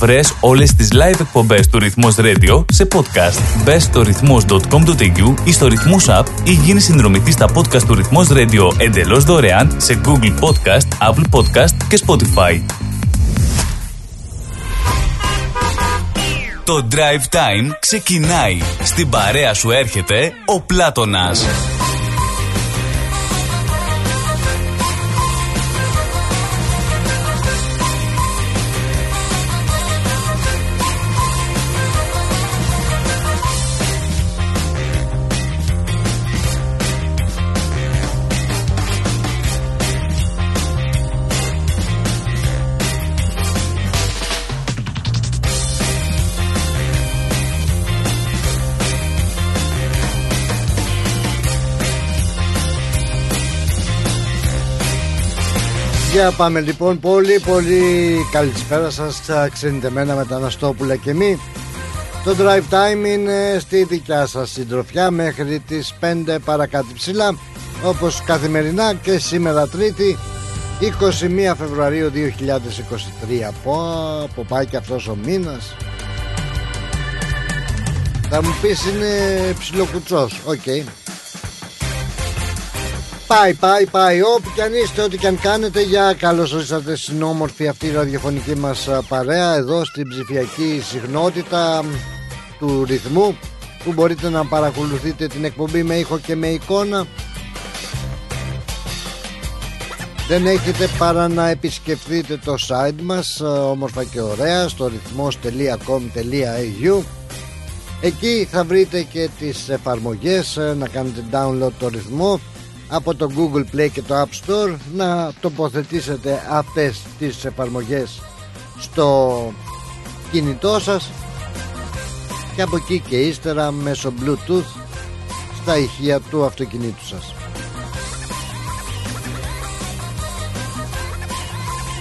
Βρες όλες τις live εκπομπές του Ρυθμός Radio σε podcast. Μπες στο ρυθμός.com.au ή στο Ρυθμός App ή γίνεις συνδρομητής στα podcast του Ρυθμός Radio εντελώς δωρεάν σε Google Podcast, Apple Podcast και Spotify. Το Drive Time ξεκινάει. Στην παρέα σου έρχεται ο Πλάτωνας. Για πάμε λοιπόν πολύ πολύ καλησπέρα σας ξενιτεμένα μεταναστόπουλα και μη Το drive time είναι στη δικιά σας συντροφιά μέχρι τις 5 παρακάτω ψηλά Όπως καθημερινά και σήμερα τρίτη 21 Φεβρουαρίου 2023 Πω, πω πάει και αυτός ο μήνας. Θα μου πεις είναι ψιλοκουτσός Οκ. Okay. Πάει, πάει, πάει. Όπου και αν είστε, ό,τι και αν κάνετε, για καλώς ήρθατε στην όμορφη αυτή η ραδιοφωνική μας παρέα εδώ στην ψηφιακή συχνότητα του ρυθμού που μπορείτε να παρακολουθείτε την εκπομπή με ήχο και με εικόνα. Δεν έχετε παρά να επισκεφτείτε το site μας όμορφα και ωραία στο ρυθμός.com.au Εκεί θα βρείτε και τις εφαρμογές να κάνετε download το ρυθμό από το Google Play και το App Store να τοποθετήσετε αυτές τις εφαρμογές στο κινητό σας και από εκεί και ύστερα μέσω Bluetooth στα ηχεία του αυτοκινήτου σας.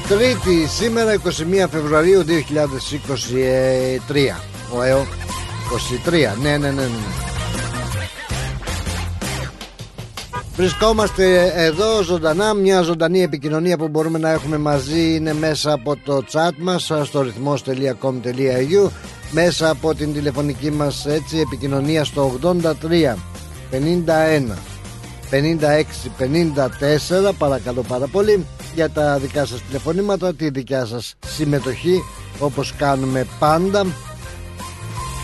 Τρίτη σήμερα 21 Φεβρουαρίου 2023 Ο ΕΟ 23 ναι ναι ναι ναι Βρισκόμαστε εδώ ζωντανά. Μια ζωντανή επικοινωνία που μπορούμε να έχουμε μαζί Είναι μέσα από το chat μας Στο ρυθμός.com.au Μέσα από την τηλεφωνική μας έτσι επικοινωνία στο 83 51 56 54 Παρακαλώ πάρα πολύ Για τα δικά σας τηλεφωνήματα Τη δικιά σας συμμετοχή Όπως κάνουμε πάντα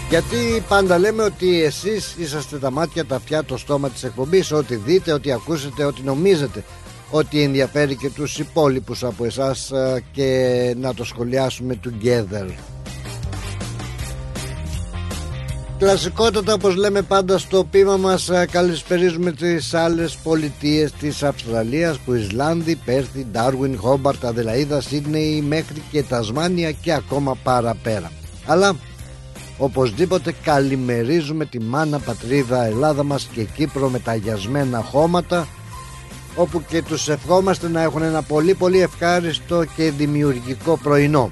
γιατί πάντα λέμε ότι εσείς είσαστε τα μάτια, τα αυτιά, το στόμα της εκπομπής. Ό,τι δείτε, ό,τι ακούσετε, ό,τι νομίζετε Ό,τι ενδιαφέρει και τους υπόλοιπους από εσάς ε, Και να το σχολιάσουμε together. Κλασικότατα όπως λέμε πάντα στο πείμα μας ε, Καλησπερίζουμε τις άλλες πολιτείες της Αυστραλίας Που Ισλάνδη, Πέρθη, Ντάρουιν, Χόμπαρτ, Αδελαίδα, Σίδνεϊ Μέχρι και Τασμάνια και ακόμα παραπέρα. Αλλά Οπωσδήποτε καλημερίζουμε τη μάνα πατρίδα Ελλάδα μας και Κύπρο με τα γιασμένα χώματα όπου και τους ευχόμαστε να έχουν ένα πολύ πολύ ευχάριστο και δημιουργικό πρωινό.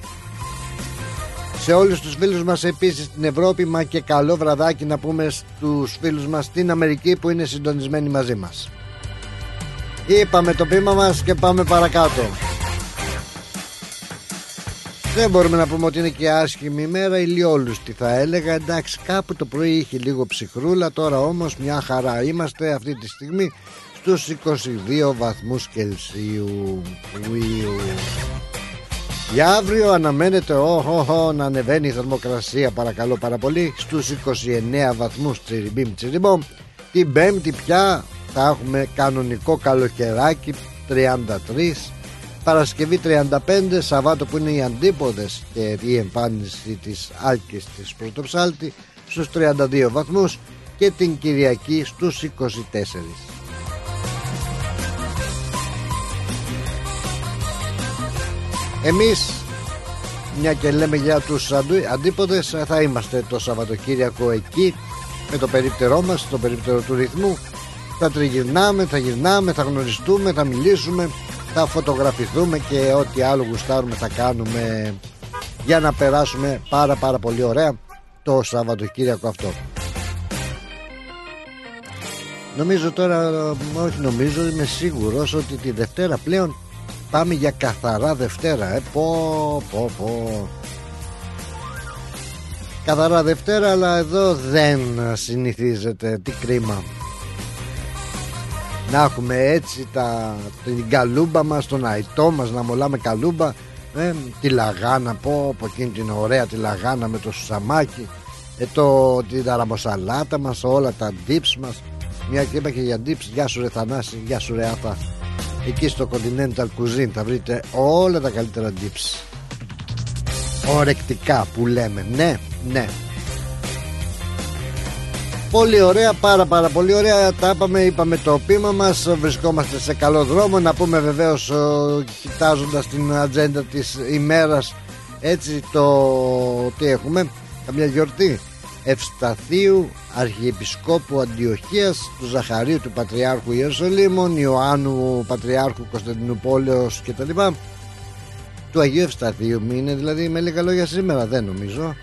Σε όλους τους φίλους μας επίσης στην Ευρώπη μα και καλό βραδάκι να πούμε στους φίλους μας στην Αμερική που είναι συντονισμένοι μαζί μας. Είπαμε το πείμα μας και πάμε παρακάτω. Δεν μπορούμε να πούμε ότι είναι και άσχημη ημέρα ηλιόλουστη θα έλεγα. Εντάξει κάπου το πρωί είχε λίγο ψυχρούλα τώρα όμως μια χαρά είμαστε αυτή τη στιγμή στους 22 βαθμούς Κελσίου. Για αύριο αναμένεται oh, oh, να ανεβαίνει η θερμοκρασία παρακαλώ πάρα πολύ στους 29 βαθμούς τσιριμπίμ τσιριμπόμ. Την πέμπτη πια θα έχουμε κανονικό καλοκαιράκι 33 Παρασκευή 35 Σαββάτο που είναι οι αντίποδες και η εμφάνιση της Άλκης της Πρωτοψάλτη στους 32 βαθμούς και την Κυριακή στους 24 Εμείς μια και λέμε για τους αντίποδες θα είμαστε το Σαββατοκύριακο εκεί με το περίπτερό μας, το περίπτερο του ρυθμού. Θα τριγυρνάμε, θα γυρνάμε, θα γνωριστούμε, θα μιλήσουμε θα φωτογραφηθούμε και ό,τι άλλο γουστάρουμε θα κάνουμε για να περάσουμε πάρα πάρα πολύ ωραία το Σαββατοκύριακο αυτό Νομίζω τώρα, όχι νομίζω, είμαι σίγουρος ότι τη Δευτέρα πλέον πάμε για καθαρά Δευτέρα ε. Πω, πω, πω. Καθαρά Δευτέρα αλλά εδώ δεν συνηθίζεται Τι κρίμα Να έχουμε έτσι τα, την καλούμπα μας Τον αϊτό μας να μολάμε καλούμπα. Ε, Τη λαγάνα πω Από εκείνη την ωραία τη λαγάνα με το σουσαμάκι. Ε, το, Την αραμοσαλάτα μας Όλα τα dips μας. Μια και είπα και για dips Γεια σου ρε Θανάση Γεια σου ρε Άφα Εκεί στο Continental Cuisine θα βρείτε όλα τα καλύτερα dips Ορεκτικά που λέμε. Ναι, ναι Πολύ ωραία, πάρα πάρα πολύ ωραία. Τα είπαμε, είπαμε το πείμα μας. Βρισκόμαστε σε καλό δρόμο. Να πούμε βεβαίως κοιτάζοντας την ατζέντα της ημέρας Έτσι το τι έχουμε. Καμιά γιορτή. Ευσταθίου Αρχιεπισκόπου Αντιοχίας του Ζαχαρίου του Πατριάρχου Ιερουσαλήμων Ιωάννου Πατριάρχου Κωνσταντινούπολεως κτλ. Του Αγίου Ευσταθίου μην είναι δηλαδή με λίγα λόγια σήμερα δεν νομίζω.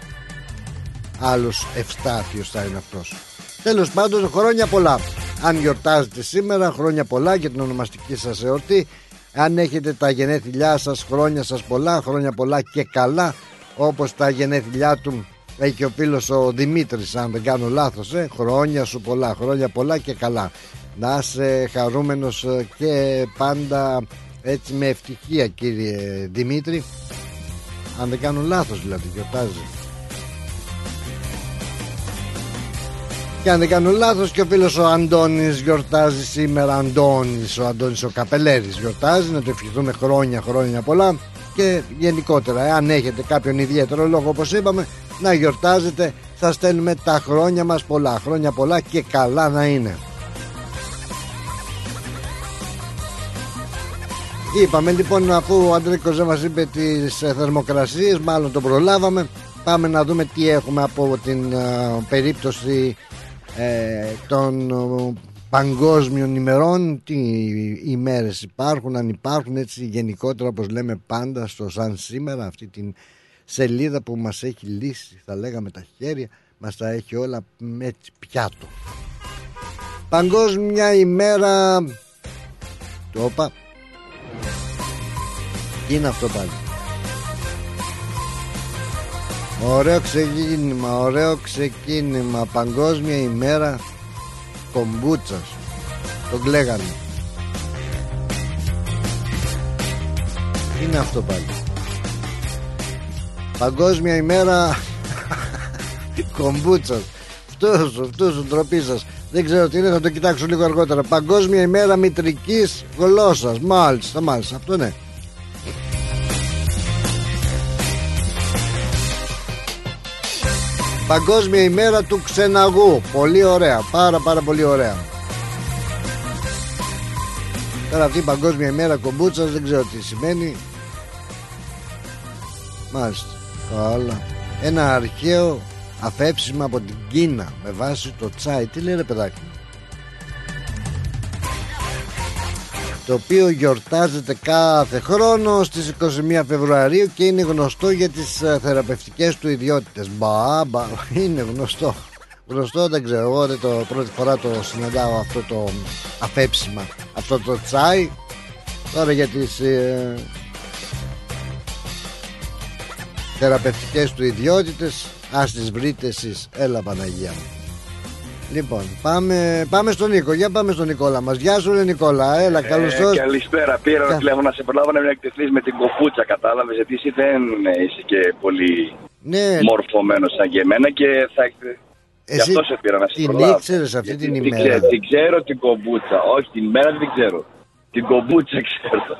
Άλλος Ευστάθιος θα είναι αυτός τέλος πάντων χρόνια πολλά. Αν γιορτάζετε σήμερα χρόνια πολλά για την ονομαστική σας εορτή. Αν έχετε τα γενέθλιά σας χρόνια σας πολλά χρόνια πολλά και καλά. Όπως τα γενέθλιά του έχει ο φίλος ο Δημήτρης αν δεν κάνω λάθος ε. χρόνια σου πολλά χρόνια πολλά και καλά. Να είσαι χαρούμενος ε, και πάντα έτσι με ευτυχία κύριε Δημήτρη. Αν δεν κάνω λάθος δηλαδή γιορτάζει και αν δεν κάνω λάθος και ο φίλος ο Αντώνης γιορτάζει σήμερα Αντώνης ο Αντώνης ο Καπελέρης γιορτάζει να το ευχηθούμε χρόνια χρόνια πολλά. Και γενικότερα αν έχετε κάποιον ιδιαίτερο λόγο όπως είπαμε να γιορτάζετε θα στέλνουμε τα χρόνια μας πολλά χρόνια πολλά και καλά να είναι. Είπαμε λοιπόν αφού ο Αντρίκος δεν μας είπε τις ε, θερμοκρασίες Μάλλον το προλάβαμε Πάμε να δούμε τι έχουμε από την ε, περίπτωση ε, των παγκόσμιων ημερών Τι ημέρες υπάρχουν Αν υπάρχουν έτσι γενικότερα όπως λέμε πάντα Στο σαν σήμερα αυτή την σελίδα που μας έχει λύσει Θα λέγαμε τα χέρια Μας τα έχει όλα με πιάτο. Παγκόσμια ημέρα Το είπα τι είναι αυτό πάλι; Ωραίο ξεκίνημα Ωραίο ξεκίνημα Παγκόσμια ημέρα Κομπούτσας Τον κλαίγανε Τι είναι αυτό πάλι; Παγκόσμια ημέρα Κομπούτσας Αυτός, αυτός ο ντροπής σας δεν ξέρω τι είναι, θα το κοιτάξω λίγο αργότερα. Παγκόσμια ημέρα μητρικής γλώσσας. Μάλιστα, μάλιστα. Αυτό ναι. Παγκόσμια ημέρα του ξεναγού. Πολύ ωραία. Πάρα πάρα πολύ ωραία. Τώρα αυτή η παγκόσμια ημέρα κομπούτσας δεν ξέρω τι σημαίνει. Μάλιστα. Καλά. Ένα αρχαίο αφέψιμα από την Κίνα με βάση το τσάι. Τι λέει ρε παιδάκι το οποίο γιορτάζεται κάθε χρόνο στις 21 Φεβρουαρίου και είναι γνωστό για τις ε, θεραπευτικές του ιδιότητες. Μπα, μπα, είναι γνωστό. Γνωστό δεν ξέρω εγώ δεν το πρώτη φορά το συναντάω αυτό το αφέψιμα. Αυτό το τσάι. Τώρα για τις ε, θεραπευτικές του ιδιότητες. Ας τις βρείτε εσείς. Έλα Παναγία μου Λοιπόν, πάμε, πάμε στον Νίκο. Για πάμε στον Νικόλα μας. Γεια σου, ρε Νικόλα. Έλα, καλώς ε, Καλησπέρα. Πήρα Κα... τηλέφωνο να σε προλάβω να εκτεθείς με την κοπούτσα, κατάλαβες. Γιατί εσύ δεν είσαι και πολύ ναι. μορφωμένος σαν και εμένα και θα. Εσύ Γι' αυτό σε πήρα να σε την προλάβω. Την ήξερες αυτή την ημέρα; Την, την ξέρω την κομπούτσα. Όχι, την ημέρα δεν ξέρω. Την κομπούτσα ξέρω.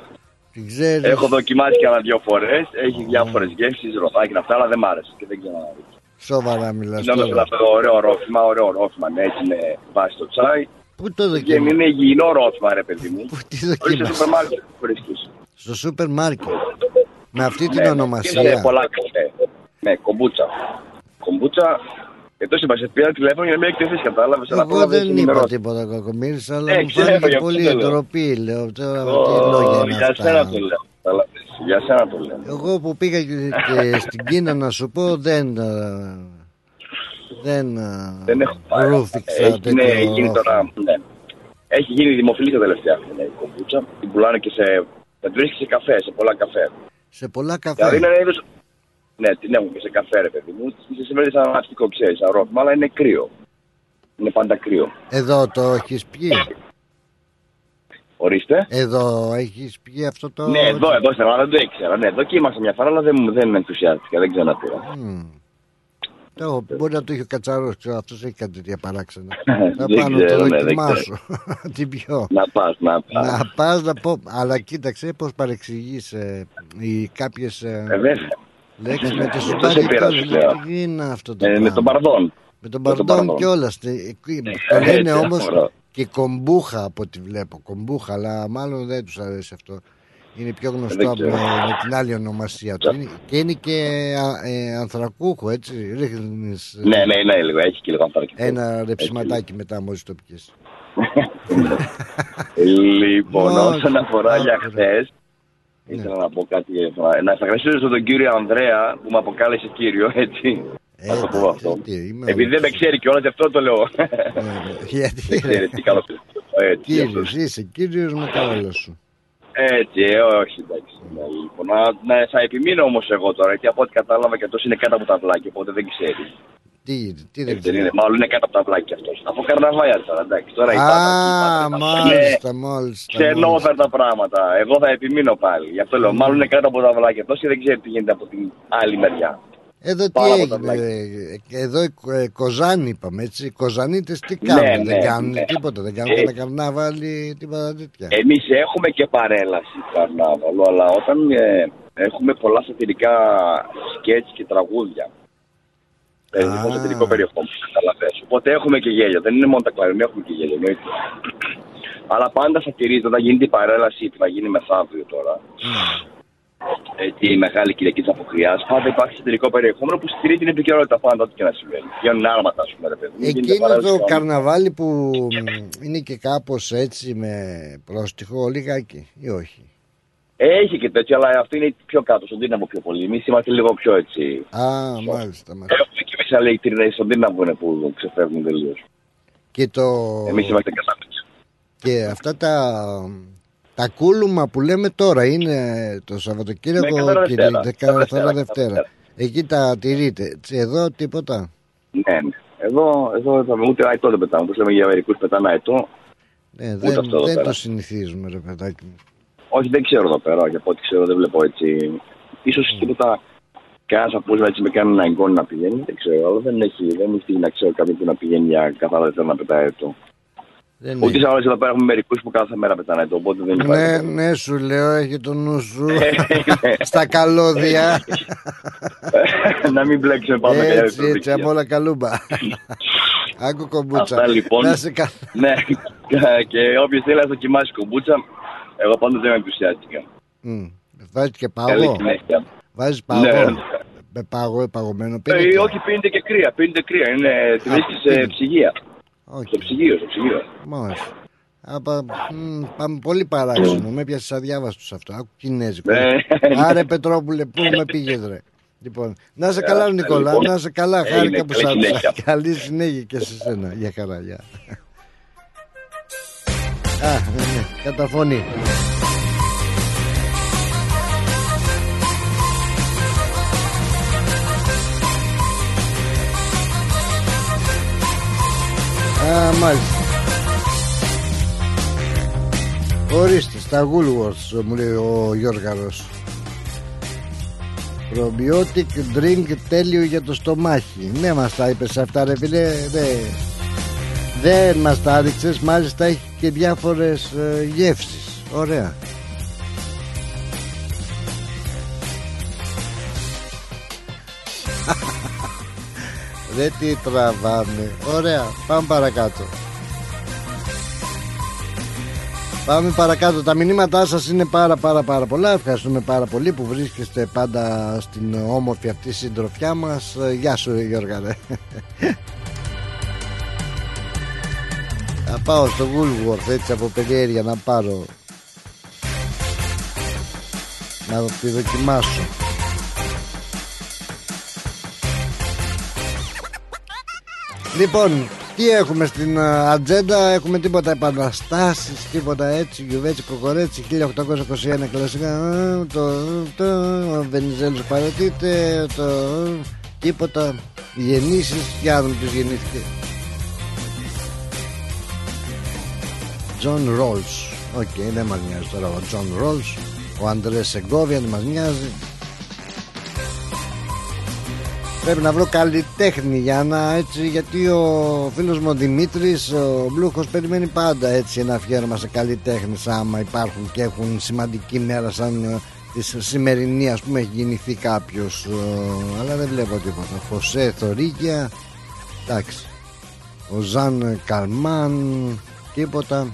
Την ξέρεις. Έχω δοκιμάσει κανένα δύο φορές. Έχει διάφορες γεύσεις, ροδάκι αυτά, αλλά δεν μ' άρεσε και δεν ξέρω να δει. Σοβαρά μιλάς Νόμιζα αυτό το ωραίο ρόφημα, ωραίο ρόφημα, ναι, έτσι με βάση το τσάι. Πού το Και είναι υγιεινό ρόφημα, ρε παιδί μου. Πού τι δοκίμασες. Στο σούπερ μάρκετ βρίσκεις. Στο σούπερ μάρκετ. με αυτή την ναι, ονομασία. Ναι, πολλά καφέ. Ναι, κομπούτσα. Κομπούτσα Εκτό είπα, σε πήρα τηλέφωνο για να μην εκτεθεί, κατάλαβε. Εγώ δεν είπα τίποτα κακομίρι, αλλά μου φάνηκε πολύ εντροπή, λέω. Τώρα τι λόγια είναι Για σένα το λέω. Για σένα το λέω. Εγώ που πήγα και στην Κίνα να σου πω δεν. Ε, δεν. Ε, δεν έχω πάει. Ρούφηξα έχει, ναι, γίνει τώρα. Ναι. Έχει γίνει δημοφιλής τα τελευταία χρόνια η κομπούτσα. Την πουλάνε και σε. Τα βρίσκει σε καφέ, σε πολλά καφέ. Σε πολλά καφέ. Δηλαδή είναι ένα είδο. Ναι, την έχουν και σε καφέ, ρε παιδί μου. Σε συμβαίνει σαν αστικό, ξέρεις, αρρώστημα, αλλά είναι κρύο. Είναι πάντα κρύο. Εδώ το έχεις πιει; Ορίστε. Εδώ έχεις πιει αυτό το. Ναι, εδώ, εδώ στην δεν το ήξερα. Ναι, εδώ και είμαστε μια φορά, αλλά δεν, δεν ενθουσιάστηκα, δεν ξαναπήρα. Mm. Το, μπορεί να το έχει ο Κατσαρός, αυτός έχει κάτι τέτοια παράξενα. να πάνω το ναι, δοκιμάσω. Τι πιο. Να πας, να πας. Να πας να πω. Αλλά κοίταξε πώς παρεξηγείς ε, οι κάποιες. Ε, ε Λέξεις με το σουτάρι Τι είναι αυτό το ε, Με τον Παρδόν. Με τον Παρδόν κιόλας. Το λένε όμως και κομπούχα από ό,τι βλέπω. Κομπούχα, αλλά μάλλον δεν τους αρέσει αυτό. Είναι πιο γνωστό με, με, την άλλη ονομασία του. Είναι, και είναι και ε, ανθρακούχο, έτσι. Ρίχνεις, ναι, ναι, ναι, λίγο. Έχει και λίγο ανθρακούχο. Ένα ρεψιματάκι μετά μόλις το πιες. λοιπόν, όσον αφορά για χθες, ήθελα να πω κάτι. Να ευχαριστήσω τον κύριο Ανδρέα που με αποκάλεσε κύριο, έτσι. Ε, θα το πω αυτό. Επειδή δεν με ξέρει κιόλας, γι' αυτό το λέω. Γιατί. Δεν ξέρει τι καλό Κύριος, είσαι κύριος με τα όλα σου. Έτσι, ε, όχι, εντάξει. Ναι, λοιπόν, να, να, θα επιμείνω όμως εγώ τώρα, γιατί από ό,τι κατάλαβα και αυτός είναι κάτω από τα βλάκια, οπότε δεν ξέρει. Τι, τι δεν ξέρει. Είναι, μάλλον είναι κάτω από τα βλάκια αυτός. Από καρναβάλια τώρα, εντάξει. Τώρα Α, μάλιστα, μάλιστα. Ξενόφερτα πράγματα. Εγώ θα επιμείνω πάλι. Γι' αυτό λέω, μάλλον είναι κάτω από τα βλάκια αυτός και δεν ξέρει τι γίνεται από την άλλη μεριά. Εδώ τι έγινε, εδώ ε, Κοζάνη είπαμε έτσι, οι Κοζανίτες τι ναι, κάνουν, ναι, δεν κάνουν ναι. τίποτα, δεν κάνουν ε, καρνάβαλι, τίποτα τέτοια. Εμείς έχουμε και παρέλαση καρνάβαλο, αλλά όταν ε, έχουμε πολλά σατυρικά σκέτς και τραγούδια, Ελληνικό ah. σατυρικό περιεχόμενο, καταλαβαίνεις. Οπότε έχουμε και γέλιο, δεν είναι μόνο τα κλαρινή, έχουμε και γέλιο, εννοείται. Αλλά πάντα σατυρίζεται όταν γίνεται η παρέλαση που θα γίνει μεθαύριο τώρα. Mm ε, τη Μεγάλη Κυριακή τη Αποκριά, πάντα υπάρχει συντηρικό περιεχόμενο που στηρίζει την επικαιρότητα πάντα ό,τι και να συμβαίνει. Βγαίνουν άρματα, ας πούμε, ρε παιδί. Εκείνο το καρναβάλι που είναι και κάπως έτσι με πρόστιχο, λιγάκι ή όχι; Έχει και τέτοιο, αλλά αυτό είναι πιο κάτω, στον δύναμο πιο πολύ. Εμείς είμαστε λίγο πιο έτσι. Α, μάλιστα. μάλιστα. Έχουμε και εμείς άλλοι ηλεκτρινέ στον δύναμο είναι που ξεφεύγουν τελείως. Και το. Εμείς είμαστε κατά Και αυτά τα τα κούλουμα που λέμε τώρα είναι το Σαββατοκύριακο και την Δευτέρα. Εκεί τα τηρείτε. Εδώ τίποτα. Ναι, ναι. Εδώ, εδώ θα ούτε αετό δεν πετάμε. Όπως λέμε για μερικούς πετάνε αετό. Ναι, δεν, δεν το συνηθίζουμε, ρε παιδάκι μου. Όχι, δεν ξέρω εδώ πέρα. Για ό,τι ξέρω, δεν βλέπω έτσι. σω mm. τίποτα. Κανένας από έτσι με κάνει ένα εγκόνι να πηγαίνει. Δεν ξέρω, αλλά δεν έχει, δεν έχει να ξέρω κάποιον που να πηγαίνει για καθαρά δεν να πετάει αετό. Δεν Ούτε σαν εδώ πέρα έχουμε μερικούς που κάθε μέρα πετάνε το, οπότε δεν υπάρχει. Ναι, ναι, σου λέω, έχει το νου σου. Στα καλώδια. να μην μπλέξουμε πάντα έτσι, έτσι, έτσι, από όλα καλούμπα. Άκου κομπούτσα. Αυτά λοιπόν. Να σε κα... ναι, και όποιος θέλει να δοκιμάσει κομπούτσα, εγώ πάντα δεν με ενθουσιάστηκα. Mm. Βάζεις και πάγο; Βάζεις πάγο; Ναι. Με πάγο, παγωμένο. Ε, όχι, πίνεται και κρύα. Πίνεται κρύα. Είναι, τη βρίσκει σε ψυγεία. Όχι. Στο ψυγείο, στο ψυγείο. Μάλιστα. Απα, μ, πάμε πολύ παράξενο. Με πιάσεις αδιάβαστος αυτό. Άκου κινέζικο. Ναι. Άρε Πετρόπουλε, πού με πήγες, ρε. Λοιπόν, να σε καλά, Νικόλα. Να σε καλά, χάρηκα που σ' άκουσα. Καλή συνέχεια και σε σένα. Για χαρά, γεια. Α, ναι, ναι, καταφωνεί. Ορίστε, στα Woolworths μου λέει ο Γιώργαρος. Probiotic drink τέλειο για το στομάχι. Ναι, μας τα είπες αυτά ρε φίλε. Δεν δε μας τα άδειξες. Μάλιστα έχει και διάφορες ε, γεύσεις. Ωραία. Δεν τι τραβάμε. Ωραία, πάμε παρακάτω. Πάμε παρακάτω. Τα μηνύματά σας είναι πάρα πάρα πάρα πολλά. Ευχαριστούμε πάρα πολύ που βρίσκεστε πάντα στην όμορφη αυτή συντροφιά μας. Γεια σου Γιώργα. Θα πάω στο Woolworth έτσι από περιέργεια να πάρω να τη δοκιμάσω. Λοιπόν, Τι έχουμε στην ατζέντα, έχουμε τίποτα επαναστάσεις, τίποτα έτσι, γιουβέτσι, κοκορέτσι, 1821 κλασικά. Το, το, ο Βενιζέλος παρετείται, το, τίποτα. Γεννήσεις, για να τους γεννήθηκε. Τζον Ρόλς Οκ, δεν μας νοιάζει τώρα ο Τζον Ρόλς Ο Αντρέ Σεγκόβια δεν μας νοιάζει Πρέπει να βρω καλλιτέχνη για να έτσι γιατί ο φίλος μου ο Δημήτρης ο Μπλούχος περιμένει πάντα έτσι ένα αφιέρωμα σε καλλιτέχνες άμα υπάρχουν και έχουν σημαντική μέρα σαν ε, της σημερινή ας πούμε έχει γεννηθεί κάποιος ε, αλλά δεν βλέπω τίποτα. Φωσέ Θωρίκια εντάξει. Ο Ζαν Καλμάν τίποτα.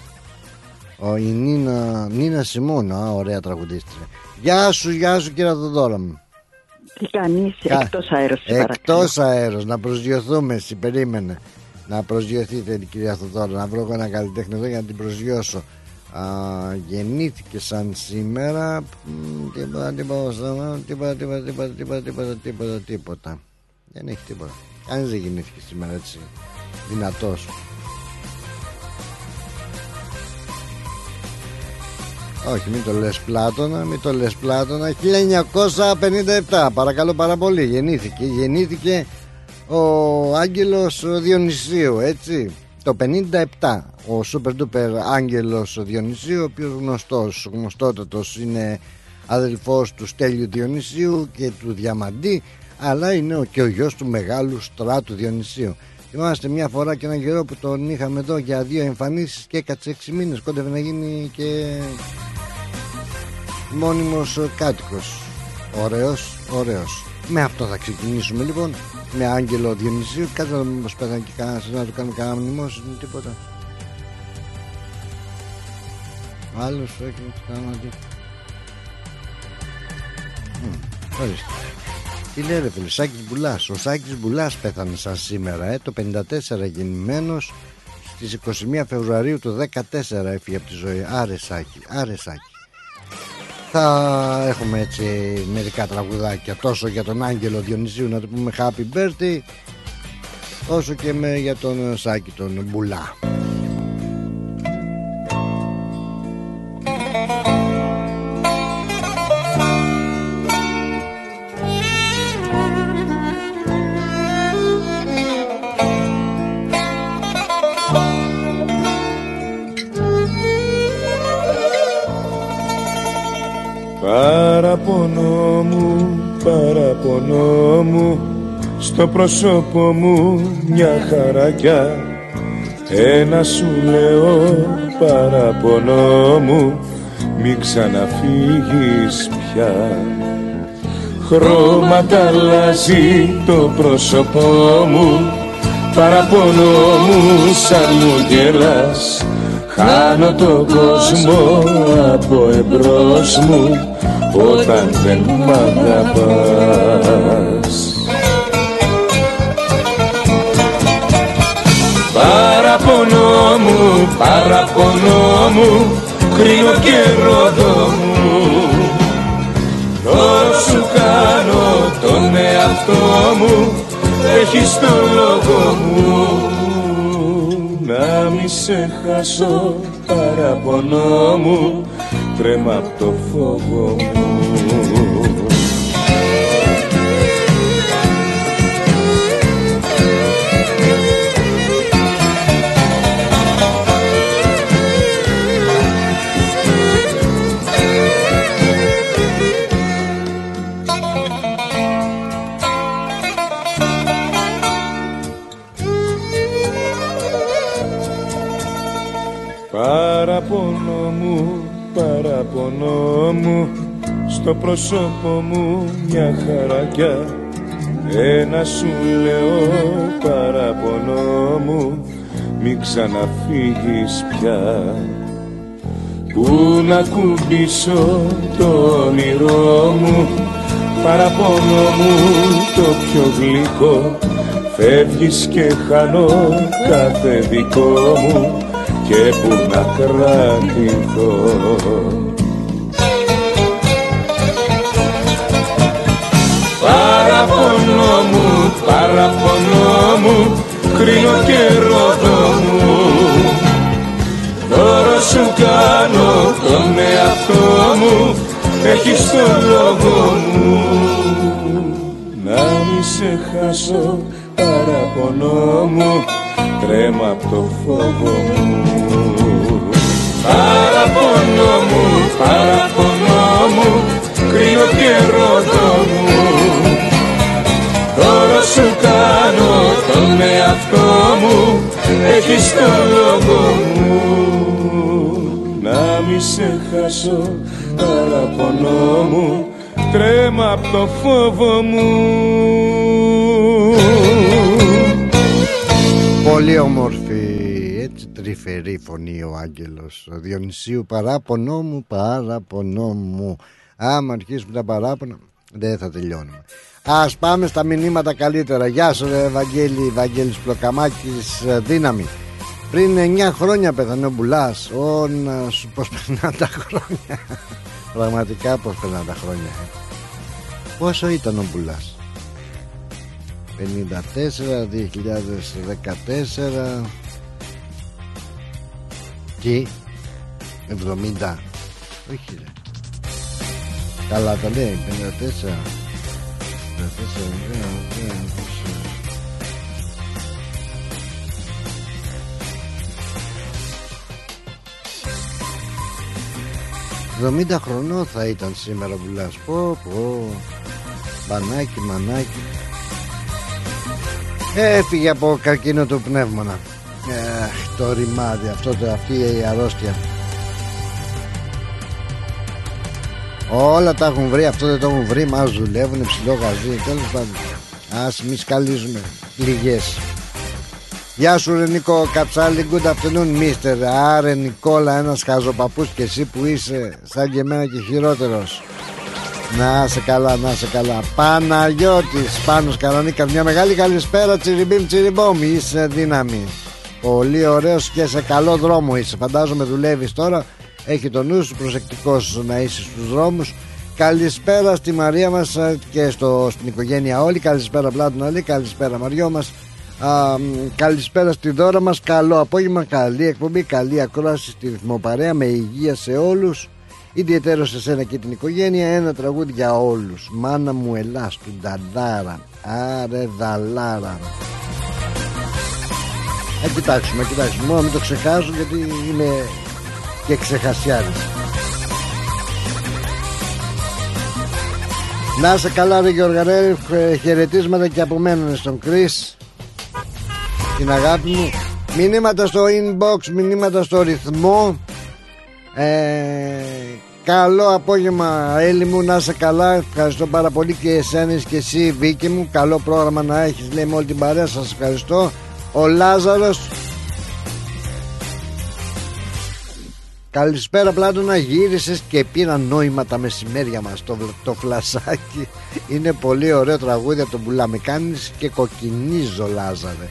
Ο, η Νίνα, Νίνα Σιμώνα ωραία τραγουδίστρια. Γεια σου, γεια σου κύριε Θοδόρα μου τι κάνει, εκτός αέρος. Εκτός αέρος, να προσγειωθούμε, εσύ περίμενε. Να προσγειωθείτε η κυρία Θοδόρα, να βρω εγώ ένα καλλιτέχνη εδώ για να την προσγειώσω. Α, γεννήθηκε σαν σήμερα. Τίποτα, τίποτα, τίποτα, τίποτα, τίποτα, τίποτα, τίποτα, τίποτα. Δεν έχει τίποτα. Κανείς δεν γεννήθηκε σήμερα έτσι. Δυνατός. Όχι, μην το λες Πλάτωνα, μην το λες Πλάτωνα. 1957, παρακαλώ πάρα πολύ Γεννήθηκε, γεννήθηκε Ο Άγγελος Διονυσίου, έτσι. Το 57 Ο Σούπερ Ντούπερ Άγγελος Διονυσίου Ο οποίος γνωστός, γνωστότατος Είναι αδελφός του Στέλιου Διονυσίου Και του Διαμαντή Αλλά είναι και ο γιος του μεγάλου Στράτου Διονυσίου Θυμάστε μια φορά και έναν καιρό που τον είχαμε εδώ για δύο εμφανίσεις και έκατσε 6 μήνες. Κόντευε να γίνει και μόνιμος κάτοικος. Ωραίος, ωραίος. Με αυτό θα ξεκινήσουμε λοιπόν. Με Άγγελο Διονυσίου. Κάτσε να μας πέθανε και κανένας. Να του κάνουμε κανένα μνημόσυνο τίποτα. Άλλος έχει να του. Κάνουμε ορίστε τι λέει ρε φίλε, Σάκης Μπουλάς. Ο Σάκης Μπουλάς πέθανε σαν σήμερα ε, Το 54 γεννημένος. Στις 21 Φεβρουαρίου του 14 έφυγε από τη ζωή. Άρε Σάκη, άρε Σάκη. Θα έχουμε έτσι μερικά τραγουδάκια. Τόσο για τον Άγγελο Διονυσίου να το πούμε happy birthday όσο και με, για τον Σάκη τον Μπουλά Στο πρόσωπο μου μια χαρακιά. Ένα σου λέω παραπονό μου Μη ξαναφύγεις πια. Χρώματα αλλάζει το πρόσωπό μου Παραπονό μου σαν μου γελάς. Χάνω το κόσμο από εμπρός μου όταν δεν μ' αγαπάς Παραπονό μου, παραπονό μου, κρύο και ρόδο μου. Δώσου κάνω τον εαυτό μου, έχεις το λόγο μου. Να μη σε χάσω παραπονό μου τρέμα από το φόβο μου παραπονό μου στο πρόσωπο μου μια χαρακιά. Ένα σου λέω παραπονό μου μη ξαναφύγεις πια. Πού να κουμπίσω το όνειρό μου παραπονό μου το πιο γλυκό. Φεύγεις και χάνω κάθε δικό μου και που να κρατηθώ. Παραπονό μου, παραπονό μου, κρίνω και ρωτώ μου, δώρο σου κάνω τον εαυτό μου, έχεις το λόγο μου. Να μη σε χάσω, παραπονό μου, τρέμα από το φόβο μου. Παραπονό μου, παραπονό μου κρίνω και ρωτώ μου. Τώρα σου κάνω τον εαυτό μου έχεις το λόγο μου. Να μη σε χάσω παραπονό μου τρέμα από το φόβο μου. Πολύ όμορφη. έτσι τρυφερή φωνή ο Άγγελος. Ο Διονυσίου παράπονό μου παράπονό μου. Άμα αρχίσουμε τα παράπονα δεν θα τελειώνουμε. Ας πάμε στα μηνύματα καλύτερα. Γεια σου ρε Ευαγγέλη Ευαγγέλης Πλοκαμάκης Δύναμη. Πριν 9 χρόνια πέθανε ο Μπουλάς. Ω να σου πως περνάνε τα χρόνια. Πραγματικά πως περνάνε τα χρόνια ε. Πόσο ήταν ο Μπουλάς; 54, 2014 Τι 70 Όχι ρε. Καλά τα λέει 54 70 χρονών θα ήταν σήμερα βουλάς Πω πω. Μπανάκι μανάκι. Έφυγε από καρκίνο του πνεύμονα. Αχ, το ρημάδι αυτό, το, αυτή η αρρώστια. Όλα τα έχουν βρει, αυτό δεν το έχουν βρει Μας δουλεύουν ψηλό γαζί Τέλος πάντων. Ας μη σκαλίζουμε Λιγές Γεια σου ρε Νίκο Κατσάλη Good afternoon mister. Άρε Νικόλα ένας χαζοπαπούς και εσύ που είσαι Σαν και εμένα και χειρότερος. Να σε καλά να σε καλά. Παναγιώτης Πάνος Καρανίκα Μια μεγάλη καλησπέρα τσιριμπίμ τσιριμπόμ. Είσαι δύναμη Πολύ ωραίος και σε καλό δρόμο είσαι. Φαντάζομαι δουλεύεις τώρα. Έχει το νου σου προσεκτικός να είσαι στους δρόμους. Καλησπέρα στη Μαρία μας και στο, στην οικογένεια όλη. Καλησπέρα Πλάτων όλοι Καλησπέρα Μαριό μας. Α, καλησπέρα στη δώρα μας. Καλό απόγευμα, καλή εκπομπή Καλή ακρόαση στη ρυθμοπαρέα Με υγεία σε όλους. Ιδιαίτερο σε σένα και την οικογένεια. Ένα τραγούδι για όλους. Μάνα μου ελάς του Νταντάρα Άρε δαλάρα Ε κοιτάξουμε, κοιτάξουμε. Μόνο μην το ξεχάσω γιατί είμαι Και ξεχασιάρης. Να σε καλά ρε Γιώργαρέ Χαιρετίσματα και από μένα στον Κρίς την αγάπη μου. Μηνύματα στο inbox, μηνύματα στο ρυθμό. Ε, Καλό απόγευμα Έλλη μου. Να είσαι καλά. Ευχαριστώ πάρα πολύ και εσένες και εσύ Βίκη μου. Καλό πρόγραμμα να έχεις λέει με όλη την παρέα. Σας ευχαριστώ Ο Λάζαρος. Καλησπέρα Πλάτωνα. Γύρισες και πήρα νόημα τα μεσημέρια μας. Το, το φλασάκι είναι πολύ ωραίο τραγούδι από τον Πουλά και κοκκινίζω Λάζαρε.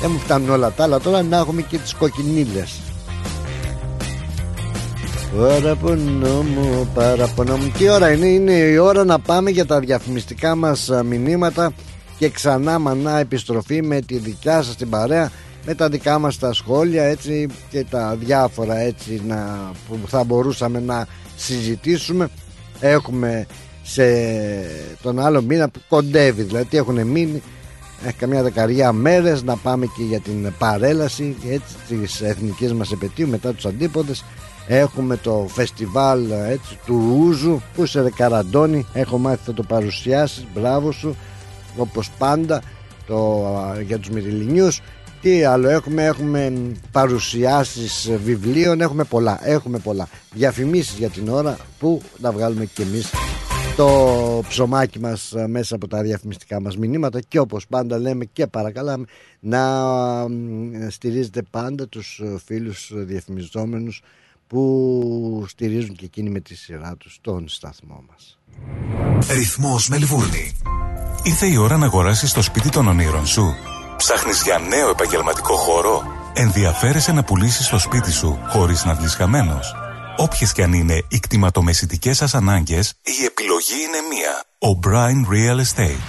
Δεν μου φτάνουν όλα τα άλλα. Τώρα να έχουμε και τις κοκκινίλες. Παραπονό μου, παραπονό μου. Τι ώρα είναι, είναι η ώρα να πάμε για τα διαφημιστικά μας μηνύματα Και ξανά μανά επιστροφή με τη δικιά σας την παρέα Με τα δικά μας τα σχόλια έτσι Και τα διάφορα έτσι να, που θα μπορούσαμε να συζητήσουμε. Έχουμε σε τον άλλο μήνα που κοντεύει Δηλαδή έχουν μείνει έχει καμιά δεκαριά μέρες να πάμε και για την παρέλαση έτσι, της εθνικής μας επαιτίου μετά τους αντίποδες έχουμε το φεστιβάλ έτσι, του Ούζου που είσαι ρε Καραντώνη έχω μάθει θα το παρουσιάσεις μπράβο σου όπως πάντα το, για τους Μυριλινιούς τι άλλο έχουμε, έχουμε παρουσιάσεις βιβλίων, έχουμε πολλά, έχουμε πολλά. Διαφημίσεις για την ώρα που να βγάλουμε και εμείς το ψωμάκι μας ε, μέσα από τα διαφημιστικά μας μηνύματα και όπως πάντα λέμε και παρακαλάμε να στηρίζετε πάντα τους ε, φίλους διαφημιζόμενους που στηρίζουν και εκείνοι με τη σειρά τους τον σταθμό μας. Ρυθμός Μελβούρνη Ήρθε η ώρα να αγοράσεις το σπίτι των ονείρων σου. Ψάχνεις για νέο επαγγελματικό χώρο; Ενδιαφέρεσαι να πουλήσεις το σπίτι σου χωρίς να βγεις χαμένος. Όποιες και αν είναι οι κτηματομεσητικές σας ανάγκες, η επιλογή είναι μία. Ο Brian Real Estate.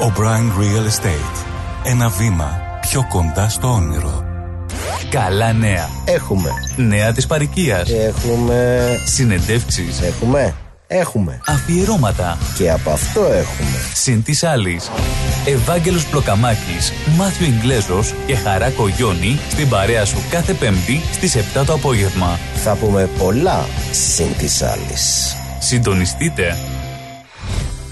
O'Brien Real Estate. Ένα βήμα πιο κοντά στο όνειρο. Καλά νέα. Έχουμε. Νέα της παροικίας. Έχουμε. Συνεντεύξεις. Έχουμε. Έχουμε. Αφιερώματα. Και από αυτό έχουμε. Συν της άλλης. Ευάγγελος Πλοκαμάκης, Μάθιο Ιγκλέζος και Χαρά Κογιόνι στην παρέα σου κάθε Πέμπτη στις 7 το απόγευμα. Θα πούμε πολλά συν της άλλης. Συντονιστείτε.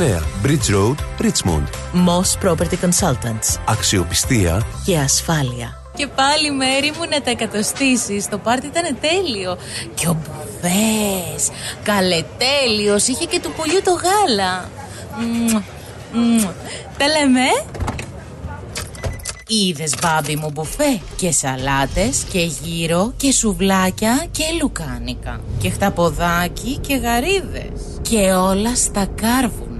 Bridge Road, Richmond. Moss Property Consultants. Αξιοπιστία Και ασφάλεια. Και πάλι μέρη μου να τα εκατοστήσεις Το πάρτι ήταν τέλειο Και ο Μπουβές Καλετέλειος Είχε και του πουλιού το γάλα Μμμ, μμμ. Τα λέμε Είδες μπάμπι μου μπουφέ; Και σαλάτες και γύρο και σουβλάκια και λουκάνικα και χταποδάκι και γαρίδες και όλα στα κάρβουνα.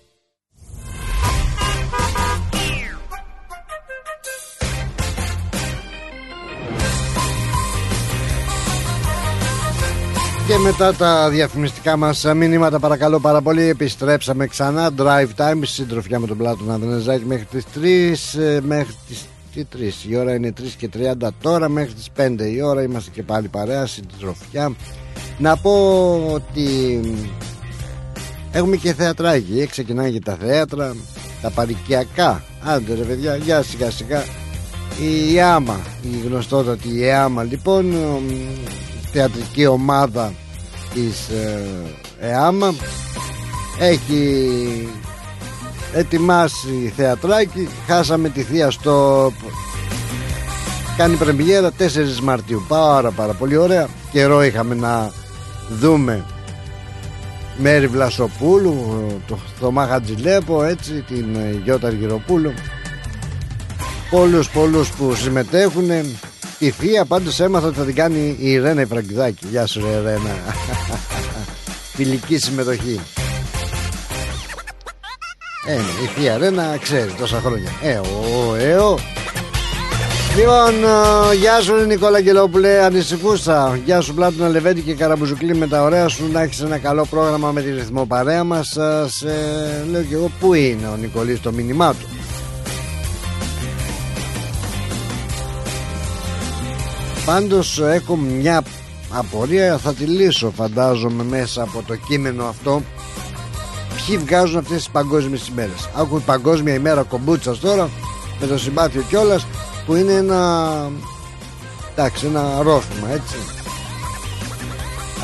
Και μετά τα διαφημιστικά μας μηνύματα παρακαλώ πάρα πολύ. Επιστρέψαμε ξανά. Drive Time συντροφιά με τον Πλάτων Ανδρενεζάκη μέχρι τις 3 ε, μέχρι τις τι 3 η ώρα είναι 3 και 30 τώρα μέχρι τις 5 η ώρα είμαστε και πάλι παρέα συντροφιά. Να πω ότι έχουμε και θεατράκι. Ε, ξεκινάει και τα θέατρα τα παρικιακά. Άντε ρε παιδιά για σιγά σιγά. Η ΕΑΜΑ η γνωστότατη η ΕΑΜΑ λοιπόν θεατρική ομάδα της ε, ΕΑΜΑ έχει ετοιμάσει θεατράκι. Χάσαμε τη θεία στο κάνει πρεμιέρα 4 Μαρτίου. Πάρα πάρα πολύ ωραία. Καιρό είχαμε να δούμε Μέρη Βλασοπούλου το Θωμά Χατζηλέπο έτσι την ε, Γιώτα Αργυροπούλου. Πολλούς πολλούς που συμμετέχουν η θεία πάντως έμαθα ότι θα την κάνει η Ρένα Ιφραγκηδάκη Γεια σου ρε Ρένα Φιλική συμμετοχή Ε, ναι, η θεία Ρένα ξέρει τόσα χρόνια Ε, ο, ε, ο. Λοιπόν, ε, γεια σου Νικόλα Αγγελόπουλε, ανησυχούσα. Γεια σου Πλάτωνα Λεβέντη και Καραμπουζουκλή με τα ωραία σου. Να έχεις ένα καλό πρόγραμμα με τη ρυθμό παρέα μας. Σε λέω και εγώ, πού είναι ο Νικολής το μήνυμά του; Πάντως έχω μια απορία θα τη λύσω φαντάζομαι μέσα από το κείμενο αυτό. Ποιοι βγάζουν αυτές τις παγκόσμιες ημέρες. Άκουμε παγκόσμια ημέρα κομπούτσας τώρα με το συμπάθειο κιόλας που είναι ένα εντάξει ένα ρόφημα έτσι.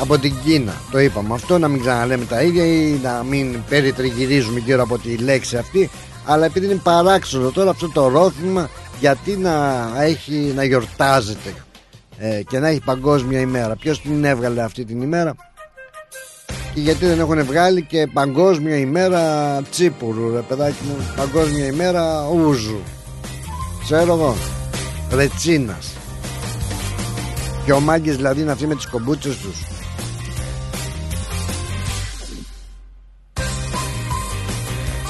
Από την Κίνα το είπαμε αυτό να μην ξαναλέμε τα ίδια ή να μην περιτριγυρίζουμε γύρω από τη λέξη αυτή. Αλλά επειδή είναι παράξενο τώρα αυτό το ρόφημα γιατί να έχει να γιορτάζεται ε, και να έχει παγκόσμια ημέρα. Ποιος την έβγαλε αυτή την ημέρα και γιατί δεν έχουν βγάλει και παγκόσμια ημέρα τσίπουρου ρε παιδάκι μου. Παγκόσμια ημέρα ούζου. Ξέρω εγώ. Ρετσίνας. Και ο Μάγκης δηλαδή είναι αυτοί με τις κομπούτσες τους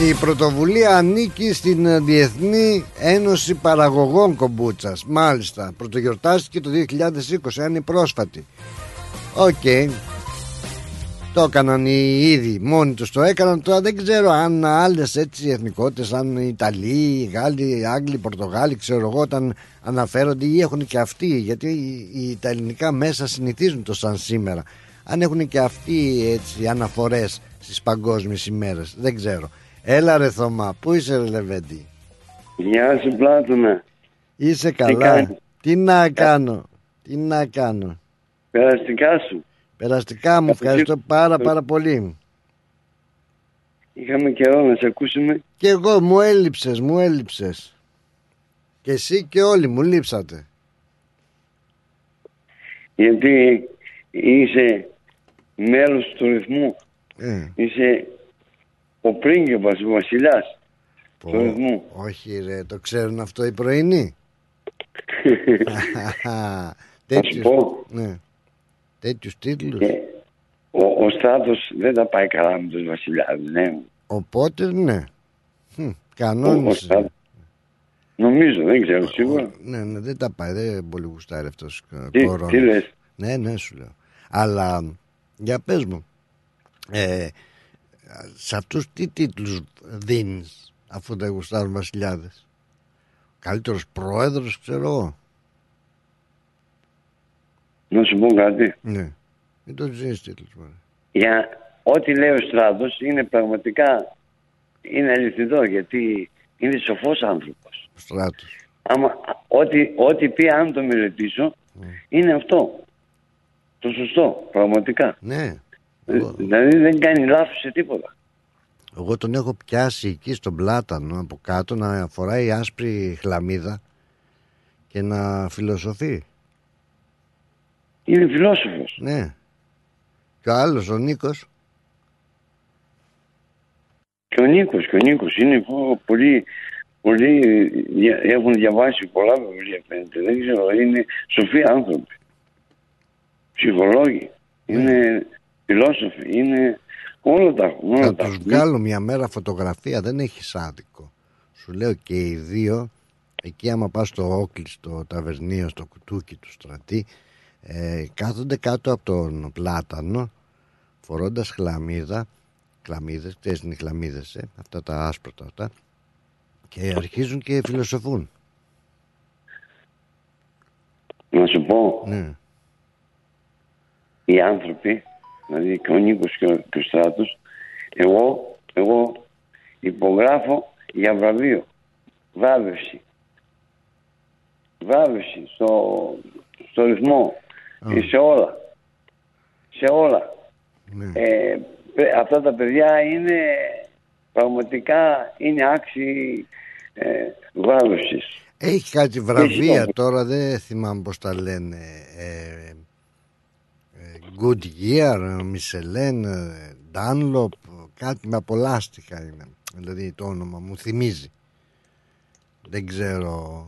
Η πρωτοβουλία ανήκει στην Διεθνή Ένωση Παραγωγών Κομπούχας. Μάλιστα, πρωτογιορτάστηκε το 2020, α είναι πρόσφατη. Οκ. Το έκαναν οι ίδιοι, μόνοι τους το έκαναν. Τώρα δεν ξέρω αν άλλες έτσι εθνικότητες Αν οι Ιταλοί, οι Γάλλοι, οι Άγγλοι, Πορτογάλοι Ξέρω εγώ όταν αναφέρονται ή έχουν και αυτοί Γιατί τα ελληνικά μέσα συνηθίζουν το σαν σήμερα. Αν έχουν και αυτοί έτσι αναφορές στις παγκόσμιες ημέρες Δεν ξέρω Έλα ρε Θωμά, πού είσαι ρε Λεβέντη; Γεια σου Πλάτωνα Είσαι καλά. Τι, να κάνω Τι να κάνω. Περαστικά σου. Περαστικά μου ευχαριστώ πάρα πάρα πολύ. Είχαμε καιρό να σε ακούσουμε. Και εγώ μου έλειψες μου έλειψες. Και εσύ και όλοι μου λείψατε. Γιατί είσαι μέλος του ρυθμού. Ε. Είσαι ο πρίγκιπας, ο βασιλιάς του ρυθμού. Όχι ρε, το ξέρουν αυτό οι πρωινοί; Τέτοιους, πω. ναι. Τέτοιους τίτλους. Ε, ο, ο στράτος δεν τα πάει καλά με τους βασιλιάδες, ναι. Οπότε ναι. Κανόνισε. Νομίζω, δεν ξέρω σίγουρα. Ναι, ναι, δεν τα πάει, δεν πολύ γουστάρει αυτός τι, τι λες; Ναι, ναι, σου λέω. Αλλά για πες μου, ε, σε αυτούς τι τίτλους δίνεις αφού δεν γουστάρουν βασιλιάδες; Καλύτερος πρόεδρος ξέρω εγώ. Να σου πω κάτι. Ναι. Μην το ζήσεις τίτλους για ό,τι λέει ο Στράτος είναι πραγματικά είναι αληθινό γιατί είναι σοφός άνθρωπος. Ο Στράτος Άμα, ό,τι, ό,τι πει αν το μελετήσω ναι. είναι αυτό. Το σωστό πραγματικά. Ναι Δηλαδή δεν κάνει λάθος σε τίποτα. Εγώ τον έχω πιάσει εκεί στον πλάτανο από κάτω να φοράει άσπρη χλαμίδα και να φιλοσοφεί. Είναι φιλόσοφος. Ναι. Και ο άλλος, ο Νίκος. Και ο Νίκος, και ο Νίκος είναι πολύ, πολύ, έχουν διαβάσει πολλά βιβλία φαίνεται. Δεν ξέρω, είναι σοφοί άνθρωποι. Ψυχολόγοι. Ναι. Είναι φιλόσοφοι, είναι όλα τα έχουν. Θα τους βγάλω μια μέρα φωτογραφία, δεν έχει άδικο. Σου λέω και οι δύο, εκεί άμα πας στο Όκλι, στο ταβερνίο, στο κουτούκι του στρατή, ε, κάθονται κάτω από τον πλάτανο, φορώντας χλαμίδα, χλαμίδες, ξέρεις είναι χλαμίδες, ε, αυτά τα άσπρα αυτά, και αρχίζουν και φιλοσοφούν. Να σου πω, ναι. οι άνθρωποι δηλαδή και ο Νίκος και ο, και ο Στράτος, εγώ, εγώ υπογράφω για βραβείο, βράβευση. Βράβευση στο, στο ρυθμό και σε όλα. Σε όλα. Ναι. Ε, αυτά τα παιδιά είναι πραγματικά είναι άξιοι ε, βράβευσης. Έχει κάτι βραβεία τώρα, δεν θυμάμαι πώς τα λένε. Ε, Goodyear, Michelin, Dunlop, κάτι με απολάστιχα είναι. Δηλαδή το όνομα μου θυμίζει. Δεν ξέρω.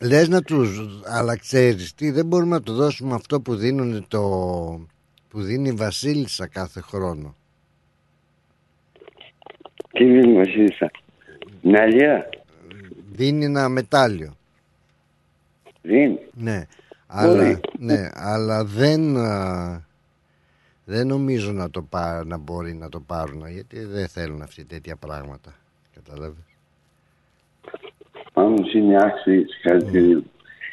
Λες να τους, αλλά ξέρεις τι, δεν μπορούμε να του δώσουμε αυτό που δίνουν το, που δίνει η Βασίλισσα κάθε χρόνο. Τι δίνει η Βασίλισσα, Μια Δίνει ένα μετάλλιο. Δίνει. Ναι. Αλλά, ναι, αλλά δεν, δεν νομίζω να, το πά, να μπορεί να το πάρουν γιατί δεν θέλουν αυτή τέτοια πράγματα. Καταλάβει. Πάνω είναι άξιοι συγχαρητήριο.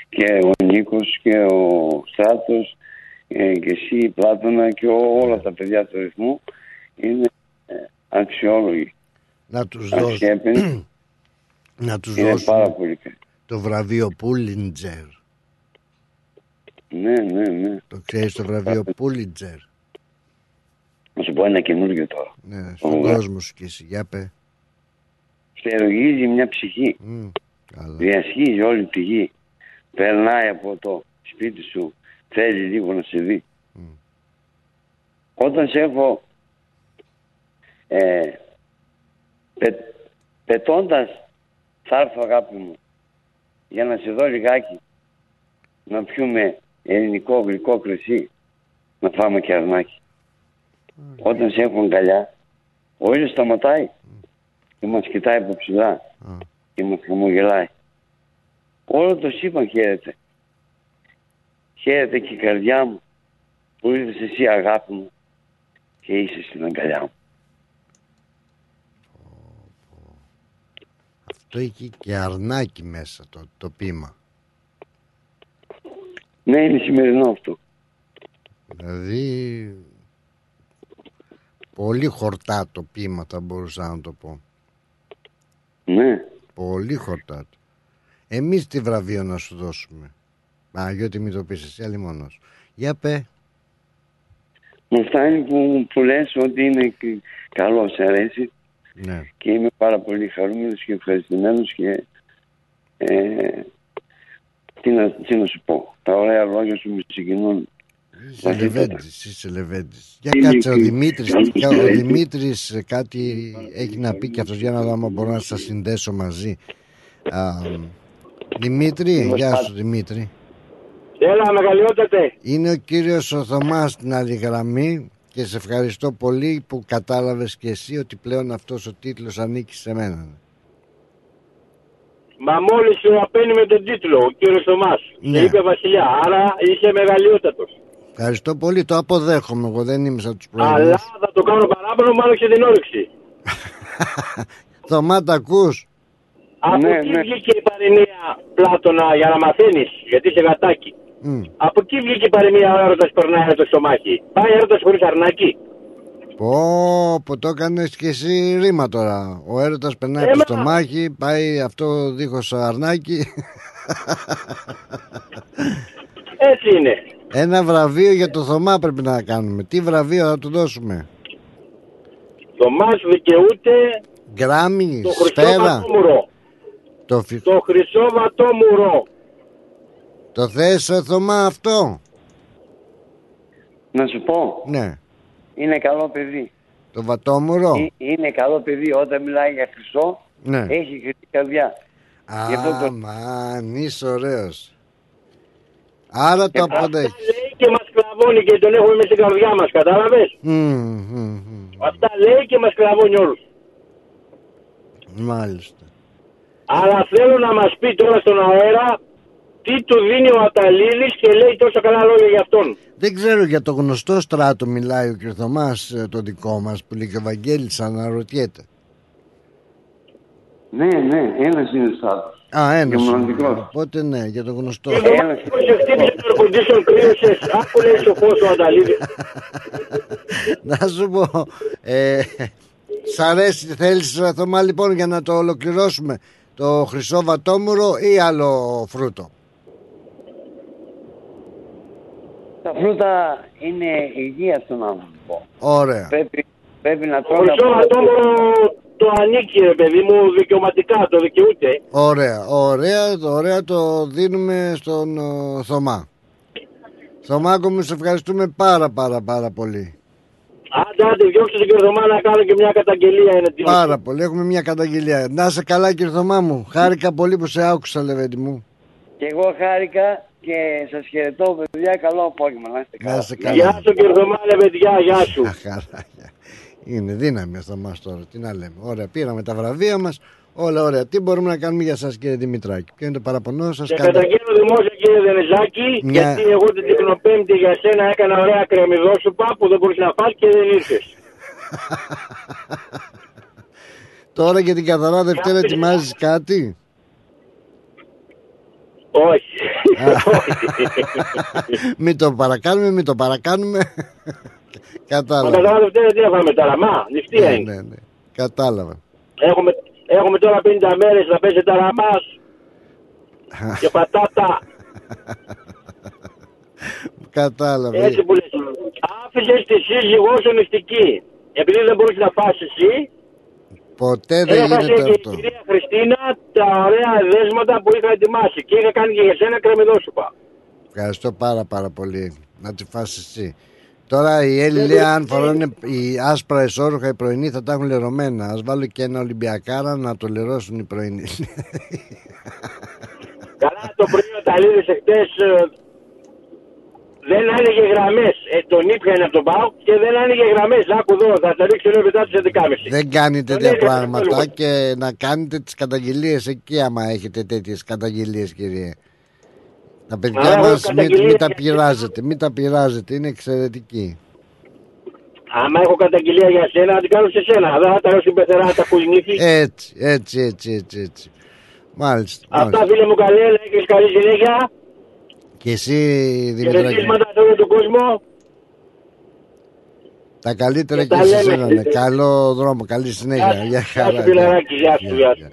και ο Νίκος και ο Στράτος ε, και εσύ η Πλάτωνα και ό- όλα τα παιδιά του ρυθμού είναι ε, αξιόλογοι. Να τους Αξιέπαινοι. δώσουμε, να τους Είναι πάρα δώσουμε πολύ καλοί. το βραβείο Πούλιντζερ. Ναι, ναι, ναι. Το ξέρεις το βραβείο Πούλιντζερ. Να σου πω ένα καινούργιο τώρα. Ναι, στον Ωραία. κόσμο σου και εσύ. Για πέ. Στερογίζει μια ψυχή. Μμ, καλά. Διασχίζει όλη τη γη. Περνάει από το σπίτι σου. Θέλει λίγο να σε δει. Όταν σε έχω ε, πε, πετώντας θα έρθω αγάπη μου για να σε δω λιγάκι να πιούμε ελληνικό γλυκό κρεσί να φάμε και αρνάκι. Όταν σε έχω αγκαλιά ο ήλιος σταματάει και μας κοιτάει από ψηλά και μας χαμογελάει. Όλο το σύμπαν χαίρεται. Χαίρεται και η καρδιά μου που ήρθες εσύ αγάπη μου και είσαι στην αγκαλιά μου. Αυτό έχει και αρνάκι μέσα το, το πείμα. Ναι, είναι σημερινό αυτό. Δηλαδή πολύ χορτά το πείμα θα μπορούσα να το πω. Ναι. Πολύ χορτά. Εμείς τι βραβείο να σου δώσουμε. Παναγιώτη μην το πεις εσύ άλλη μόνος. Για πέ. Μου φτάνει που, που λες ότι είναι και καλό, σε αρέσει Ναι. και είμαι πάρα πολύ χαρούμενος και ευχαριστημένος και ε, τι, να, τι να σου πω. Τα ωραία λόγια σου με συγκινούν. Είσαι Λεβέντης, είσαι Λεβέντης. Για Είναι κάτσε ο και- Δημήτρης, είναι κα- και- ο Δημήτρης ε, κάτι έχει να πει και αυτός για να δω άμα μπορώ να σας συνδέσω μαζί. Α, Δημήτρη, γεια σου Δημήτρη. Έλα, μεγαλειότατε. Είναι ο κύριος ο Θωμάς στην άλλη γραμμή και σε ευχαριστώ πολύ που κατάλαβες και εσύ ότι πλέον αυτός ο τίτλος ανήκει σε μένα. Μα μόλις σου απένει με τον τίτλο, ο κύριος Θωμάς. Ναι. Και είπε Βασιλιά, άρα είσαι μεγαλειότατος. Ευχαριστώ πολύ, το αποδέχομαι εγώ, δεν είμαι σαν τους Αλλά προηγούμενους. θα το κάνω παράπονο, μάλλον και την όρεξη. Θωμά, τα ακούς; Από Ναι, εκεί ναι. βγήκε η παροιμία Πλάτωνα για να μαθαίνεις, γιατί είσαι γατάκι. Μμ. Από εκεί βγήκε η παροιμία ο έρωτας περνάει με το στομάχι. Πάει έρωτας χωρίς αρνάκι. Πω, πω το έκανες και εσύ ρήμα τώρα. Ο έρωτας περνάει Ε, από το μα- στομάχι, πάει αυτό δίχως αρνάκι. Έτσι είναι. Ένα βραβείο για το Θωμά πρέπει να κάνουμε. Τι βραβείο θα του δώσουμε; Θωμάς δικαιούται Γκράμι, το χρυσό σφαίρα. βατόμουρο. Το, φι... Το χρυσό βατόμουρο. το θες ε, Θωμά αυτό; Να σου πω, Ναι. Είναι καλό παιδί. Το βατόμουρο; Ε, Είναι καλό παιδί όταν μιλάει για χρυσό, Ναι. έχει χρυσή καρδιά. Γι' αυτό το- Αμάν, είσαι ωραίος. Άρα το Αυτά αποδέχεις. λέει και μας κλαβώνει και τον έχουμε στην καρδιά μας, κατάλαβες; Μμμ, μμμ, μμμ. Αυτά λέει και μας κλαβώνει όλους. Μάλιστα. Αλλά θέλω να μας πει τώρα στον αέρα τι του δίνει ο Αταλίδης και λέει τόσο καλά λόγια για αυτόν. Δεν ξέρω για το γνωστό στράτο μιλάει ο κ. Θωμάς ε, το δικό μας που λέει και ο Βαγγέλης αναρωτιέται. Ναι, ναι, ένας είναι στάτος. Α, ένας. Και μοναδικός. Οπότε ναι, για το γνωστό. Και το μάτι που σε χτύπησε το air condition κρύωσες, άκου λέει σοφός ο Αταλίδης. Να σου πω, ε, σ' αρέσει, θέλεις ε, Θωμά λοιπόν για να το ολοκληρώσουμε το χρυσό βατόμουρο ή άλλο φρούτο; Τα φρούτα είναι υγεία στον άνθρωπο. Ωραία. Πρέπει, πρέπει να Ο τρώμε χρυσό από- ατόμορο το ανήκει ρε παιδί μου δικαιωματικά, το δικαιούται. Ωραία, ωραία, το- ωραία το δίνουμε στον ε, Θωμά. Θωμάκο μου, σε ευχαριστούμε πάρα πάρα πάρα πολύ. Άντε, άντε, διώξτε τον κύριο Θωμά να κάνω και μια καταγγελία είναι τι Πάρα πολύ, έχουμε μια καταγγελία. Να σε καλά κύριε Θωμά μου, χάρηκα πολύ που σε άκουσα Λεβέντη μου. Και εγώ χάρηκα και σας χαιρετώ παιδιά. Καλό απόγευμα. Να είστε καλά. Να είσαι καλά. Γεια σου κύριε Θωμά, ρε παιδιά, γεια σου. Χαρά. Είναι δύναμη ο Θωμάς τώρα, τι να λέμε. Ωραία, πήραμε τα βραβεία μας, όλα ωραία. Τι μπορούμε να κάνουμε για σας κύριε Δημητράκη; Ποιο είναι το παραπονό σας, Και κάντε... καταγγέλνω δημόσια κύριε Δενεζάκη, Μια- γιατί εγώ την τεχνοπέμπτη για σένα έκανα ωραία κρεμμυδόσουπα που δεν μπορείς να φας και δεν ήρθες. Τώρα για την καθαρά Δευτέρα ετοιμάζεις κάτι; Όχι. μην το παρακάνουμε, μην το παρακάνουμε. Κατάλαβα. Καταλάβατε τι έφαμε τώρα. Μα, νυχτία Ναι, είναι. ναι, ναι. Κατάλαβα. Έχουμε, έχουμε τώρα 50 μέρες να πέσει ταραμάς και πατάτα. Κατάλαβα. Έτσι που λες. Άφησες τη σύζυγό σου νηστική. Επειδή δεν μπορούσε να φας εσύ, Ποτέ δεν έχασε γίνεται και η αυτό. κυρία Χριστίνα τα ωραία δέσματα που είχα ετοιμάσει. Και είχα κάνει και για σένα κρεμμυδόσουπα. Ευχαριστώ πάρα πάρα πολύ. Να τη φας εσύ. Τώρα οι Έλληνες λέει αν φοράνε οι άσπρα εσόρουχα οι πρωινοί θα τα έχουν λερωμένα. Ας βάλω και ένα Ολυμπιακάρα να το λερώσουν οι πρωινοί. Καλά το πρωί ο Ταλίδης εχθές ε, δεν άνοιγε γραμμές. Ε, τον ήπιανε από τον ΠΑΟ και δεν άνοιγε γραμμές. Άκου εδώ, θα τα ρίξω λίγο μετά τις 11.30. Δεν κάνει τέτοια έκανε πράγματα αυτό. και να κάνετε τις καταγγελίες εκεί άμα έχετε τέτοιες καταγγελίες κύριε. Τα Α, παιδιά έχω μας μην, καταγγελίες μην τα και- πειράζετε, μην τα πειράζετε, είναι εξαιρετικοί. Άμα έχω καταγγελία για σένα, να την κάνω σε σένα. Δεν θα τα λέω στην πεθερά, τα κουλνίθη. Έτσι, έτσι, έτσι, έτσι, έτσι. Μάλιστα, μάλιστα. Αυτά φίλε μου καλέ, να έχεις καλή συνέχεια. Και εσύ Δημητράκη, Χαιρετίσματα σε όλο τον κόσμο. τα καλύτερα Και και τα σε λέμε. σένα. ναι. Καλό δρόμο, καλή συνέχεια. Γεια Γεια σου, γεια χαρά. σου φιλαράκι, γεια σου, γεια σου.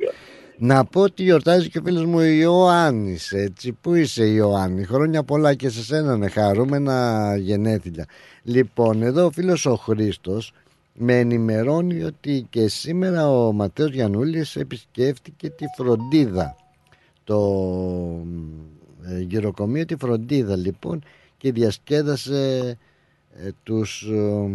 Να πω ότι γιορτάζει και ο φίλος μου Ιωάννης έτσι. Πού είσαι Ιωάννη; Χρόνια πολλά και σε σένα ναι, χαρούμενα γενέθλια Λοιπόν εδώ ο φίλος ο Χρήστος με ενημερώνει ότι και σήμερα ο Ματέος Γιαννούλης επισκέφτηκε τη φροντίδα το ε, γυροκομείο τη φροντίδα λοιπόν και διασκέδασε ε, τους ε,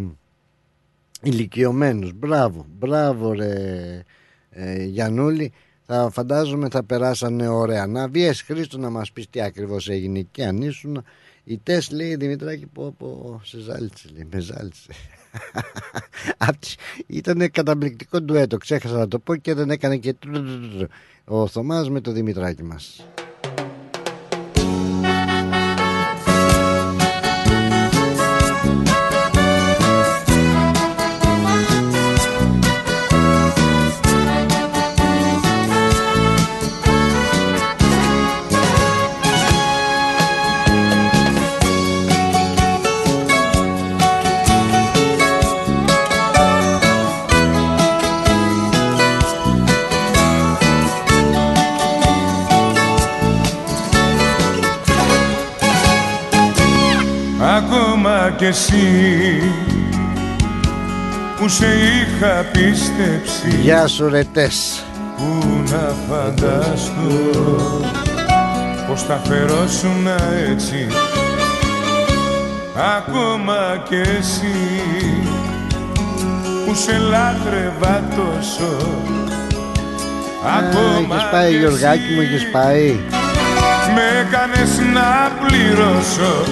ηλικιωμένους. Μπράβο, μπράβο ρε ε, Γιαννούλη θα φαντάζομαι θα περάσανε ωραία. Να βγες Χρήστο να μας πεις τι ακριβώς έγινε και αν ήσουν. Η Τες λέει Δημητράκη πω πω σε ζάλισε λέει με ζάλισε. Ήταν καταπληκτικό ντουέτο ξέχασα να το πω και δεν έκανε και τρρρρρρ. ο Θωμάς με το Δημητράκη μας κι εσύ που σε είχα πίστεψει. Γεια σου ρε Τες. Πού να φανταστώ πως θα φερόσουν έτσι. Ακόμα κι εσύ που σε λάτρευα τόσο. Ακόμα Έχεις πάει κι Γιωργάκη μου έχεις πάει. με έκανες να πληρώσω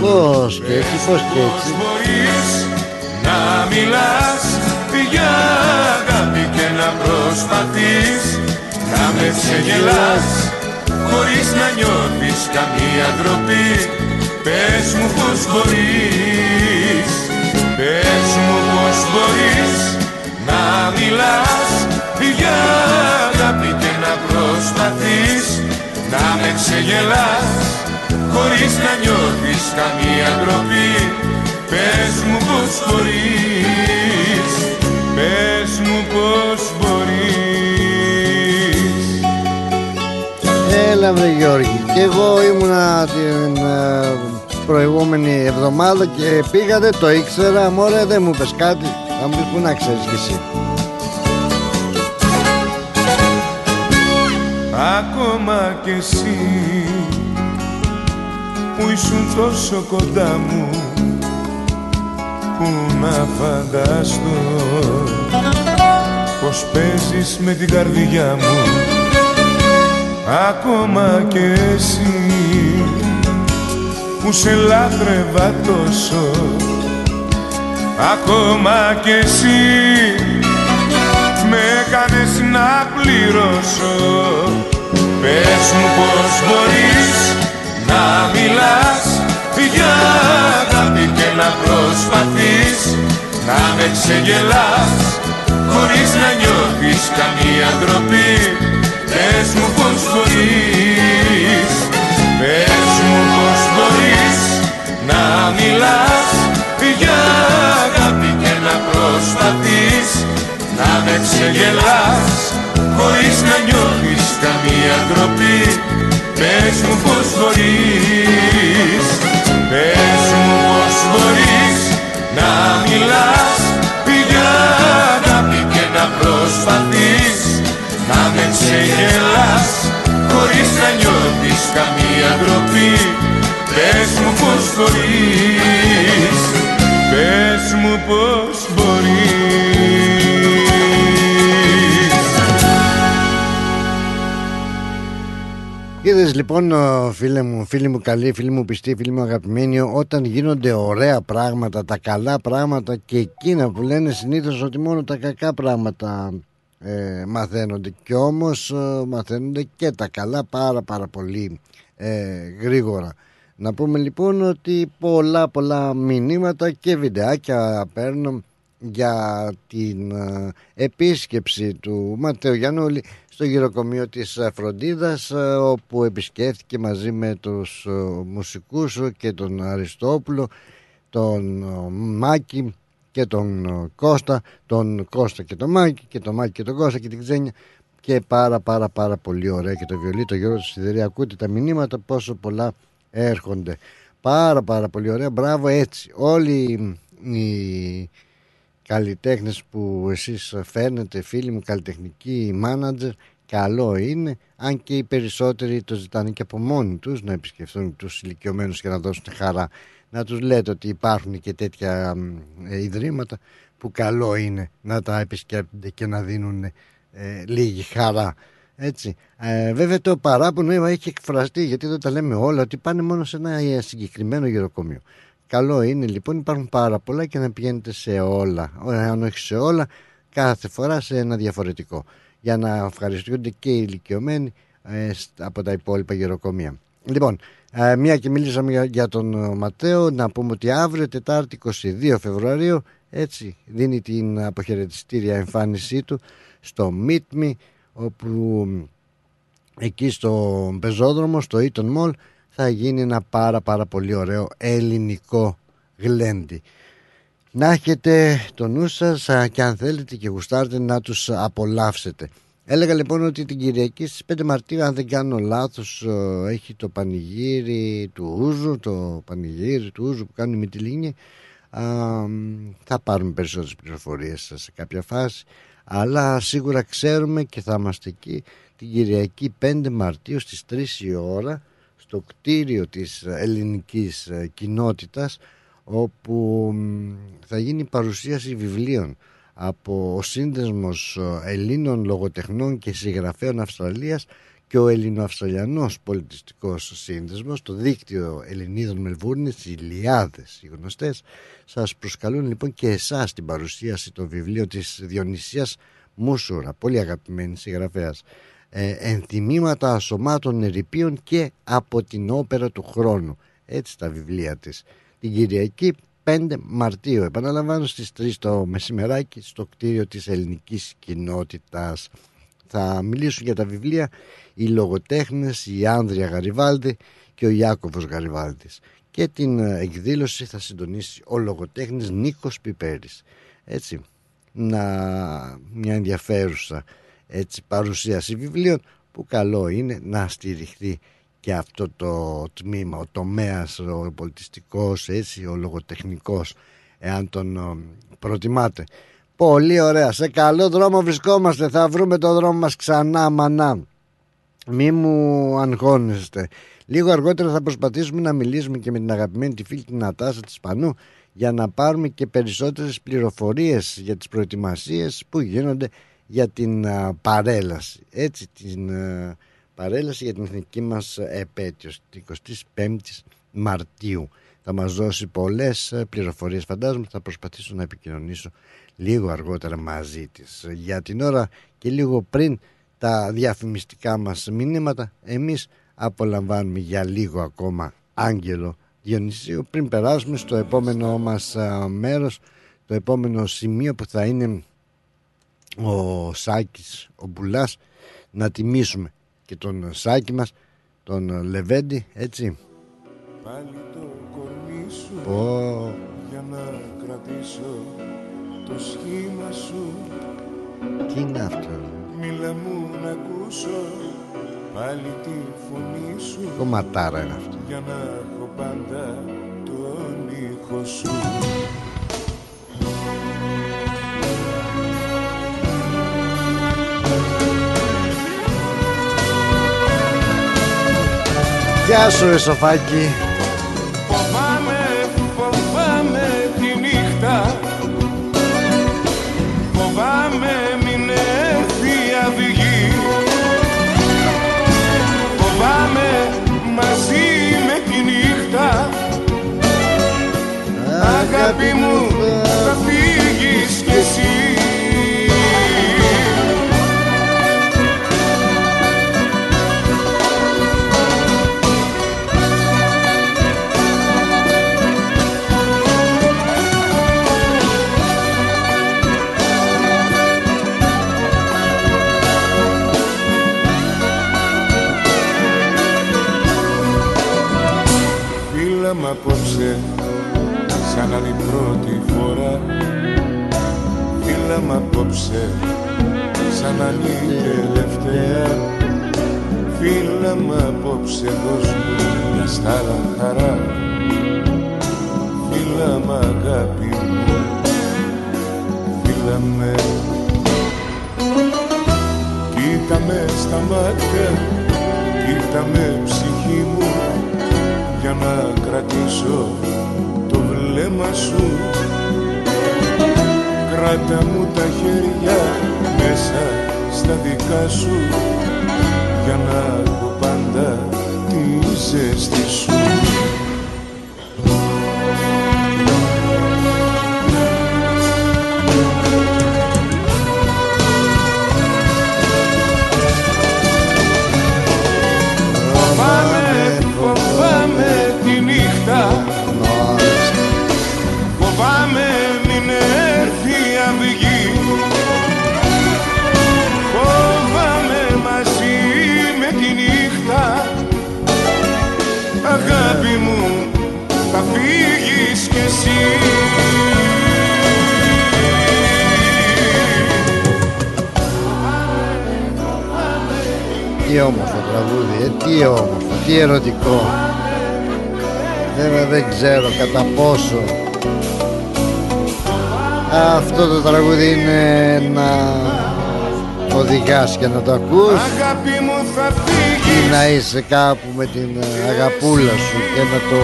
Πώς και έτσι πως και έτσι. Μπορείς να μιλάς για αγάπη και να προσπαθείς. Να με ξεγελάς χωρίς να νιώθεις καμία ντροπή. Πες μου πως μπορείς Πες μου πως μπορείς να μιλάς. Για αγάπη και να προσπαθείς. Να με ξεγελάς χωρίς να νιώθεις καμία ντροπή. Πες μου πως μπορείς Πες μου πως μπορείς. Έλα βρε Γιώργη. Και εγώ ήμουνα την ε, προηγούμενη εβδομάδα Και πήγα δεν το ήξερα. Μωρέ δεν μου πες κάτι. Θα μου πεις που να ξέρεις κι εσύ. Ακόμα κι εσύ που ήσουν τόσο κοντά μου Πού να φανταστώ πως παίζεις με την καρδιά μου. Ακόμα κι εσύ που σε λάτρευα τόσο Ακόμα κι εσύ με έκανες να πληρώσω. Πες μου πως μπορείς να μιλάς για αγάπη και να προσπαθείς. Να με ξεγελάς χωρίς να νιώθεις καμία ντροπή. Πες μου πως μπορείς πες μου πως μπορείς. Να μιλάς για αγάπη και να προσπαθείς. Να με ξεγελάς χωρίς να νιώθεις καμία ντροπή. καμία ντροπή. Πες μου πως μπορείς Πες μου πως μπορείς. Είδες λοιπόν φίλε μου, φίλοι μου καλοί, φίλοι μου πιστοί, φίλοι μου αγαπημένοι Όταν γίνονται ωραία πράγματα, τα καλά πράγματα και εκείνα που λένε συνήθως ότι μόνο τα κακά πράγματα ε, μαθαίνονται και όμως ε, μαθαίνονται και τα καλά πάρα πάρα πολύ ε, γρήγορα. Να πούμε λοιπόν ότι πολλά πολλά μηνύματα και βιντεάκια παίρνω για την ε, επίσκεψη του Ματέου Γιαννούλη στο γυροκομείο της Φροντίδας όπου επισκέφθηκε μαζί με τους μουσικούς και τον Αριστόπουλο τον Μάκη και τον Κώστα, τον Κώστα και τον Μάκη και τον Μάκη και τον Κώστα και την Ξένια. Και πάρα πάρα πάρα πολύ ωραία και το βιολί το Γιώργο του Σιδερή ακούτε τα μηνύματα πόσο πολλά έρχονται. Πάρα πάρα πολύ ωραία. Μπράβο έτσι. Όλοι οι καλλιτέχνες που εσείς φέρνετε φίλοι μου καλλιτεχνικοί μάνατζερ καλό είναι αν και οι περισσότεροι το ζητάνε και από μόνοι τους να επισκεφθούν τους ηλικιωμένους και να δώσουν χαρά να τους λέτε ότι υπάρχουν και τέτοια ε, ιδρύματα που καλό είναι να τα επισκέπτονται και να δίνουν ε, λίγη χαρά. Έτσι. Ε, βέβαια το παράπονο έχει εκφραστεί γιατί δεν τα λέμε όλα ότι πάνε μόνο σε ένα ε, συγκεκριμένο γεροκομείο. Καλό είναι λοιπόν υπάρχουν πάρα πολλά και να πηγαίνετε σε όλα. Αν όχι σε όλα κάθε φορά σε ένα διαφορετικό για να ευχαριστούνται και οι ηλικιωμένοι ε, από τα υπόλοιπα γεροκομεία. Λοιπόν, ε, μια και μιλήσαμε για, τον ε, Ματέο, να πούμε ότι αύριο, Τετάρτη 22 Φεβρουαρίου, έτσι δίνει την αποχαιρετιστήρια εμφάνισή του στο Meet Me, όπου εκεί στο πεζόδρομο, στο Eaton Mall, θα γίνει ένα πάρα πάρα πολύ ωραίο ελληνικό γλέντι. Να έχετε το νου σας και αν θέλετε και γουστάρετε να τους απολαύσετε. Έλεγα λοιπόν ότι την Κυριακή στις 5 Μαρτίου αν δεν κάνω λάθος έχει το πανηγύρι του Ούζου το πανηγύρι του Ούζου που κάνουν οι Μητυλίνοι θα πάρουμε περισσότερες πληροφορίες σε κάποια φάση αλλά σίγουρα ξέρουμε και θα είμαστε εκεί την Κυριακή 5 Μαρτίου στις 3 η ώρα στο κτίριο της ελληνικής ε, κοινότητας όπου θα γίνει παρουσίαση βιβλίων από ο Σύνδεσμος ε, Ελλήνων Λογοτεχνών και Συγγραφέων Αυστραλίας και ο Ελληνοαυστραλιανός Πολιτιστικός Σύνδεσμος, το δίκτυο Ελληνίδων Μελβούρνης, οι Λιάδες οι γνωστές, σας προσκαλούν λοιπόν και εσάς την παρουσίαση των βιβλίων της Διονυσίας Μούσουρα, πολύ αγαπημένη συγγραφέας. Ε, ενθυμήματα σωμάτων ερηπείων και από την όπερα του χρόνου. Έτσι τα βιβλία της. Την Κυριακή 5 Μαρτίου. Επαναλαμβάνω στις 3 το μεσημεράκι στο κτίριο της ελληνικής κοινότητας. Θα μιλήσουν για τα βιβλία οι λογοτέχνες, η Άνδρια Γαριβάλτη και ο Ιάκωβος Γαριβάλτης. Και την εκδήλωση θα συντονίσει ο λογοτέχνης Νίκος Πιπέρης. Έτσι, να, μια ενδιαφέρουσα έτσι, παρουσίαση βιβλίων που καλό είναι να στηριχθεί και αυτό το τμήμα, ο τομέας, ο πολιτιστικός, έτσι, ο λογοτεχνικός, εάν τον προτιμάτε. Πολύ ωραία, σε καλό δρόμο βρισκόμαστε, θα βρούμε το δρόμο μας ξανά μανά. Μη μου αγχώνεστε. Λίγο αργότερα θα προσπαθήσουμε να μιλήσουμε και με την αγαπημένη τη φίλη την Νατάσα της Πανού για να πάρουμε και περισσότερες πληροφορίες για τις προετοιμασίες που γίνονται για την παρέλαση. Έτσι την παρέλαση για την εθνική μας επέτειος, την 25η Μαρτίου. Θα μας δώσει πολλές ε, πληροφορίες φαντάζομαι θα προσπαθήσω να επικοινωνήσω λίγο αργότερα μαζί της. Για την ώρα και λίγο πριν τα διαφημιστικά μας μηνύματα εμείς απολαμβάνουμε για λίγο ακόμα Άγγελο Διονυσίου πριν περάσουμε στο επόμενο μας ε, μέρος το επόμενο σημείο που θα είναι ο Σάκης ο Μπουλάς να τιμήσουμε και τον Σάκη μας τον Λεβέντη έτσι. Πάλι το κορμί σου Πω. για να κρατήσω το σχήμα σου. Τι είναι αυτό Μίλα μου να ακούσω πάλι τη φωνή σου. Κομματάρα είναι αυτό. Για να έχω πάντα τον ήχο σου Γεια σου Εσοφάκη Φοβάμαι, φοβάμαι τη νύχτα. Φοβάμαι μην έρθει αυγή Φοβάμαι μαζί με τη νύχτα. Αγάπη μου. Φίλα μ' απόψε σαν να είναι η τελευταία. Φίλα μ' απόψε δώσ' μου μια στάλα χαρά. Φίλα μ' αγάπη μου Φίλα με. Κοίτα με στα μάτια Κοίτα με ψυχή μου για να κρατήσω το βλέμμα σου Κράτα μου τα χέρια μέσα στα δικά σου για να έχω πάντα τη ζέστη σου Τι όμορφο τραγούδι, ε, τι όμορφο, τι ερωτικό. Βέβαια δεν ξέρω κατά πόσο αυτό το τραγούδι είναι να οδηγάς και να το ακούς Αγάπη μου θα φύγεις ή να είσαι κάπου με την ε, αγαπούλα σου και να το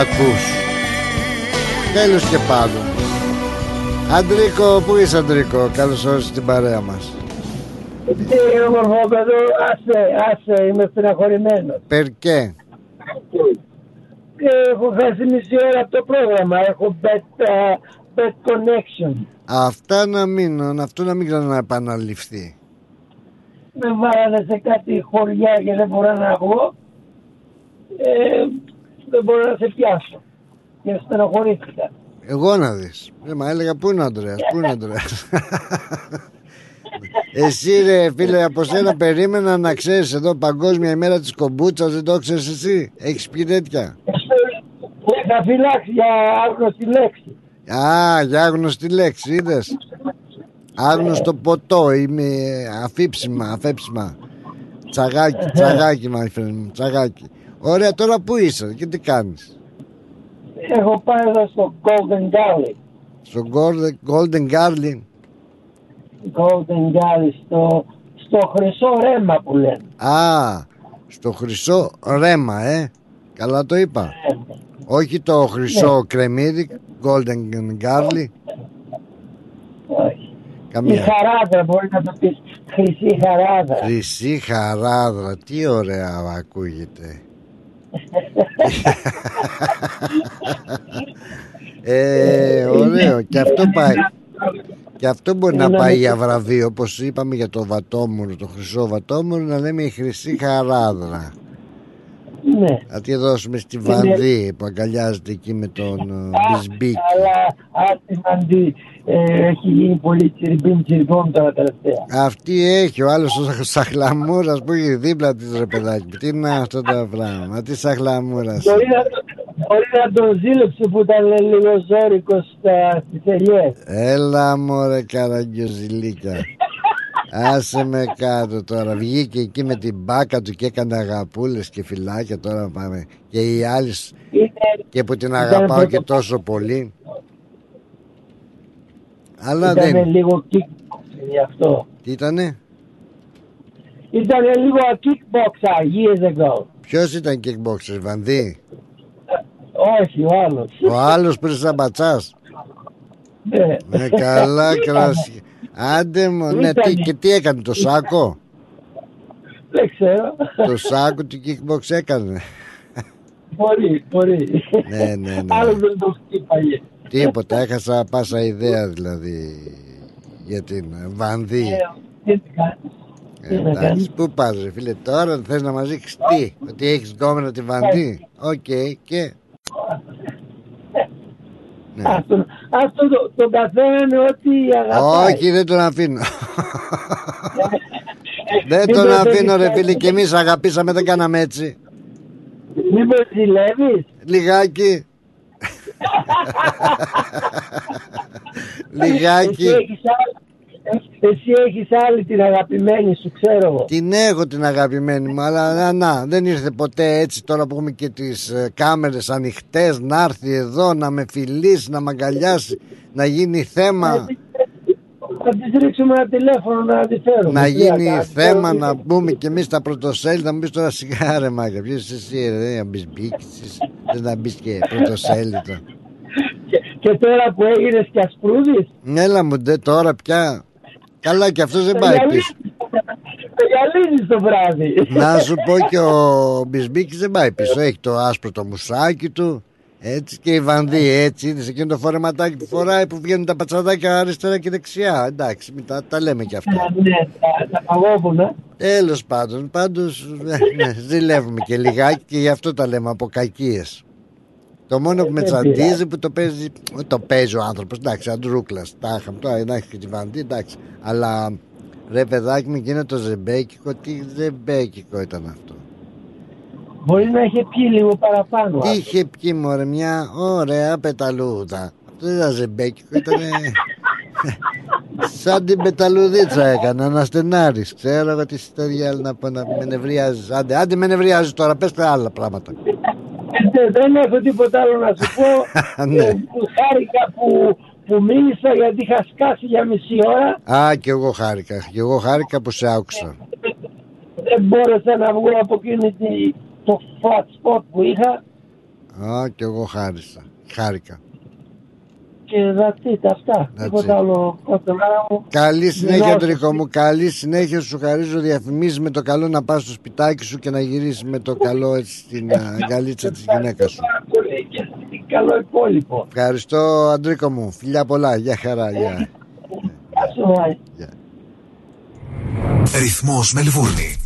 ακούς. Τέλος και πάντων. Αντρίκο, πού είσαι Αντρίκο, καλώς όρισες στην παρέα μας. Τι όμορφο παιδί, άσε, άσε, είμαι στεναχωρημένος. Περκέ. Ε, Έχω χάσει μισή ώρα από το πρόγραμμα, έχω bet, uh, bet connection. Αυτά να μην, αυτό να μην ξαναεπαναληφθεί. Με βάλανε σε κάτι χωριά και δεν μπορώ να βγω. Ε, δεν μπορώ να σε πιάσω. Και στεναχωρήθηκα. Εγώ να δεις. Ε, μα έλεγα πού είναι ο Ανδρέας, πού είναι ο Ανδρέας. Εσύ ρε φίλε από σένα περίμενα να ξέρεις εδώ παγκόσμια ημέρα της κομπούτσας δεν το ξέρεις εσύ; Έχεις πει τέτοια; Είχα φυλάξει για άγνωστη λέξη. Α, για άγνωστη λέξη είδες. Άγνωστο ποτό είμαι αφήψιμα, αφέψιμα. Τσαγάκι, τσαγάκι my friend μου, τσαγάκι. Ωραία τώρα πού είσαι και τι κάνεις; Έχω πάει εδώ στο Golden Galley. Στο Golden, Golden Garden. Golden Galley, στο, στο χρυσό ρέμα που λένε. Α, στο χρυσό ρέμα, ε. Καλά το είπα. Όχι το χρυσό κρεμμύδι, golden garlic. Όχι. Η Καμία. χαράδρα μπορεί να το πεις. Χρυσή χαράδρα. Χρυσή χαράδρα, τι ωραία ακούγεται. ε, ωραίο. Και αυτό πάει. Και αυτό μπορεί να πάει για βραβείο, όπως είπαμε για το βατόμουρο, το χρυσό βατόμουρο, να λέμε η χρυσή χαράδρα. Ναι. Να τη δώσουμε στη Βανδύ που αγκαλιάζεται εκεί με τον ε, Μπισμπίκ. Αλλά άτιμαντι ε, έχει γίνει πολύ τσιριμπίμ τσιριμπόμ τώρα τελευταία. Αυτή έχει, ο άλλος ο σαχλαμούρας που έχει δίπλα της ρε παιδάκι. Τι είναι αυτό το πράγμα, τι σαχλαμούρας. Μπορεί να, μπορεί να τον ζήλεψε που ήταν λίγο ζώρικος στα, στις ελιές. Έλα μωρέ καραγκιοζηλίκα. Άσε με κάτω τώρα. Βγήκε εκεί με την μπάκα του και έκανε αγαπούλες και φυλάκια. Τώρα πάμε. Και οι άλλοι σ- και που την αγαπάω και τόσο πολύ. Αλλά Ήταν δεν. λίγο kickboxer γι' αυτό. Τι ήτανε, Ήταν λίγο kickboxer years ago. ποιος ήταν kickboxer, Βανδύ; Όχι, ο άλλος. Ο άλλος πριν σαν πατσάς. Ναι. Ναι, καλά κρασί. Άντε μου, ναι, τι, και τι έκανε το σάκο; Δεν ξέρω. Το σάκο του kickbox έκανε; Μπορεί, μπορεί. Ναι, ναι, ναι. Άλλος δεν το χτύπαγε. Τίποτα, έχασα πάσα ιδέα δηλαδή για την Βανδί. Ε, τι να κάνεις. Ε, τι να εντάξει, κάνεις. πού πας ρε φίλε τώρα, θες να μας δείξεις τι, ότι έχεις γκόμενα τη Βανδί. Οκ, και... Ναι. Αυτό, αυτό το, το καθένα είναι ό,τι αγαπάει. Όχι, δεν τον αφήνω. δεν Μην τον το αφήνω ρε θέλεις φίλε έτσι. και εμείς αγαπήσαμε, δεν κάναμε έτσι. Μήπως ζηλεύεις; Λιγάκι. Λιγάκι. Εσύ έχεις, άλλη, εσύ έχεις άλλη την αγαπημένη σου, ξέρω εγώ. Την έχω την αγαπημένη μου, αλλά να, να, δεν ήρθε ποτέ έτσι τώρα που έχουμε και τις ε, κάμερες ανοιχτές να έρθει εδώ να με φιλήσει, να με αγκαλιάσει, να γίνει θέμα, Θα της ρίξουμε ένα τηλέφωνο να τη φέρουμε. να Τι γίνει να θέμα κάνω, να μπούμε και εμείς στα πρωτοσέλιδα, να μου πεις τώρα σιγά ρε μάγκα, ποιος είσαι εσύ ρε, δεν να μπεις μπήξεις, δεν να μπεις και πρωτοσέλιδο. Και, και τώρα που έγινες και ασπρούδης, Έλα μου ντε τώρα πια, καλά και αυτός δεν το πάει γυαλίζεις- πίσω. το γυαλίζεις το βράδυ. Να σου πω και ο Μπισμπίκης δεν πάει πίσω. Έχει το άσπρο το μουσάκι του. Έτσι και η Βανδί έτσι. Είδε εκείνο το φορεματάκι που φοράει που βγαίνουν τα πατσαδάκια αριστερά και δεξιά. Εντάξει, μην τα, τα λέμε και αυτά. ναι, τα, τα παγόβουνα. Τέλος πάντων, πάντως ναι, ναι, ζηλεύουμε και λιγάκι και γι' αυτό τα λέμε από κακίες. Το μόνο που με Δεν τσαντίζει πειράζει. που το παίζει, το παίζει ο άνθρωπος. Εντάξει, αντρούκλα. Τα είχαμε τώρα, να έχει και τη Βανδί, εντάξει. Αλλά ρε παιδάκι μου, γίνεται το ζεμπέκικο. Τι ζεμπέκικο ήταν αυτό. Μπορεί να είχε πιει λίγο παραπάνω. Τι είχε πιει μωρέ μια ωραία πεταλούδα Αυτό δεν ήταν ζεμπέκικο ήταν Σαν την πεταλουδίτσα έκανα να στενάρεις Ξέρω εγώ τι στο διάλογο να πω να με νευριάζεις Άντε, άντε με νευριάζεις τώρα πες τα άλλα πράγματα Ε, δεν έχω τίποτα άλλο να σου πω. Ναι. Ε, που χάρηκα που, που μίλησα γιατί είχα σκάσει για μισή ώρα. Α και εγώ χάρηκα Και εγώ χάρηκα που σε άκουσα Δεν μπόρεσα να βγω από εκείνη τη, το flat spot που είχα. Α και εγώ χάρισα Χάρηκα Και that's it, αυτά. That's Τίποτα it. άλλο. Κοστομάρα μου. Καλή συνέχεια Γεια Τρίκο μου Καλή συνέχεια σου χαρίζω διαφημίσεις με το καλό να πας στο σπιτάκι σου Και να γυρίσεις με το καλό έτσι στην α, αγκαλίτσα της γυναίκας σου Πάρα πολύ και καλό υπόλοιπο. Ευχαριστώ Αντρίκο μου. Φιλιά πολλά. Γεια χαρά. Γεια. Γεια σου, Μάη. Ρυθμός Μελβούρνη.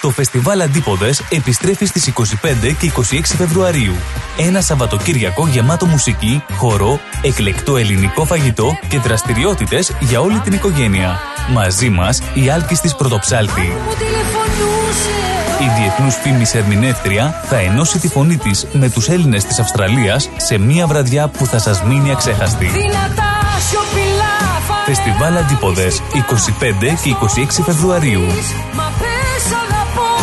Το φεστιβάλ Αντίποδες επιστρέφει στις 25 και 26 Φεβρουαρίου. Ένα Σαββατοκύριακο γεμάτο μουσική, χορό, εκλεκτό ελληνικό φαγητό και δραστηριότητες για όλη την οικογένεια. Μαζί μας η Άλκης της Πρωτοψάλτη. Η διεθνούς φήμης ερμηνεύτρια θα ενώσει τη φωνή της με τους Έλληνες της Αυστραλίας σε μία βραδιά που θα σας μείνει αξέχαστη. Φεστιβάλ Αντίποδες 25 και 26 Φεβρουαρίου.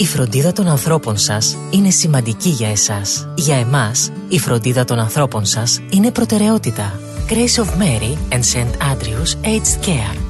Η φροντίδα των ανθρώπων σας είναι σημαντική για εσάς. Για εμάς, η φροντίδα των ανθρώπων σας είναι προτεραιότητα. Grace of Mary and St. Andrews Aged Care.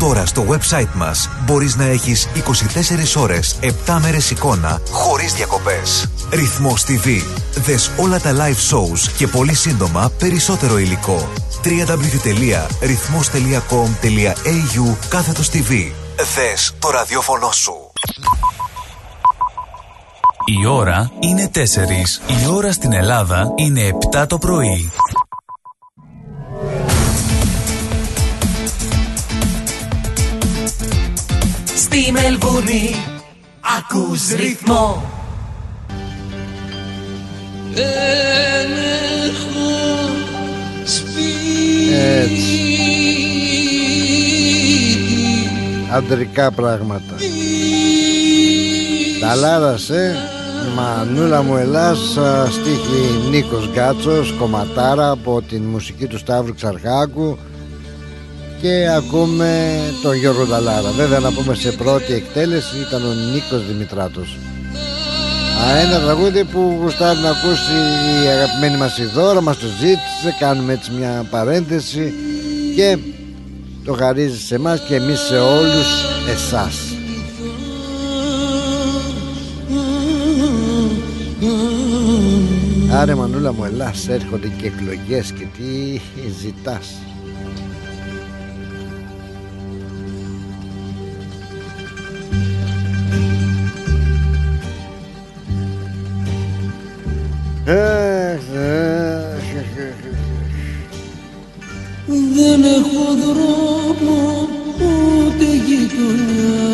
Τώρα στο website μας μπορείς να έχεις 24 ώρες, 7 μέρες εικόνα, χωρίς διακοπές. Ρυθμός TV. Δες όλα τα live shows και πολύ σύντομα περισσότερο υλικό. www.rythmos.com.au κάθετος TV. Δες το ραδιόφωνο σου. Η ώρα είναι 4. Η ώρα στην Ελλάδα είναι 7 το πρωί. Στη Μελβούνι ακούς ρυθμό Δεν έχω σπίτι Έτσι. Αντρικά πράγματα. Ταλάρας, ε. Μανούλα μου Ελλάς στίχη Νίκος Γκάτσος κομματάρα από την μουσική του Σταύρου Ξαρχάκου και ακούμε τον Γιώργο Ταλάρα βέβαια να πούμε σε πρώτη εκτέλεση ήταν ο Νίκος Δημητράτος. Α, ένα τραγούδι που γουστάρει να ακούσει η αγαπημένη μας η Δώρα μας το ζήτησε κάνουμε έτσι μια παρένθεση και το χαρίζει σε εμάς και εμείς σε όλους εσάς. Άρε Μανούλα μου Ελλάς έρχονται και εκλογές και τι ζητάς Δεν έχω δρόμο ούτε γειτονιά.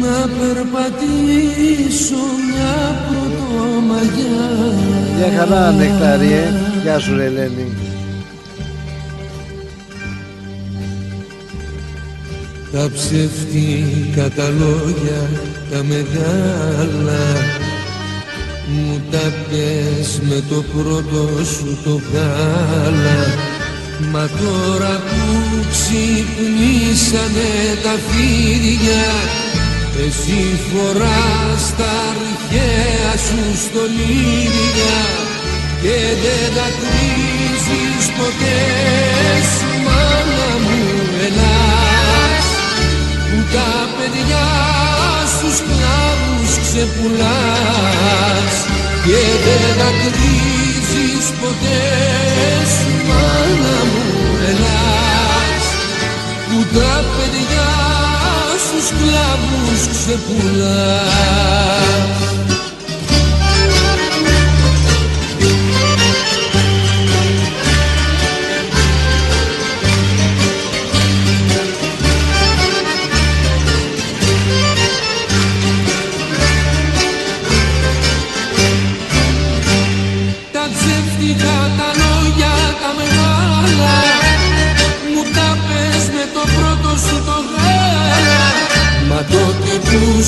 Να περπατήσω μια πρωτομαγιά. Γεια χαρά Νεκτάριε. Γεια σου ρε Ελένη Τα ψεύτικα τα λόγια τα μεγάλα. Μου τα πες με το πρώτο σου το γάλα. Μα τώρα που ξυπνήσανε τα φίδια Εσύ φοράς τα αρχαία σου στολίδια Και δεν τα κρίζεις ποτέ. Σου μάνα μου Ελλάς Που τα παιδιά σου σκλάβους ξεπουλάς Και δεν τα κρίζεις ποτέ σου μάνα μου Ελλάς Που τα παιδιά σου σκλάβους ξεπουλάς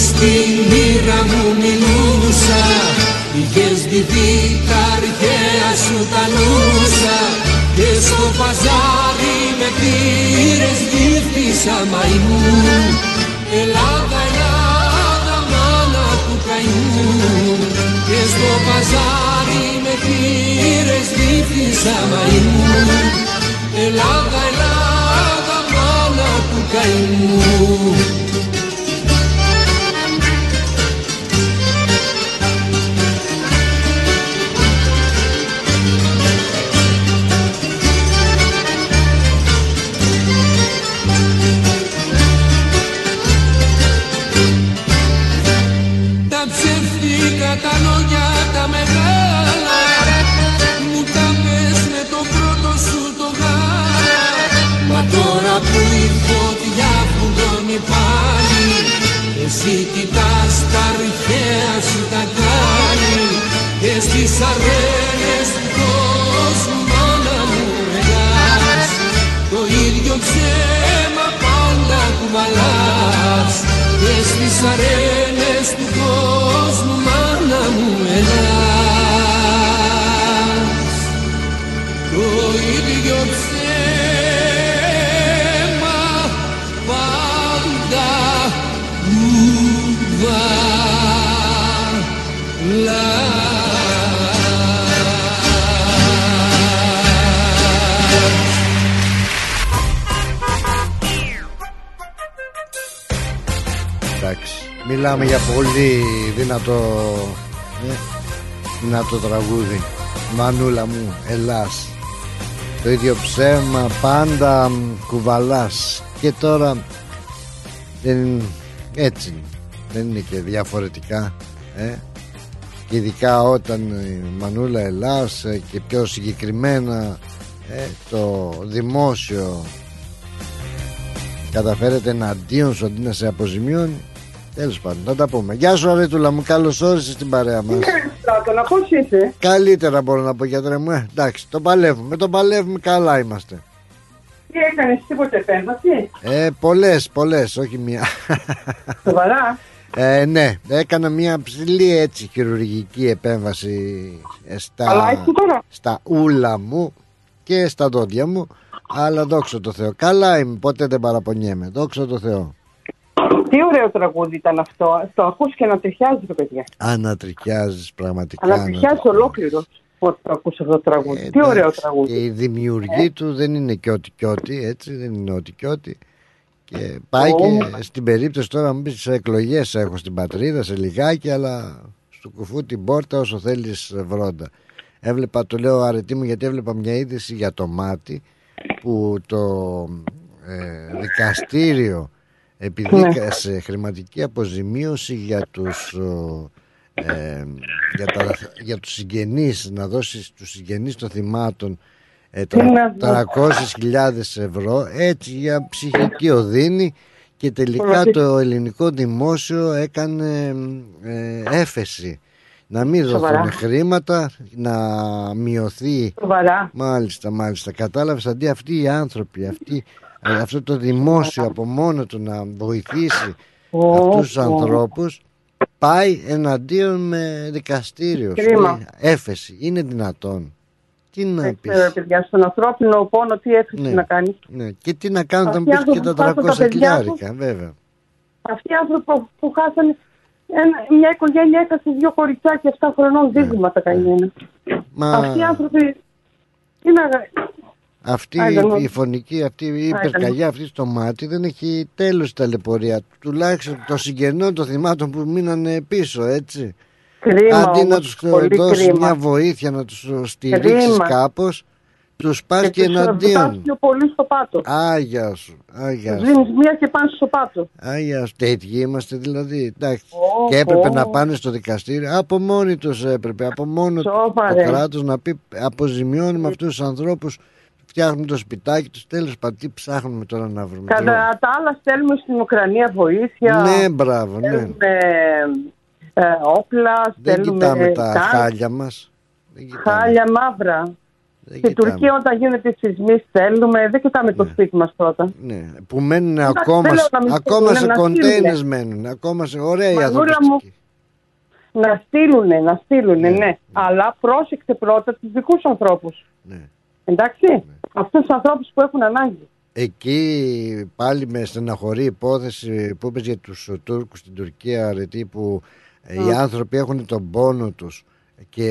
στη μοίρα μου μιλούσα. Είχες ντυθεί τα αρχαία σου τα νούσα. Και στο παζάρι με πήρες γύφτη ψήφισα μαϊμού Ελλάδα, Ελλάδα, μάνα του καημού και στο παζάρι με πήρες ψήφισα μαϊμού Ελλάδα, Ελλάδα, μάνα του καημού Και στις αρένες του κόσμου μάνα μου ελάς Το ίδιο ψέμα πάντα κουβαλάς Και στις αρένες του κόσμου μάνα μου ελάς Το ίδιο ψέμα Μιλάμε για πολύ δυνατό ε, δυνατό τραγούδι. Μανούλα μου, Ελλάς. Το ίδιο ψέμα πάντα μ, κουβαλάς. Και τώρα δεν έτσι είναι. δεν είναι και διαφορετικά. Ε. Και ειδικά όταν η Μανούλα Ελλάς ε, και πιο συγκεκριμένα ε, το δημόσιο καταφέρεται εναντίον σου αντί να σε αποζημιώνει. Τέλος πάντων, θα τα πούμε. Γεια σου, Αρέτουλα μου, καλώς όρισες στην παρέα μας. Στράτονα, πώς είσαι; Καλύτερα μπορώ να πω, γιατρέ μου. Ε, εντάξει, το παλεύουμε. Το παλεύουμε, καλά είμαστε. Τι έκανες, τίποτε επέμβαση. Ε, πολλές, πολλές, όχι μία. Σοβαρά; Ε, ναι, έκανα μια ψηλή έτσι χειρουργική επέμβαση ε, στα, Αλλά είσαι τώρα; στα ούλα μου και στα δόντια μου. Αλλά δόξα τω Θεώ. Καλά είμαι, ποτέ δεν παραπονιέμαι. Δόξα τω Θεώ. Τι ωραίο τραγούδι ήταν αυτό. Το ακούς και να τριχιάζει, ρε παιδιά. Ανατριχιάζεις πραγματικά. Αλλά τριχιάζει ολόκληρο. Πότε το ακούς αυτό το τραγούδι. Τι ωραίο τραγούδι. Και η δημιουργή του δεν είναι και ό,τι και ό,τι, έτσι, δεν είναι ό,τι και ό,τι. Και πάει Ω. και στην περίπτωση τώρα μου πεις σε εκλογές έχω στην πατρίδα σε λιγάκι αλλά στο κουφού την πόρτα όσο θέλεις βρόντα. Έβλεπα, το λέω αρετή μου γιατί έβλεπα μια είδηση για το μάτι που το ε, δικαστήριο επιδίκασε χρηματική αποζημίωση για τους ο, ε, για, τα, για τους συγγενείς να δώσεις στους συγγενείς των θυμάτων ε, Τι να τρα- δω. 300.000 ευρώ έτσι για ψυχική οδύνη και τελικά Πραγματι- το ελληνικό δημόσιο έκανε ε, έφεση να μην δοθούν Σοβαρά. χρήματα να μειωθεί Σοβαρά. μάλιστα μάλιστα κατάλαβες αντί αυτοί οι άνθρωποι αυτοί, ε, αυτό το δημόσιο από μόνο του να βοηθήσει Ω, αυτούς τους ω. ανθρώπους πάει εναντίον με δικαστήριο Κρίμα. Σου λέει, έφεση είναι δυνατόν τι να Δεν πεις ξέρω, ρε παιδιά, στον ανθρώπινο πόνο τι έφυγε Ναι. να κάνει. ναι. και τι να κάνω θα μου Αυτοί πεις οι και άνθρωποι τα που χάσαν 300 τα παιδιά χιλιάρικα βέβαια Αυτοί οι άνθρωποι που, που χάσανε ένα, μια οικογένεια έχασε δύο κοριτσάκια 7 χρονών δίδυμα τα καημένα. Ναι. Μα Αυτοί οι άνθρωποι. Τι να. Αυτή Άντε, μου. η φωνική, αυτή η Άντε, υπερκαγιά αυτή στο μάτι δεν έχει τέλος ταλαιπωρία. Τουλάχιστον το συγγενών των θυμάτων που μείνανε πίσω, έτσι. Κρίμα Αντί να όμως, τους πολύ δώσεις κρίμα. μια βοήθεια, να τους στηρίξεις Κρίμα. κάπως, τους πας και, τους βάζεις εναντίον. πιο πολύ στο πάτο. Άγια σου, άγια Τους σου. δίνεις μία και πάνε στο πάτο. Άγια σου. Τέτοιοι είμαστε δηλαδή. Εντάξει. Ω, και έπρεπε ω. να πάνε στο δικαστήριο. Από μόνοι τους έπρεπε. Από μόνο Σοβαρέ. το κράτος να πει αποζημιώνουμε αυτούς τους ανθρώπους. Φτιάχνουν το σπιτάκι τους. Τέλος πάντων, τι ψάχνουμε τώρα να βρούμε. Κατά τα άλλα στέλνουμε στην Ουκρανία βοήθεια. Ναι, μπράβο, ναι. Στέλνουμε ε, όπλα, Δεν στέλνουμε κοιτάμε τα τάγκ, χάλια μας. Δεν κοιτάμε. χάλια μαύρα. Δεν Στην κοιτάμε. Τουρκία όταν γίνεται σεισμοί στέλνουμε, δεν κοιτάμε το σπίτι μας πρώτα. Ναι, που μένουν Εντάξει, ακόμα, δεν λέω να μην ακόμα στείλουνε, σε να κοντέινερς στείλουνε. μένουν. Ακόμα σε ωραία οι Μανούλα ανθρωπιστικοί. μου, να στείλουνε, να στείλουνε, ναι. Αλλά πρόσεξε πρώτα τους δικούς ανθρώπους. Ναι. Εντάξει, αυτούς τους ανθρώπους που έχουν ανάγκη. Εκεί πάλι με στεναχωρεί η υπόθεση που είπες για τους Τούρκους στην Τουρκία αρετή που ε, οι Mm. άνθρωποι έχουν τον πόνο τους και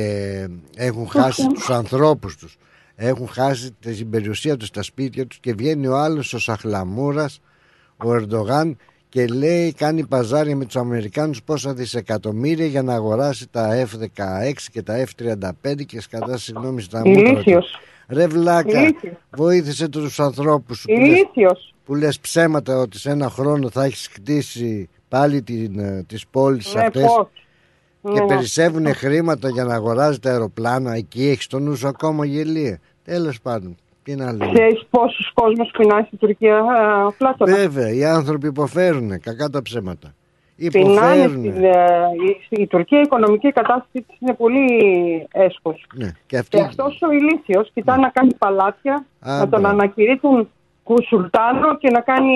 έχουν χάσει τους ανθρώπους τους έχουν χάσει την περιουσία τους στα σπίτια τους και βγαίνει ο άλλος ο Σαχλαμούρας ο Ερντογάν και λέει κάνει παζάρια με τους Αμερικάνους πόσα δισεκατομμύρια για να αγοράσει τα F-16 και τα F-35 και σκατά συγγνώμη στα μούτρα του. Ηλίθιος. Ρε βλάκα, Ηλίθιος. βοήθησε τους ανθρώπους σου που λες, Ηλίθιος. που λες ψέματα ότι σε ένα χρόνο θα έχεις κτίσει πάλι την, ε, τις πόλεις Ναι, αυτές πώς. και Ναι. περισσεύουν χρήματα για να αγοράζει τα αεροπλάνα εκεί έχεις τον νου σου ακόμα γελίε τέλος πάντων τι να λέμε Ξέρεις πόσους κόσμος πεινάει στην Τουρκία, α, Πλάτωνα. βέβαια οι άνθρωποι υποφέρουν κακά τα ψέματα Πεινάνε υποφέρουν στην, ε, η, η Τουρκία η οικονομική κατάσταση της είναι πολύ έσχος. ναι. και αυτοί Και αυτός ο ηλίθιος κοιτά να κάνει παλάτια, Α, να τον μπράβο. ανακηρύττουν κουσουλτάνο και να κάνει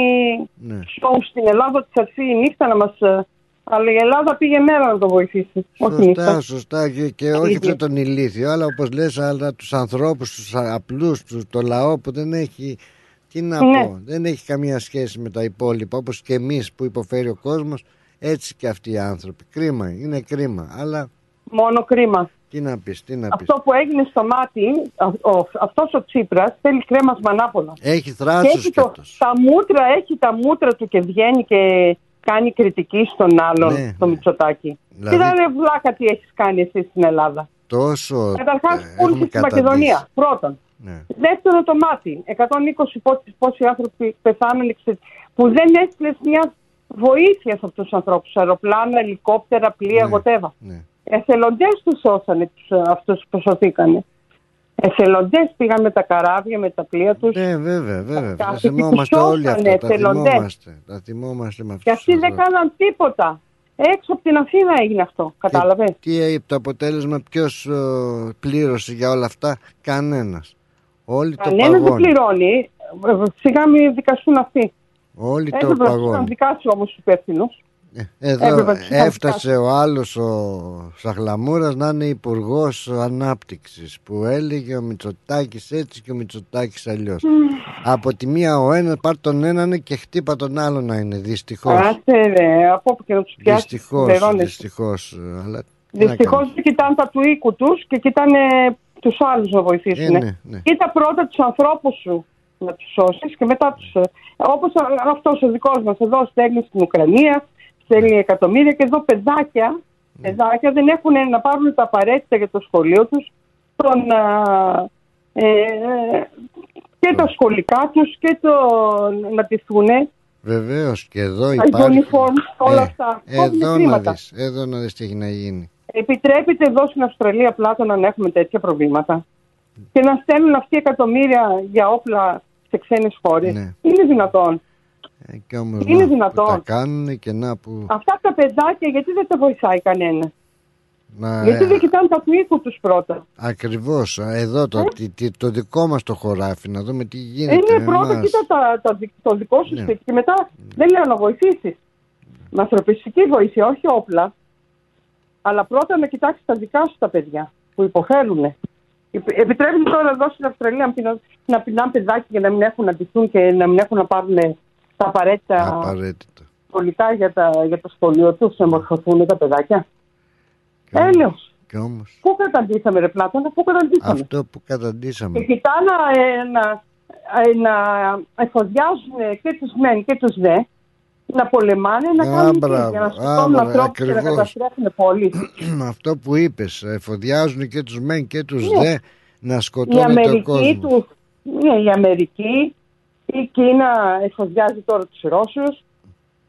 ναι. σοου στην Ελλάδα ότι θα έρθει η νύχτα να μας... ε, Αλλά η Ελλάδα πήγε μέρα να το βοηθήσει. Όχι νύχτα. Σωστά, σωστά και, και όχι Ίδιο. αυτό τον ηλίθιο, αλλά όπως λες, αλλά τους ανθρώπους, τους απλούς, τους, το λαό που δεν έχει, τι να Ναι. πω, δεν έχει καμία σχέση με τα υπόλοιπα, όπως και εμείς που υποφέρει ο κόσμος, έτσι και αυτοί οι άνθρωποι. Κρίμα, είναι κρίμα, αλλά Μόνο κρίμα. τι να πεις, τι να πεις. Αυτό που έγινε στο μάτι, α- ο, αυτός ο Τσίπρας θέλει κρέμα μανάπολα. Έχει Και θράσος έχει και το, τα μούτρα, έχει τα μούτρα του και βγαίνει και κάνει κριτική στον άλλον, Ναι, στο Μητσοτάκι. Δηλαδή- Κοίτα ρε βλάκα τι έχεις κάνει εσύ στην Ελλάδα. τόσο Καταρχάς ε, έχουμε πούλησε στη καταντήσει. Μακεδονία, πρώτον. Ναι. Δεύτερο το μάτι. 120 πόσοι, πόσοι άνθρωποι πεθάνουν ξε- που δεν έστειλες μια βοήθειας σε αυτού τους ανθρώπους. Αεροπλάνα, ελικόπτερα, πλοία, whatever. ναι. Εθελοντές τους σώσανε αυτούς που σωθήκανε. Εθελοντές πήγαν με τα καράβια, με τα πλοία τους. Ναι, βέβαια, βέβαια. Τα αυτοί που θυμόμαστε όλοι σώσανε, αυτά. Τα εθελοντές. θυμόμαστε. Τα θυμόμαστε με Και αυτούς αυτοί τους δεν ανθρώπους. κάναν τίποτα. Έξω από την Αθήνα έγινε αυτό. Κατάλαβες; Τι έγινε το αποτέλεσμα, ποιος πλήρωσε για όλα αυτά, κανένας. Όλοι το Κανένας δεν παγώνουν. πληρώνει. Ε, Σιγά μην δικαστούν αυτοί. Όλοι το Έπρεπε να του παγώνουν. δικάσει όμως του υπεύθυνου. Εδώ έπρεπε να τους έφτασε ο άλλος ο Σαχλαμούρας να είναι υπουργός ανάπτυξης που έλεγε ο Μητσοτάκης έτσι και ο Μητσοτάκης αλλιώς. Από τη μία ο ένας πάρ τον έναν και χτύπα τον άλλο να είναι δυστυχώς. Άσε ρε, από όπου και να τους πιάσεις. Δυστυχώς, δυστυχώς. Αλλά τι να Δυστυχώς κάνεις. δεν κοιτάνε τα του οίκου τους και κοιτάνε τους άλλους να βοηθήσουν. Ε, ναι, ναι. Κοίτα πρώτα τους ανθρώπους σου να τους σώσεις και μετά τους. Όπως αυτός ο δικός μας εδώ στέλνει στην Ουκρανία, στέλνει εκατομμύρια και εδώ παιδάκια, Ναι. παιδάκια δεν έχουν να πάρουν τα απαραίτητα για το σχολείο τους. Τον, α, ε, και τα σχολικά τους και το να τηθούν Βεβαίως και εδώ τα υπάρχει. uniform, όλα Ε, αυτά. Κόβουν Εδώ να χρήματα. δεις, εδώ να δεις τι έχει να γίνει. Επιτρέπεται εδώ στην Αυστραλία πλάτο να έχουμε τέτοια προβλήματα και να στέλνουν αυτοί εκατομμύρια για όπλα σε ξένες χώρες. Ναι. Είναι δυνατόν. Ε, και όμως Είναι να, δυνατόν. Τα κάνουν και να που... Αυτά τα παιδάκια γιατί δεν τα βοηθάει κανένα; Να, γιατί ε, δεν κοιτάνε τα του οίκου τους πρώτα; Ακριβώς, α, εδώ το, τι- τι- το δικό μας το χωράφι, να δούμε τι Ε, γίνεται. είναι πρώτα εμάς. κοίτα τα, τα, δι- το δικό σου Ναι. σπίτι και μετά δεν λέω να βοηθήσεις. Με ανθρωπιστική βοήθεια, όχι όπλα. Αλλά πρώτα να κοιτάξεις τα δικά σου τα παιδιά που υποφέρουν. Επι- Επιτρέπεται τώρα εδώ στην Αυστραλία να πεινά- να πεινάνε παιδάκια για να μην έχουν να ντυθούν και να μην έχουν να πάρουν τα απαραίτητα Απαραίτητα. σχολικά για, τα, για το σχολείο τους, να μορφωθούν τα παιδάκια. Έλεος. Και όμως Πού καταντήσαμε, ρε Πλάτωνα, πού καταντήσαμε; αυτό που Και καταντήσαμε. κοιτά να, ε, να, ε, να εφοδιάζουν και τους μεν και τους δε, να πολεμάνε, να Α, κάνουν τι, μπράβο. για να Α, σκοτώνουν μπράβο, ανθρώπους και να ακριβώς. καταστρέφουν πόλεις. αυτό που είπες, εφοδιάζουν και τους μεν και τους Ναι. δε να Η σκοτώνει τον Αμερική, κόσμο. του, ναι, η Αμερική, η Κίνα εφοδιάζει τώρα τους Ρώσους.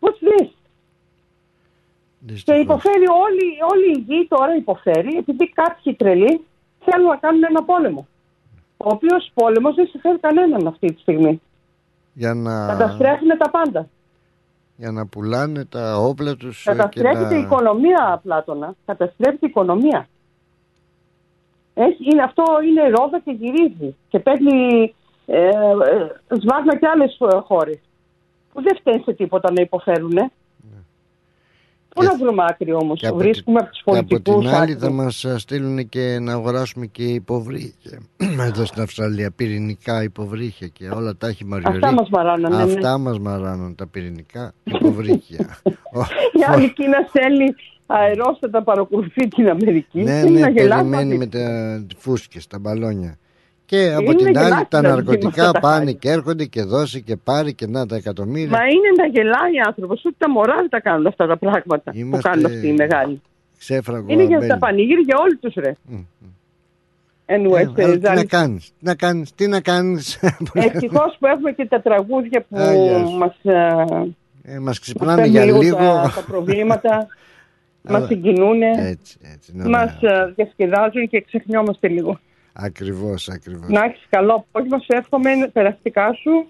Πώς δεις. Και υποφέρει όλη, όλη η γη τώρα υποφέρει επειδή κάποιοι τρελοί θέλουν να κάνουν ένα πόλεμο. Ο οποίος πόλεμος δεν συμφέρει κανέναν αυτή τη στιγμή. Για να, Καταστρέφουν τα πάντα. Για να πουλάνε τα όπλα τους ε, και Καταστρέφεται να... η οικονομία, Πλάτωνα. Καταστρέφεται η οικονομία. Έχει, είναι, αυτό είναι ρόδα και γυρίζει. Και παίρνει ε, ε, σβάρνα και άλλες χώρες. Που δεν φταίνουν σε τίποτα να υποφέρουν. Πού να βρούμε άκρη όμως. Και από Βρίσκουμε από τους Και από πολιτικούς. την άλλη θα μας α, στείλουν και να αγοράσουμε και υποβρύχια εδώ στην Αυστραλία, πυρηνικά υποβρύχια και όλα τα έχει μαριωρεί. Αυτά μας μαράνανε, ναι. Αυτά μας μαράνουν τα πυρηνικά υποβρύχια. Η άλλη Κίνα στέλνει αερόστατα παρακολουθεί την Αμερική. ναι, και είναι ναι, να γελάς περιμένει μαζί. με τα φούσκες, τα μπαλόνια. Και από Είναι την άλλη γελάς τα να δει με ναρκωτικά αυτά τα πάνε χάρη. και έρχονται και δώσει και πάρει και να τα εκατομμύρια. Μα είναι να γελάει άνθρωπος. Ούτε τα μωρά δεν τα κάνουν αυτά τα πράγματα Είμαστε που κάνουν αυτοί οι μεγάλοι. Ξέφραγο Είναι για αμπέλι. τα πανηγύρια για όλους τους ρε. Anyway, Ε, αλλά τι να Ζάνη, κάνεις, τι να κάνεις, τι να κάνεις. Ευτυχώς που έχουμε και τα τραγούδια που Α, γεια σου. μας Ε, μας ξυπνάνε για λίγο. Τα, τα προβλήματα μας Αλλά- συγκινούν, Έτσι, έτσι. να- μας διασκεδάζουν και ξεχνιόμαστε λίγο. Ακριβώς, ακριβώς. Να έχεις καλό απόγευμα. Σου εύχομαι περαστικά σου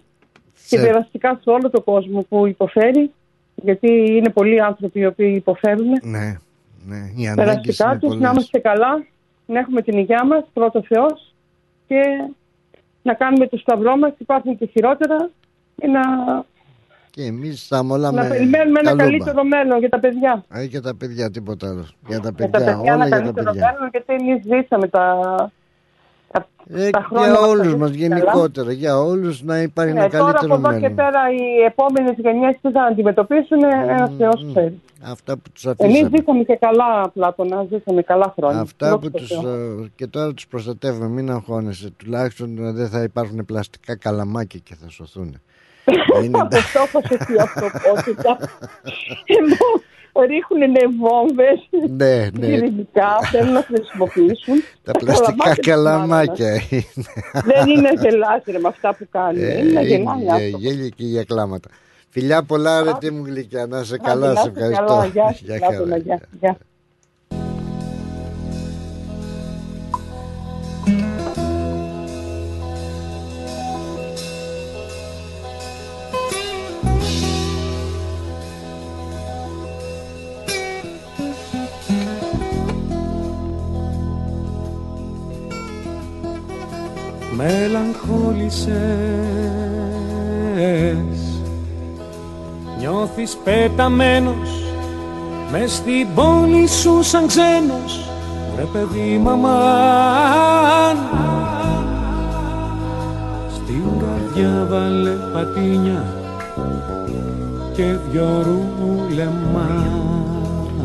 και Σε- περαστικά σε όλο τον κόσμο που υποφέρει. Γιατί είναι πολλοί άνθρωποι οι οποίοι υποφέρουν. Ναι, ναι. Οι ανάγκες Περαστικά είναι τους, να πολλές. είμαστε καλά, να έχουμε την υγεία μας, πρώτο Θεός και να κάνουμε το σταυρό μας. Υπάρχουν και χειρότερα και να, Και εμείς θα όλα να με περιμένουμε ένα καλούμπα. καλύτερο μέλλον για τα παιδιά. Α, για τα παιδιά, τίποτα άλλο. Για τα Για παιδιά, τα παιδιά όλα ένα για τα καλύτερο παιδιά. μέλλον, γιατί εμείς ζήσαμε τα, τα, Ε, τα χρόνια για μας όλους τα μας ζήσαμε καλά. γενικότερα, για όλους να υπάρχει ένα Ε, τώρα από καλύτερο εδώ και μέλλον. πέρα οι επόμενες γενιές τι θα αντιμετωπίσουν, ένας Θεός ξέρει. Αυτά που τους Εμείς αφήσαμε. ζήσαμε και καλά, Πλάτωνα, ζήσαμε καλά χρόνια. Αυτά Δόξα που τω τους, Θεώ. ε, και τώρα τους προστατεύουμε, μην αγχώνεσαι. Τουλάχιστον ε, δεν θα υπάρχουν πλαστικά καλαμάκια και θα σωθούν. Είναι Από αυτό θα σε πει αυτοπότητα. Ενώ ρίχνουν βόμβες Ναι, ναι. πυρηνικά, θέλουν να χρησιμοποιήσουν. Τα πλαστικά καλαμάκια τους καλαμάκια μάραναν. είναι. Δεν είναι να γελάς ρε με αυτά που κάνουν. Ε, είναι να είναι γελάει για άνθρωπος. γέλια και για κλάματα. Φιλιά πολλά ρε τι μου γλυκιά, να σε Άντε, καλά, να σε είστε ευχαριστώ. καλά. Γεια σου, Γεια Πλάτωνα, χαρά. γεια, μελαγχόλησες. Νιώθεις πεταμένος μες στην πόλη σου σαν ξένος. Βρε παιδί μαμάν Στην καρδιά βάλε πατίνια και δυο ρούλεμα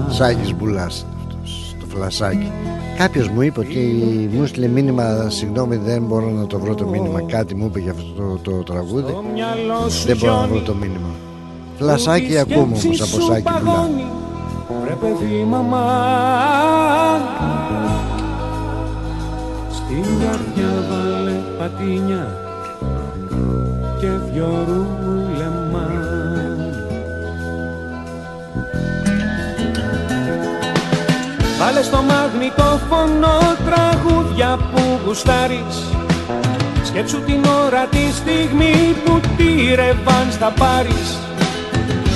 Σάκης Μπουλάς αυτός, το φλασάκι. Κάποιος μου είπε ότι μου έστειλε μήνυμα, συγγνώμη δεν μπορώ να το βρω το μήνυμα, κάτι μου είπε για αυτό το, το τραγούδι. μυαλό σου Δεν μπορώ να βρω χιόνι, το μήνυμα. Φλασάκι που τη ακούμε όμως σκέψη από σου Σάκη Μπουλά. παγώνει. Βρε παιδί μαμάν Στην καρδιά βάλε πατίνια και δυο ρούλεμα Βάλε στο μαγνητόφωνο τραγούδια που γουστάρεις. Σκέψου την ώρα τη στιγμή που τη ρεβάν θα πάρεις.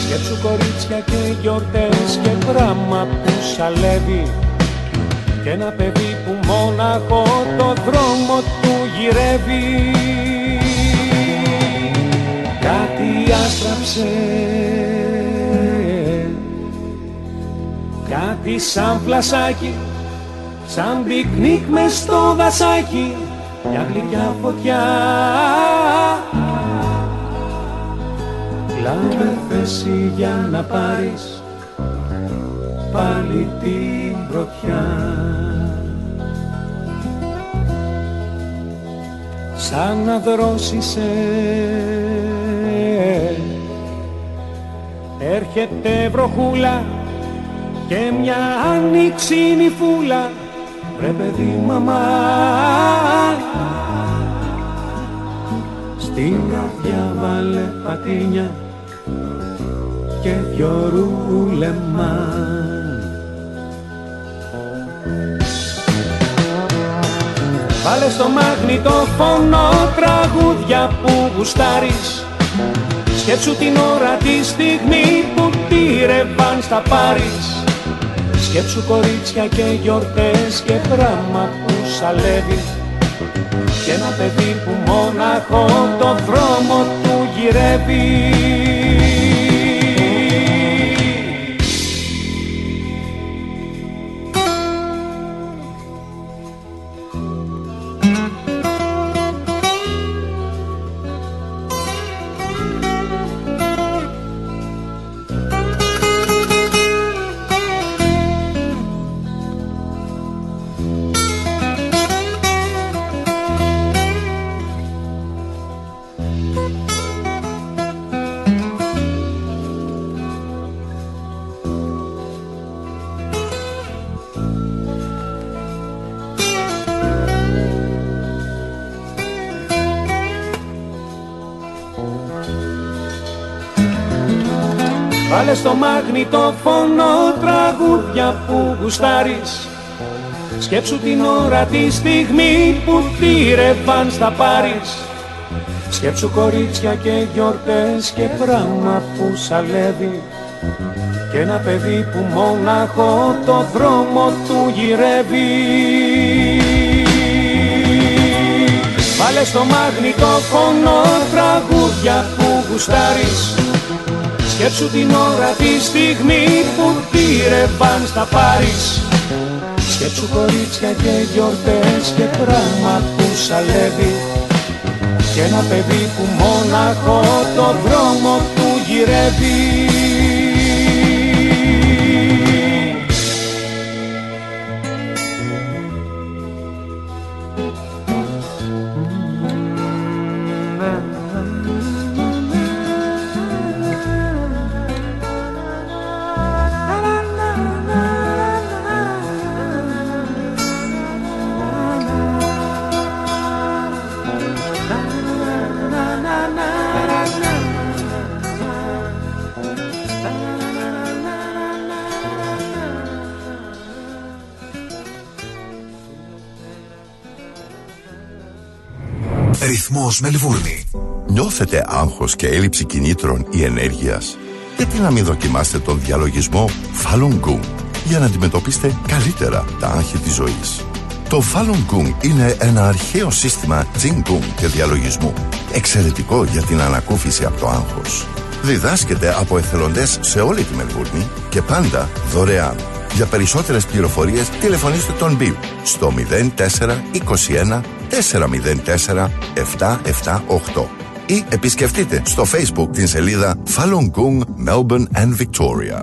Σκέψου κορίτσια και γιορτές και πράγμα που σαλεύει. Και ένα παιδί που μόναχο το δρόμο του γυρεύει. Κάτι άστραψε Κάτι σαν φλασάκι Σαν πικνίκ μες στο δασάκι Μια γλυκιά φωτιά. Λάβε θέση για να πάρεις Πάλι την πρωτιά. Σαν να δρόσισε Έρχεται βροχούλα και μια άνοιξη φούλα Ρε παιδί μαμά. Στην καρδιά βάλε πατίνια και δυο ρούλεμα. Βάλε στο μαγνητόφωνο τραγούδια που γουστάρεις. Σκέψου την ώρα τη στιγμή που τη ρεβάν θα πάρεις Σκέψου κορίτσια και γιορτές και πράγμα που σαλεύει. Και ένα παιδί που μόναχο το δρόμο του γυρεύει στο φωνό τραγούδια που γουστάρεις. Σκέψου την ώρα τη στιγμή που τη ρεβάν θα πάρεις. Σκέψου κορίτσια και γιορτές και πράγμα που σαλεύει. Και ένα παιδί που μόναχο το δρόμο του γυρεύει. Βάλε στο φωνό τραγούδια που γουστάρεις Σκέψου την ώρα τη στιγμή που τη ρεβάν θα πάρεις Σκέψου κορίτσια και γιορτές και πράγμα που σαλεύει. Και ένα παιδί που μόναχο το δρόμο του γυρεύει Ρυθμός Μελβούρνη. Νιώθετε άγχος και έλλειψη κινήτρων ή ενέργειας; Γιατί να μην δοκιμάσετε τον διαλογισμό Falun Gong για να αντιμετωπίσετε καλύτερα τα άγχη της ζωής; Το Falun Gong είναι ένα αρχαίο σύστημα Jing και διαλογισμού. Εξαιρετικό για την ανακούφιση από το άγχος. Διδάσκεται από εθελοντές σε όλη τη Μελβούρνη και πάντα δωρεάν. Για περισσότερες πληροφορίες τηλεφωνήστε τον Bill στο 0421 404 778 ή επισκεφτείτε στο Facebook την σελίδα Falun Gong Melbourne and Victoria.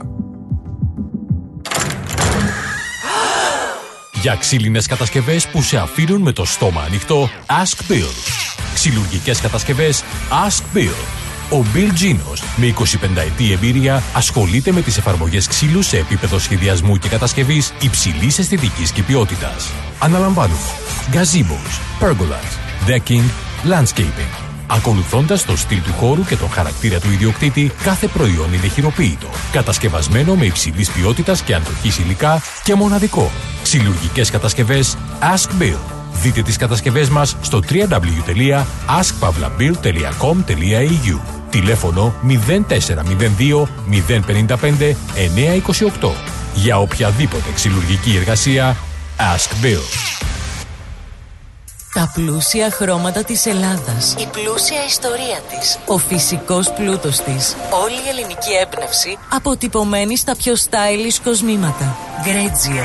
Για ξύλινες κατασκευές που σε αφήνουν με το στόμα ανοιχτό, Ask Bill. Ξυλουργικές κατασκευές Ask Bill. Ο Bill Genos, με 25 ετή εμπειρία, ασχολείται με τις εφαρμογές ξύλου σε επίπεδο σχεδιασμού και κατασκευής υψηλής αισθητικής και ποιότητας. Αναλαμβάνουμε gazebos, pergolas, decking, landscaping. Ακολουθώντας το στυλ του χώρου και τον χαρακτήρα του ιδιοκτήτη, κάθε προϊόν είναι χειροποίητο, κατασκευασμένο με υψηλής ποιότητας και αντοχής υλικά και μοναδικό. Ξυλουργικές κατασκευές Ask Bill Δείτε τις κατασκευές μας στο www.askpavlabil.com.au Τηλέφωνο 0402 055 928 Για οποιαδήποτε ξυλουργική εργασία Ask Bill. Τα πλούσια χρώματα της Ελλάδας. Η πλούσια ιστορία της. Ο φυσικός πλούτος της. Όλη η ελληνική έμπνευση. Αποτυπωμένη στα πιο stylish κοσμήματα. Γκρέτζιο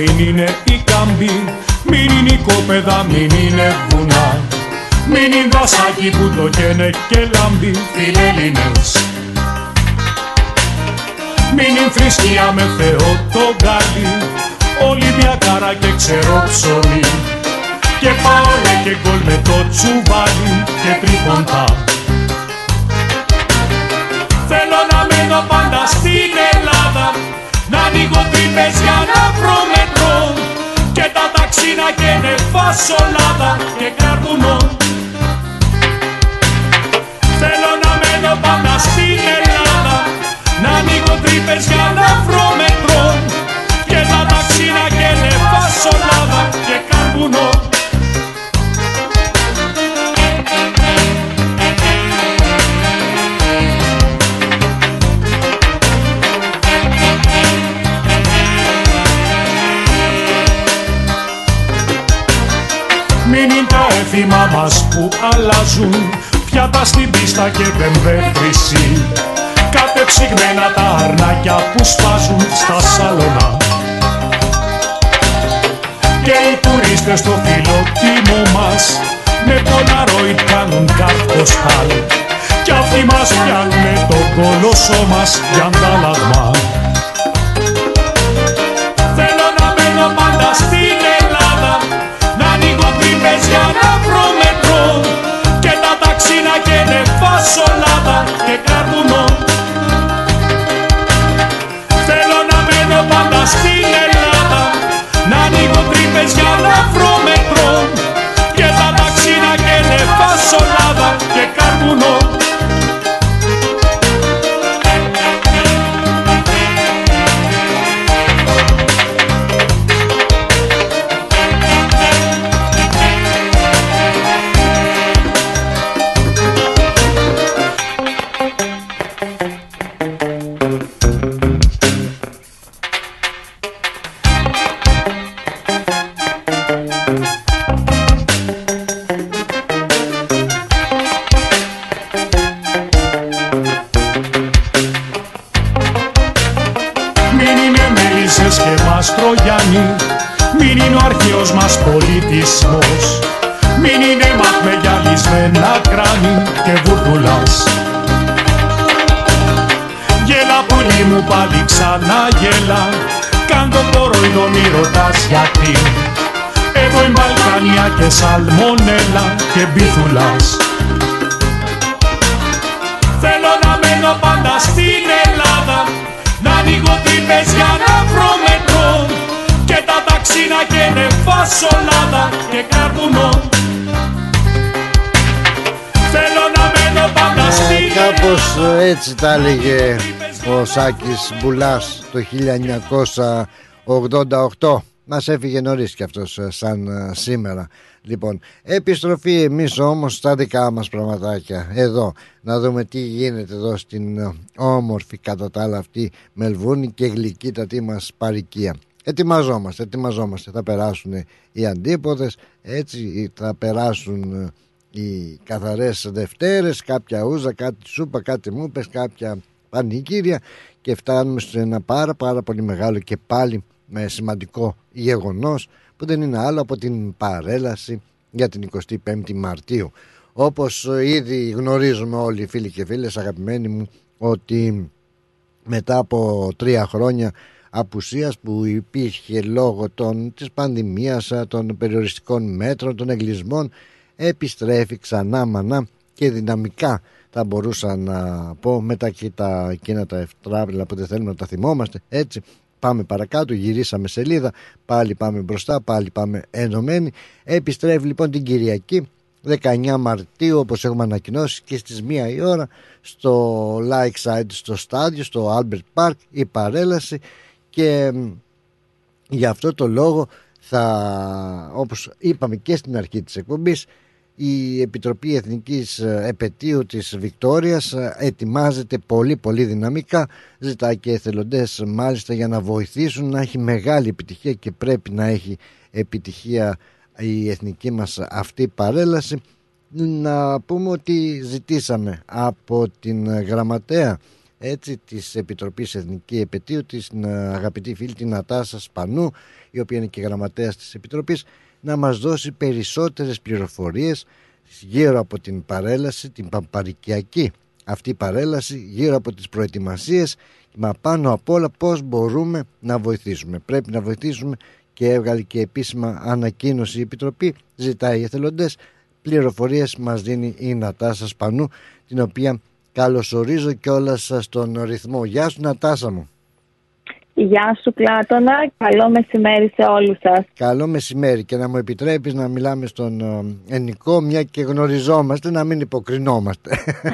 Μην είναι η κάμπη, μην είναι η κόπεδα, μην είναι βουνά. Μην είναι δασάκι που το καίνε και λάμπει, φιλελλήνες. Μην είναι θρησκεία με Θεό το γκάλι, όλη μια καρά και ξερό ψωμί. Και πάω και γκολ με το τσουβάλι και τριποντά. Θέλω να μένω πάντα στην Ελλάδα Να ανοίγω τρύπες για να βρω μετρό Και τα ταξί να καίνε φασολάδα και καρπουνό Θέλω να μένω πάντα στην Ελλάδα Να ανοίγω τρύπες για να βρω μετρό. Και τα ταξί να καίνε φασολάδα και καρπουνό μας που αλλάζουν. Πιάτα στην πίστα και δεν βέφρυση Κατεψυγμένα τα αρνάκια που σπάζουν στα σαλονά. Και οι τουρίστες στο φιλότιμο μας Με ποναροίτ κάνουν κάρποστάλ Κι αυτοί μας πιάνουνε τον κολοσσό μας για αντάλλαγμα καίνε φασολάδα και καρπουνό Θέλω να μένω πάντα στην Ελλάδα Να ανοίγω τρύπες για να βρω μετρό Και τα ταξί να καίνε φασολάδα και καρπουνό ταξί να καίνε φασολάδα και καρπουνό Θέλω να μένω πάντα στην Κάπως έτσι τα έλεγε ο Σάκης Μπουλάς το 1988 Μας έφυγε νωρίς και αυτός ε, σαν ε, σήμερα. Λοιπόν, επιστροφή εμείς όμως στα δικά μας πραγματάκια. Εδώ, να δούμε τι γίνεται εδώ στην ε, όμορφη κατά τα άλλα αυτή Μελβούνη και γλυκύτατη μας παρικία Ετοιμαζόμαστε, ετοιμαζόμαστε. Θα περάσουν οι αντίποδες Έτσι θα περάσουν οι καθαρές Δευτέρες κάποια ούζα, κάτι σούπα, κάτι μούπες κάποια πανηγύρια και φτάνουμε σε ένα πάρα πάρα πολύ μεγάλο και πάλι με σημαντικό γεγονός που δεν είναι άλλο από την παρέλαση για την 25η Μαρτίου. Όπως ήδη γνωρίζουμε όλοι οι φίλοι και φίλες αγαπημένοι μου ότι μετά από τρία χρόνια απουσίας που υπήρχε λόγω των, της πανδημίας, των περιοριστικών μέτρων, των εγκλισμών επιστρέφει ξανά μανά και δυναμικά. Θα μπορούσα να πω μετά και τα εκείνα τα ευτράβελα που δεν θέλουμε να τα θυμόμαστε έτσι πάμε παρακάτω γυρίσαμε σελίδα πάλι πάμε μπροστά πάλι πάμε ενωμένοι. Επιστρέφει λοιπόν την Κυριακή 19 Μαρτίου όπως έχουμε ανακοινώσει και στις 1 η ώρα στο Like Side στο στάδιο στο Albert Park η παρέλαση και γι' αυτό το λόγο θα όπως είπαμε και στην αρχή της εκπομπής η Επιτροπή Εθνικής Επαιτίου της Βικτόριας ετοιμάζεται πολύ πολύ δυναμικά. Ζητάει και εθελοντές μάλιστα για να βοηθήσουν να έχει μεγάλη επιτυχία και πρέπει να έχει επιτυχία η εθνική μας αυτή παρέλαση. Να πούμε ότι ζητήσαμε από την γραμματέα έτσι, της Επιτροπής Εθνική Επαιτίου, της ε, αγαπητή φίλη την Νατάσα Σπανού, η οποία είναι και γραμματέας της Επιτροπής, να μας δώσει περισσότερες πληροφορίες γύρω από την παρέλαση, την παμπαρικιακή αυτή η παρέλαση, γύρω από τις προετοιμασίες, μα πάνω απ' όλα πώς μπορούμε να βοηθήσουμε. Πρέπει να βοηθήσουμε και έβγαλε και επίσημα ανακοίνωση η Επιτροπή, ζητάει εθελοντές, πληροφορίες μας δίνει η Νατάσα Σπανού, την οποία καλωσορίζω και όλα σας στον ρυθμό. Γεια σου Νατάσα μου. Γεια σου Πλάτωνα, καλό μεσημέρι σε όλους σας. Καλό μεσημέρι και να μου επιτρέπεις να μιλάμε στον ε, ενικό μια και γνωριζόμαστε να μην υποκρινόμαστε.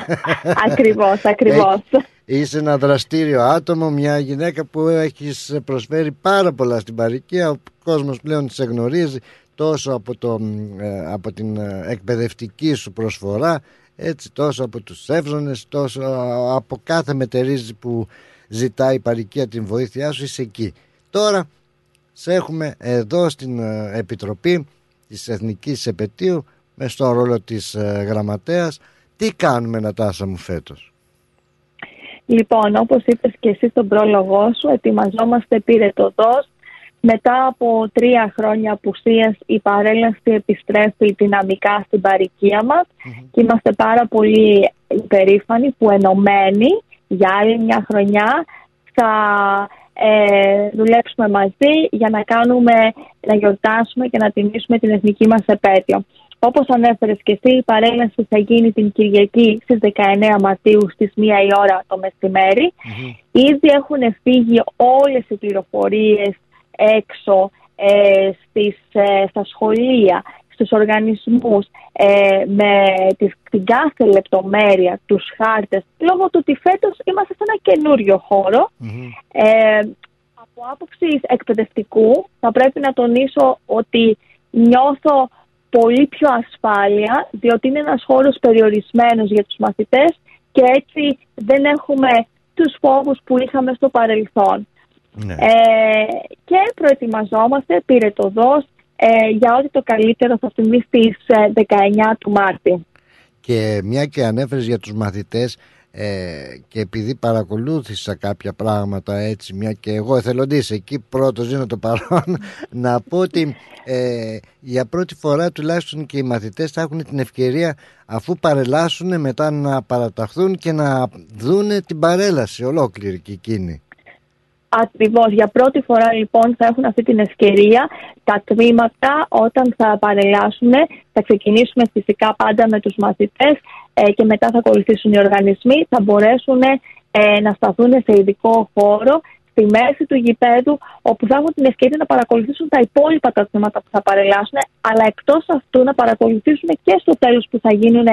Ακριβώς, ακριβώς. Είσαι ένα δραστήριο άτομο, μια γυναίκα που έχεις προσφέρει πάρα πολλά στην παροικία, ο κόσμος πλέον σε γνωρίζει τόσο από, το, ε, από την ε, εκπαιδευτική σου προσφορά, έτσι τόσο από τους εύζωνες, τόσο από κάθε μετερίζει που ζητάει η παροικία την βοήθειά σου, είσαι εκεί. Τώρα σε έχουμε εδώ στην ε, Επιτροπή της Εθνικής Επαιτίου με στο ρόλο της ε, γραμματέας. Τι κάνουμε Νατάσα μου φέτος; Λοιπόν, όπως είπες και εσύ στον πρόλογό σου, ετοιμαζόμαστε πυρετοδός. Μετά από τρία χρόνια απουσίας η παρέλαση επιστρέφει δυναμικά στην παροικία μας και είμαστε πάρα πολύ υπερήφανοι που ενωμένοι για άλλη μια χρονιά θα ε, δουλέψουμε μαζί για να κάνουμε, να γιορτάσουμε και να τιμήσουμε την εθνική μας επέτειο. Όπως ανέφερες και εσύ, η παρέλαση θα γίνει την Κυριακή στις 19 Μαρτίου στις 1 η ώρα το μεσημερι Ήδη έχουν φύγει όλες οι πληροφορίες έξω ε, στις, ε, στα σχολεία, στους οργανισμούς ε, με την κάθε λεπτομέρεια, τους χάρτες, λόγω του ότι φέτος είμαστε σε ένα καινούριο Ε, από άποψη εκπαιδευτικού θα πρέπει να τονίσω ότι νιώθω πολύ πιο ασφάλεια, διότι είναι ένας χώρος περιορισμένος για τους μαθητές και έτσι δεν έχουμε τους φόβους που είχαμε στο παρελθόν. Ναι. Ε, και προετοιμαζόμαστε πυρετοδός ε, για ό,τι το καλύτερο θα συμβεί στις 19 ε, του Μάρτη. Και μια και ανέφερες για τους μαθητές ε, και επειδή παρακολούθησα κάποια πράγματα έτσι μια και εγώ εθελοντής εκεί πρώτος δίνω το παρόν να πω ότι ε, για πρώτη φορά τουλάχιστον και οι μαθητές θα έχουν την ευκαιρία αφού παρελάσουν μετά να παραταχθούν και να δούνε την παρέλαση ολόκληρη και εκείνη. Ακριβώς. Για πρώτη φορά λοιπόν θα έχουν αυτή την ευκαιρία τα τμήματα όταν θα παρελάσουν. Θα ξεκινήσουμε φυσικά πάντα με τους μαθητές ε, και μετά θα ακολουθήσουν οι οργανισμοί. Θα μπορέσουν ε, να σταθούν σε ειδικό χώρο στη μέση του γηπέδου όπου θα έχουν την ευκαιρία να παρακολουθήσουν τα υπόλοιπα τα τμήματα που θα παρελάσουν αλλά εκτός αυτού να παρακολουθήσουν και στο τέλος που θα γίνουν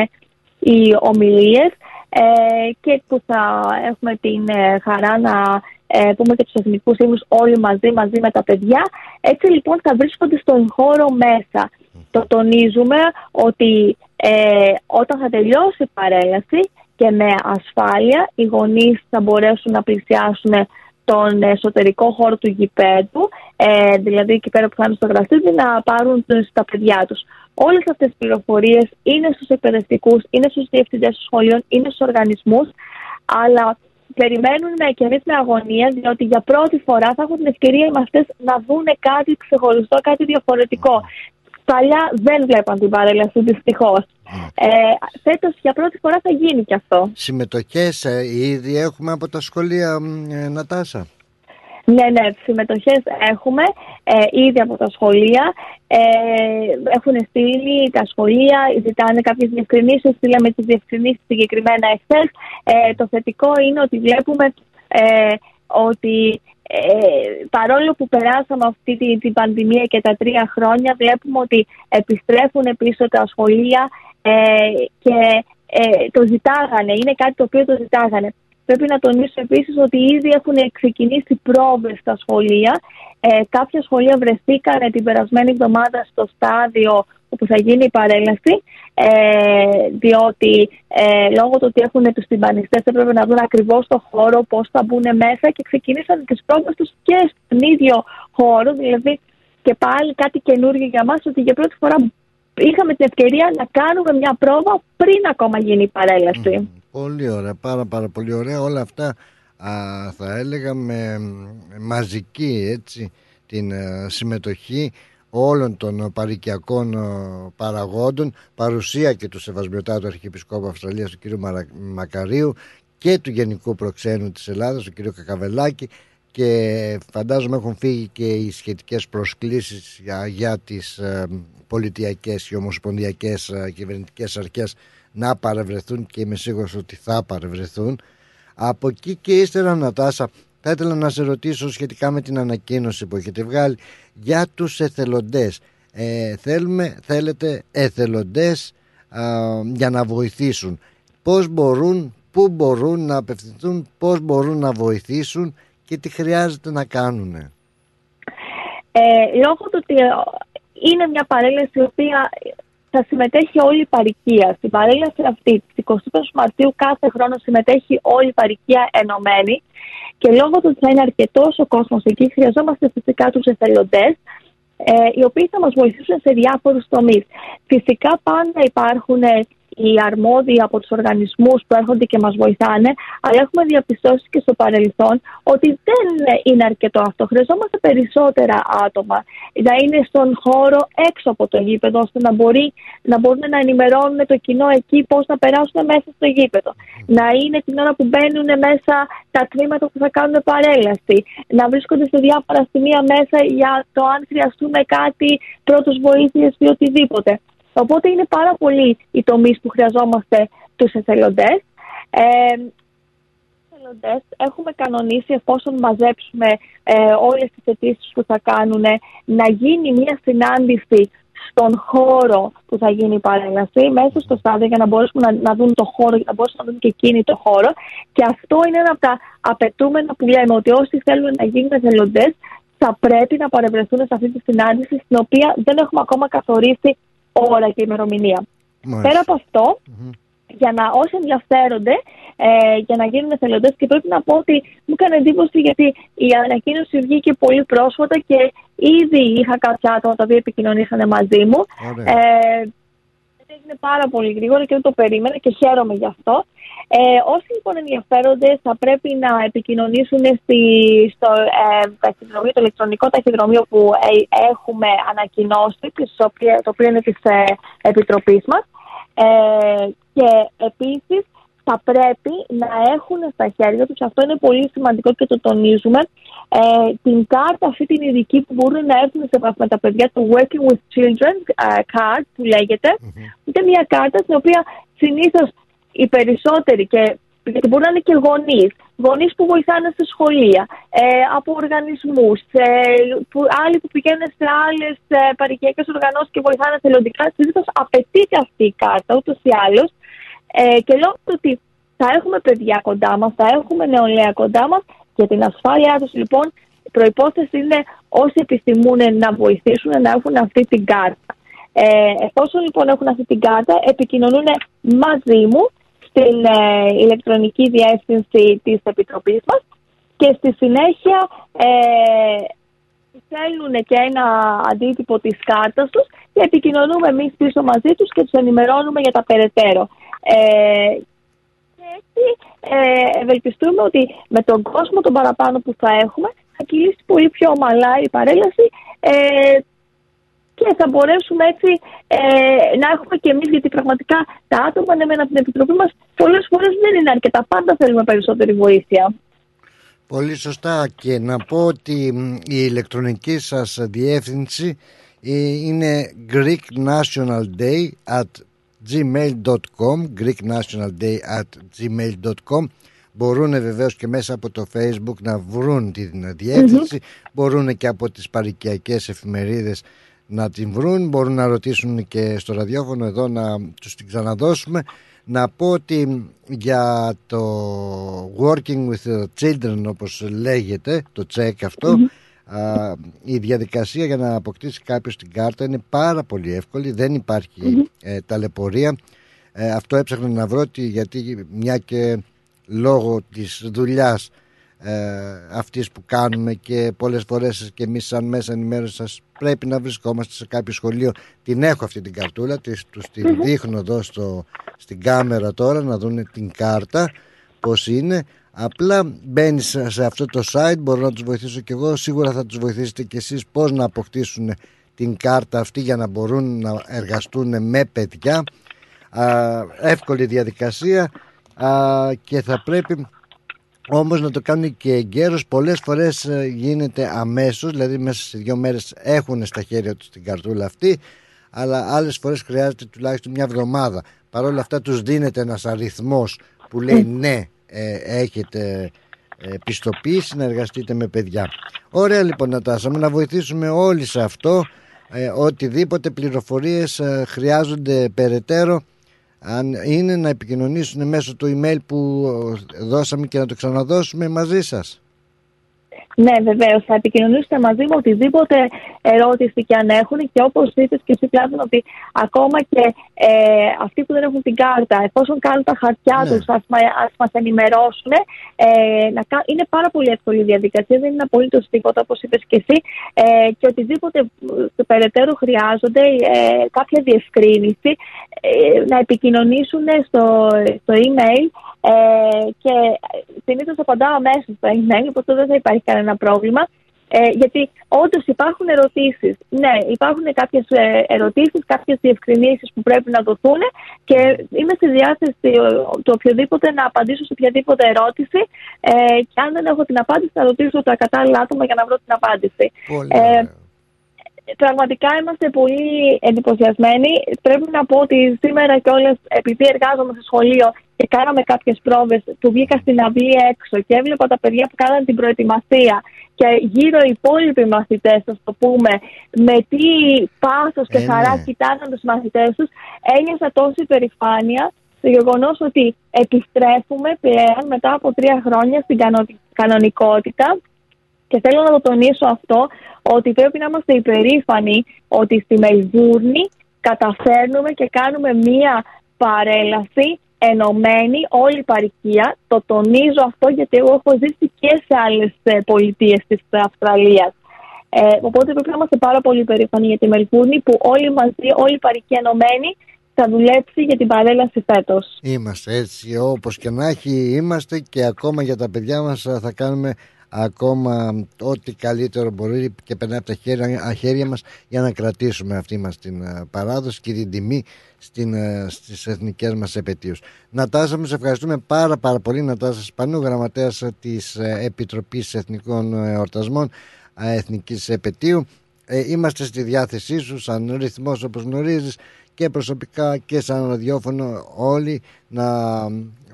οι ομιλίες ε, και που θα έχουμε την ε, χαρά να ε, πούμε και τους εθνικούς ύμνου όλοι μαζί, μαζί με τα παιδιά. Έτσι λοιπόν θα βρίσκονται στον χώρο μέσα. Το τονίζουμε ότι ε, όταν θα τελειώσει η παρέλαση και με ασφάλεια οι γονείς θα μπορέσουν να πλησιάσουν τον εσωτερικό χώρο του γηπέδου, ε, δηλαδή εκεί πέρα που θα είναι στο γραφείο, να πάρουν τα παιδιά τους. Όλες αυτές οι πληροφορίες είναι στους εκπαιδευτικούς, είναι στους διευθυντές των σχολείων, είναι στους οργανισμούς, αλλά περιμένουν και εμεί με αγωνία, διότι για πρώτη φορά θα έχουν την ευκαιρία οι μαθητές να δουν κάτι ξεχωριστό, κάτι διαφορετικό. Παλιά δεν βλέπαν την παρέλαση, δυστυχώς. Ε, Φέτος για πρώτη φορά θα γίνει και αυτό. Συμμετοχές ε, ήδη έχουμε από τα σχολεία, ε, Νατάσα. Ναι, ναι, συμμετοχές έχουμε ε, ήδη από τα σχολεία. Ε, έχουν στείλει τα σχολεία, ζητάνε κάποιες διευκρινήσεις. Στείλαμε τις διευκρινήσεις συγκεκριμένα εχθές. Ε, το θετικό είναι ότι βλέπουμε ε, ότι ε, παρόλο που περάσαμε αυτή την, την πανδημία και τα τρία χρόνια, βλέπουμε ότι επιστρέφουν πίσω τα σχολεία ε, και ε, το ζητάγανε. Είναι κάτι το οποίο το ζητάγανε. Πρέπει να τονίσω επίσης ότι ήδη έχουν ξεκινήσει πρόβες στα σχολεία. Ε, κάποια σχολεία βρεθήκαν την περασμένη εβδομάδα στο στάδιο όπου θα γίνει η παρέλαση, ε, διότι ε, λόγω του ότι έχουν τους τυμπανιστές έπρεπε να δουν ακριβώς το χώρο, πώς θα μπουν μέσα και ξεκινήσαν τις πρόβες τους και στον ίδιο χώρο. Δηλαδή και πάλι κάτι καινούργιο για μας, ότι για πρώτη φορά είχαμε την ευκαιρία να κάνουμε μια πρόβα πριν ακόμα γίνει η παρέλαση. Πολύ ωραία, πάρα πάρα πολύ ωραία. Όλα αυτά α, θα έλεγα με μαζική έτσι την ε, συμμετοχή όλων των παρικιακών ε, παραγόντων, παρουσία και του Σεβασμιωτάτου Αρχιεπισκόπου Αυστραλίας του κ. Μακαρίου και του Γενικού Προξένου της Ελλάδας, του κ. Κακαβελάκη και φαντάζομαι έχουν φύγει και οι σχετικές προσκλήσεις για, για τις ε, πολιτιακές και ομοσπονδιακές ε, κυβερνητικές αρχές να παρευρεθούν και είμαι σίγουρος ότι θα παρευρεθούν. Από εκεί και ύστερα Νατάσα θα ήθελα να σε ρωτήσω σχετικά με την ανακοίνωση που έχετε βγάλει για τους εθελοντές. Ε, θέλουμε, θέλετε εθελοντές για να βοηθήσουν. Πώς μπορούν, πού μπορούν να απευθυνθούν, πώς μπορούν να βοηθήσουν και τι χρειάζεται να κάνουν. Ε, λόγω του ότι ε, είναι μια παρέλαση η οποία θα συμμετέχει όλη η παροικία. Στην παρέλαση αυτή, της 25 Μαρτίου, κάθε χρόνο συμμετέχει όλη η παροικία ενωμένη. Και λόγω του ότι θα είναι αρκετός ο κόσμος εκεί, χρειαζόμαστε φυσικά τους εθελοντές, ε, οι οποίοι θα μας βοηθήσουν σε διάφορους τομείς. Φυσικά πάντα υπάρχουν οι αρμόδιοι από τους οργανισμούς που έρχονται και μας βοηθάνε, αλλά έχουμε διαπιστώσει και στο παρελθόν ότι δεν είναι αρκετό αυτό. Χρειαζόμαστε περισσότερα άτομα να είναι στον χώρο έξω από το γήπεδο, ώστε να, μπορεί, να μπορούν να ενημερώνουν το κοινό εκεί πώς να περάσουν μέσα στο γήπεδο. Να είναι την ώρα που μπαίνουν μέσα τα τμήματα που θα κάνουν παρέλαση. Να βρίσκονται σε διάφορα σημεία μέσα για το αν χρειαστούμε κάτι, πρώτος βοήθειε ή οτιδήποτε. Οπότε είναι πάρα πολλοί οι τομείς που χρειαζόμαστε τους εθελοντές. Ε, εθελοντές έχουμε κανονίσει εφόσον μαζέψουμε ε, όλες τις αιτήσεις που θα κάνουν να γίνει μια συνάντηση στον χώρο που θα γίνει η παρέλαση, μέσα στο στάδιο για να μπορέσουμε να, να δουν το χώρο, για να μπορέσουν να δουν και εκείνοι το χώρο. Και αυτό είναι ένα από τα απαιτούμενα που λέμε ότι όσοι θέλουν να γίνουν εθελοντές θα πρέπει να παρευρεθούν σε αυτή τη συνάντηση, στην οποία δεν έχουμε ακόμα καθορίσει ώρα και ημερομηνία. Πέρα από για να όσοι ενδιαφέρονται ε, για να γίνουν εθελοντές, και πρέπει να πω ότι μου έκανε εντύπωση γιατί η ανακοίνωση βγήκε πολύ πρόσφατα και ήδη είχα κάποια άτομα τα οποία επικοινωνήσανε μαζί μου. Ε, έγινε πάρα πολύ γρήγορα και δεν το περίμενα και χαίρομαι γι' αυτό. Ε, όσοι λοιπόν ενδιαφέρονται θα πρέπει να επικοινωνήσουν στη, στο ε, ταχυδρομείο, το ηλεκτρονικό ταχυδρομείο που ε, έχουμε ανακοινώσει, το οποίο είναι της ε, Επιτροπής μας. Ε, και επίσης θα πρέπει να έχουν στα χέρια τους, αυτό είναι πολύ σημαντικό και το τονίζουμε, ε, την κάρτα αυτή την ειδική που μπορούν να έρθουν σε επαφή με τα παιδιά, το Working with Children uh, card που λεγεται Είναι μια κάρτα στην οποία συνήθως οι περισσότεροι και γιατί μπορεί να είναι και γονείς, γονείς που βοηθάνε στη σχολεία, ε, από οργανισμούς, ε, άλλοι που πηγαίνουν σε άλλες ε, παρικιακές οργανώσεις και βοηθάνε θελοντικά. Συνήθως απαιτείται αυτή η κάρτα ούτως ή άλλως. Ε, και λόγω του ότι θα έχουμε παιδιά κοντά μας, θα έχουμε νεολαία κοντά μας, για την ασφάλειά τους λοιπόν, η προπόθεση είναι όσοι επιθυμούν να βοηθήσουν να έχουν αυτή την κάρτα. Ε, εφόσον λοιπόν έχουν αυτή την κάρτα, επικοινωνούν μαζί μου στην ε, ηλεκτρονική διεύθυνση της Επιτροπής μας και στη συνέχεια ε, θέλουν και ένα αντίτυπο της κάρτας τους και επικοινωνούμε εμείς πίσω μαζί τους και τους ενημερώνουμε για τα περαιτέρω. Ε, και έτσι ε, ευελπιστούμε ότι με τον κόσμο τον παραπάνω που θα έχουμε θα κυλήσει πολύ πιο ομαλά η παρέλαση ε, και θα μπορέσουμε έτσι ε, να έχουμε και εμείς, γιατί πραγματικά τα άτομα ναι, από την Επιτροπή μας πολλές φορές δεν είναι αρκετά. Πάντα θέλουμε περισσότερη βοήθεια. Πολύ σωστά και να πω ότι η ηλεκτρονική σας διεύθυνση ε, είναι Greek National Day at gmail.com Greek National Day at gmail.com Μπορούν βεβαίως και μέσα από το facebook να βρουν την διεύθυνση. Μπορούν και από τις παρικιακές εφημερίδες να την βρουν. Μπορούν να ρωτήσουν και στο ραδιόφωνο εδώ να τους την ξαναδώσουμε. Να πω ότι για το working with the children όπως λέγεται το check αυτο η διαδικασία για να αποκτήσει κάποιος την κάρτα είναι πάρα πολύ εύκολη. Δεν υπαρχει ε, ταλαιπωρία. Ε, αυτό έψαχνα να βρω γιατί μια και λόγω της δουλειάς αυτής που κάνουμε και πολλές φορές και εμείς σαν μέσα ενημέρωσης σας πρέπει να βρισκόμαστε σε κάποιο σχολείο την έχω αυτή την καρτούλα της, τους την δείχνω εδώ στο, στην κάμερα τώρα να δουν την κάρτα πως είναι απλά μπαίνεις σε αυτό το site μπορώ να τους βοηθήσω και εγώ. Σίγουρα θα τους βοηθήσετε και εσείς πως να αποκτήσουν την κάρτα αυτή για να μπορούν να εργαστούν με παιδιά. Α, εύκολη διαδικασία. Α, και θα πρέπει όμως να το κάνουν και εγκαίρως. Πολλές φορές ε, γίνεται αμέσως δηλαδή μέσα σε δύο μέρες έχουν στα χέρια τους την καρτούλα αυτή αλλά άλλες φορές χρειάζεται τουλάχιστον μια εβδομάδα παρόλα αυτά τους δίνεται ένας αριθμός που λέει ναι ε, έχετε ε, πιστοποίηση να εργαστείτε με παιδιά ωραία λοιπόν Νατάσα να βοηθήσουμε όλοι σε αυτό ε, οτιδήποτε πληροφορίες ε, χρειάζονται περαιτέρω αν είναι να επικοινωνήσουν μέσω του email που δώσαμε και να το ξαναδώσουμε μαζί σας. Ναι, βεβαίως. Θα επικοινωνήσετε μαζί μου οτιδήποτε ερώτηση και αν έχουν και όπως είπες και εσύ, Πλάτων, ότι ακόμα και ε, αυτοί που δεν έχουν την κάρτα, εφόσον κάνουν τα χαρτιά ναι. τους, ας μα ενημερώσουν. Ε, να, είναι πάρα πολύ εύκολη η διαδικασία, δεν είναι απολύτως τίποτα, όπως είπες και εσύ. Ε, και οτιδήποτε ε, περαιτέρω χρειάζονται, ε, κάποια διευκρίνηση, ε, να επικοινωνήσουν στο, στο email ε, και συνήθως απαντάω αμέσως στο email, οπότε δεν θα υπάρχει κανένα πρόβλημα. Ε, γιατί όντως υπάρχουν ερωτήσεις. Ναι, υπάρχουν κάποιες ερωτήσεις, κάποιες διευκρινήσεις που πρέπει να δοθούν και είμαι στη διάθεση του οποιοδήποτε να απαντήσω σε οποιαδήποτε ερώτηση. Ε, και αν δεν έχω την απάντηση, θα ρωτήσω τα κατάλληλα άτομα για να βρω την απάντηση. Ε, πραγματικά είμαστε πολύ εντυπωσιασμένοι. Πρέπει να πω ότι σήμερα κιόλας, επειδή εργάζομαι στο σχολείο και κάναμε κάποιες πρόβες, που βγήκα στην αυλή έξω και έβλεπα τα παιδιά που κάνανε την προετοιμασία και γύρω οι υπόλοιποι μαθητές, θα το πούμε, με τι πάθος και ε, χαρά ναι. κοιτάζαν τους μαθητές τους, ένιωσα τόση περηφάνεια στο γεγονός ότι επιστρέφουμε πλέον μετά από τρία χρόνια στην κανονικότητα και θέλω να το τονίσω αυτό, ότι πρέπει να είμαστε υπερήφανοι ότι στη Μελβούρνη καταφέρνουμε και κάνουμε μία παρέλαση ενωμένη όλη η παροικία. Το τονίζω αυτό γιατί εγώ έχω ζήσει και σε άλλες ε, πολιτείες της Αυστραλίας. Ε, οπότε πρέπει να είμαστε πάρα πολύ περήφανοι για τη Μελβούρνη που όλοι μαζί, όλη η παροικία ενωμένη θα δουλέψει για την παρέλαση φέτος. Είμαστε έτσι, όπως και να έχει, είμαστε και ακόμα για τα παιδιά μας θα κάνουμε ακόμα ό,τι καλύτερο μπορεί και περνάει από τα χέρια, χέρια μας για να κρατήσουμε αυτή μας την ε, παράδοση και την τιμή στην, ε, στις εθνικές μας επαιτίους. Νατάσα μου, σε ευχαριστούμε πάρα πάρα πολύ Νατάσα Σπανού, γραμματέας της ε, Επιτροπής Εθνικών Εορτασμών Εθνικής Επαιτίου. είμαστε στη διάθεσή σου σαν ρυθμός όπως γνωρίζεις και προσωπικά και σαν ραδιόφωνο όλοι να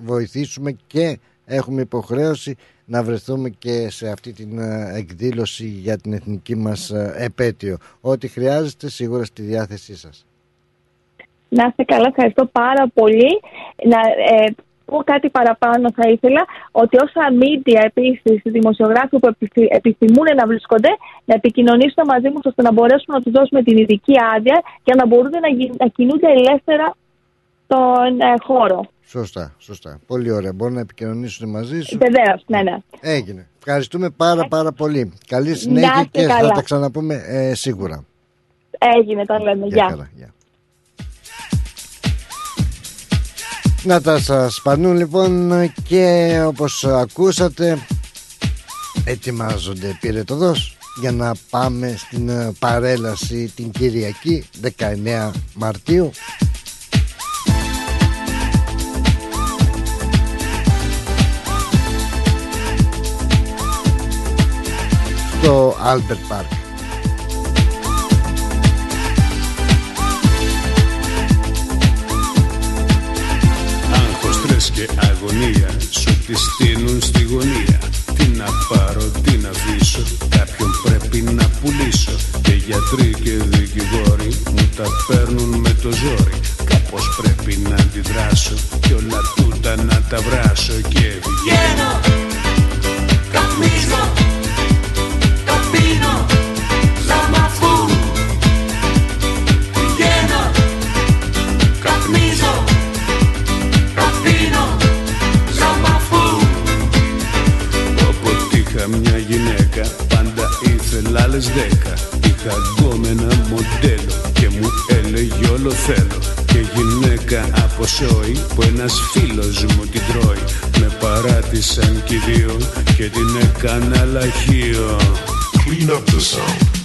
βοηθήσουμε και έχουμε υποχρέωση να βρεθούμε και σε αυτή την ε, εκδήλωση για την εθνική μας ε, επέτειο. Ό,τι χρειάζεστε σίγουρα στη διάθεσή σας. Να είστε καλά, ευχαριστώ πάρα πολύ. Να ε, πω κάτι παραπάνω θα ήθελα, ότι όσα media επίσης, οι δημοσιογράφοι που επιθυμούν να βρίσκονται, να επικοινωνήσουν μαζί μου ώστε να μπορέσουμε να τους δώσουμε την ειδική άδεια για να μπορούν να, να κινούνται ελεύθερα στον ε, χώρο. Σωστά, σωστά. Πολύ ωραία. Μπορούν να επικοινωνήσουν μαζί σου. Βεβαίως, ναι, ναι. Έγινε. Ευχαριστούμε πάρα πάρα πολύ. Καλή συνέχεια και καλά. θα τα ξαναπούμε ε, σίγουρα. Έγινε, τα λέμε. Γεια. Γεια. Να τα σας πανούν λοιπόν και όπως ακούσατε ετοιμάζονται πυρετοδός για να πάμε στην ε, παρέλαση την Κυριακή 19 Μαρτίου στο Albert Park. Άγχος, και αγωνία σου τη στείλουν στη γωνία. Τι να πάρω, τι να αφήσω, κάποιον πρέπει να πουλήσω. Και γιατροί και δικηγόροι μου τα παίρνουν με το ζόρι. Κάπως πρέπει να αντιδράσω και όλα τούτα να τα βράσω. Και βγαίνω, καπνίζω ήθελα άλλες δέκα. Είχα γκόμενα μοντέλο Και μου έλεγε όλο θέλω. Και γυναίκα από σόι Που ένας φίλος μου την τρώει. Με παράτησαν κι δύο Και την έκανα λαχείο. Clean up the sound.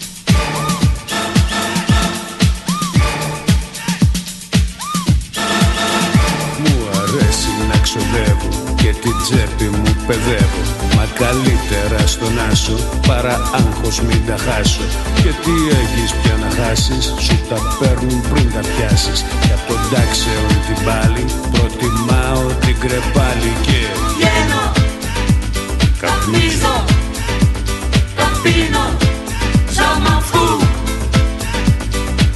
Και την τσέπη μου παιδεύω. Μα καλύτερα στον άσο παρά άγχος μην τα χάσω. Και τι έχεις πια να χάσεις σου τα παίρνουν πριν τα πιάσεις. Και απ' τον τάξεων την πάλι προτιμάω την κρεπάλη και Βγαίνω, καπνίζω, τα πίνω σαν μαφού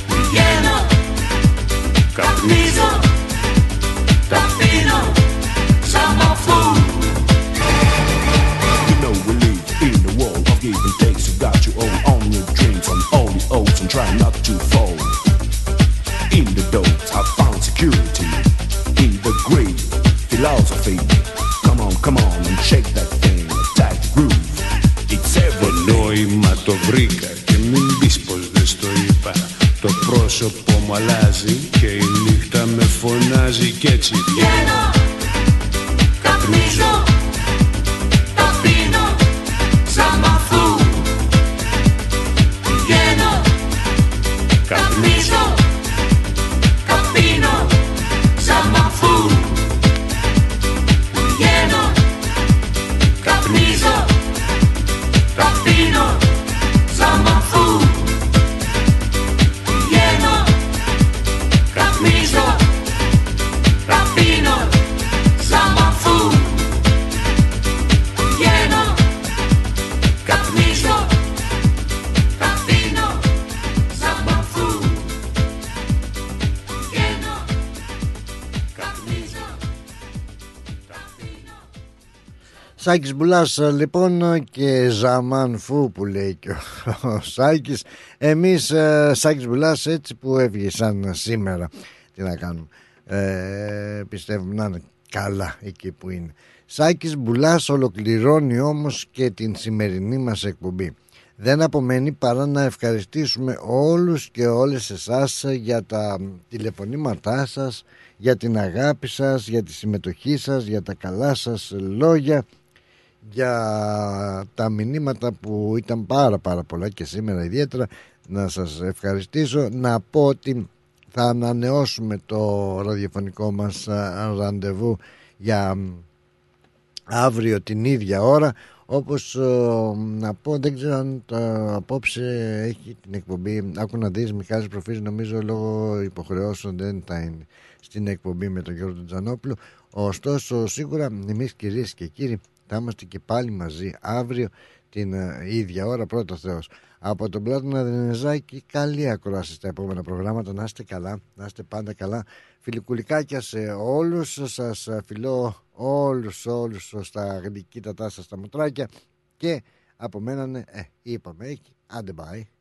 Βγαίνω, καπνίζω, try not to fall. In the dogs, I found security. In the great philosophy. Come on, come on and shake that thing. Attack the groove. It's Το everything. νόημα το βρήκα και μην πεις πως δεν στο είπα Το πρόσωπο μου αλλάζει και η νύχτα με φωνάζει κι έτσι βγαίνω Σάκης Μπουλάς λοιπόν και Ζαμάν Φου που λέει και ο Σάκης. Εμείς ε, Σάκης Μπουλάς έτσι που έφυγε σαν σήμερα Τι να κάνουμε. Ε, Πιστεύουμε να είναι καλά εκεί που είναι. Σάκης Μπουλάς ολοκληρώνει όμως και την σημερινή μας εκπομπή. Δεν απομένει παρά να ευχαριστήσουμε όλους και όλες εσάς για τα τηλεφωνήματά σας, για την αγάπη σας, για τη συμμετοχή σας, για τα καλά σας λόγια, για τα μηνύματα που ήταν πάρα πάρα πολλά και σήμερα ιδιαίτερα. Να σας ευχαριστήσω. Να πω ότι θα ανανεώσουμε το ραδιοφωνικό μας α, ραντεβού για αύριο την ίδια ώρα. Όπως ε, να πω δεν ξέρω αν τα, απόψε έχει την εκπομπή. Άκου να δεις Μιχάλης Προφής νομίζω λόγω υποχρεώσεων δεν θα είναι στην εκπομπή με τον Γιώργο Τζανόπουλο. Ωστόσο σίγουρα εμείς κυρίες και κύριοι θα είμαστε και πάλι μαζί αύριο την ε, ίδια ώρα πρώτο Θεός. Από τον Πλάτωνα Δενεζάκη καλή ακρόαση στα επόμενα προγράμματα. Να είστε καλά, να είστε πάντα καλά. Φιλικουλικάκια σε όλους σας φιλώ όλους όλους στα γλυκύτατά σας τα μουτράκια και από μένα ε, είπαμε άντε bye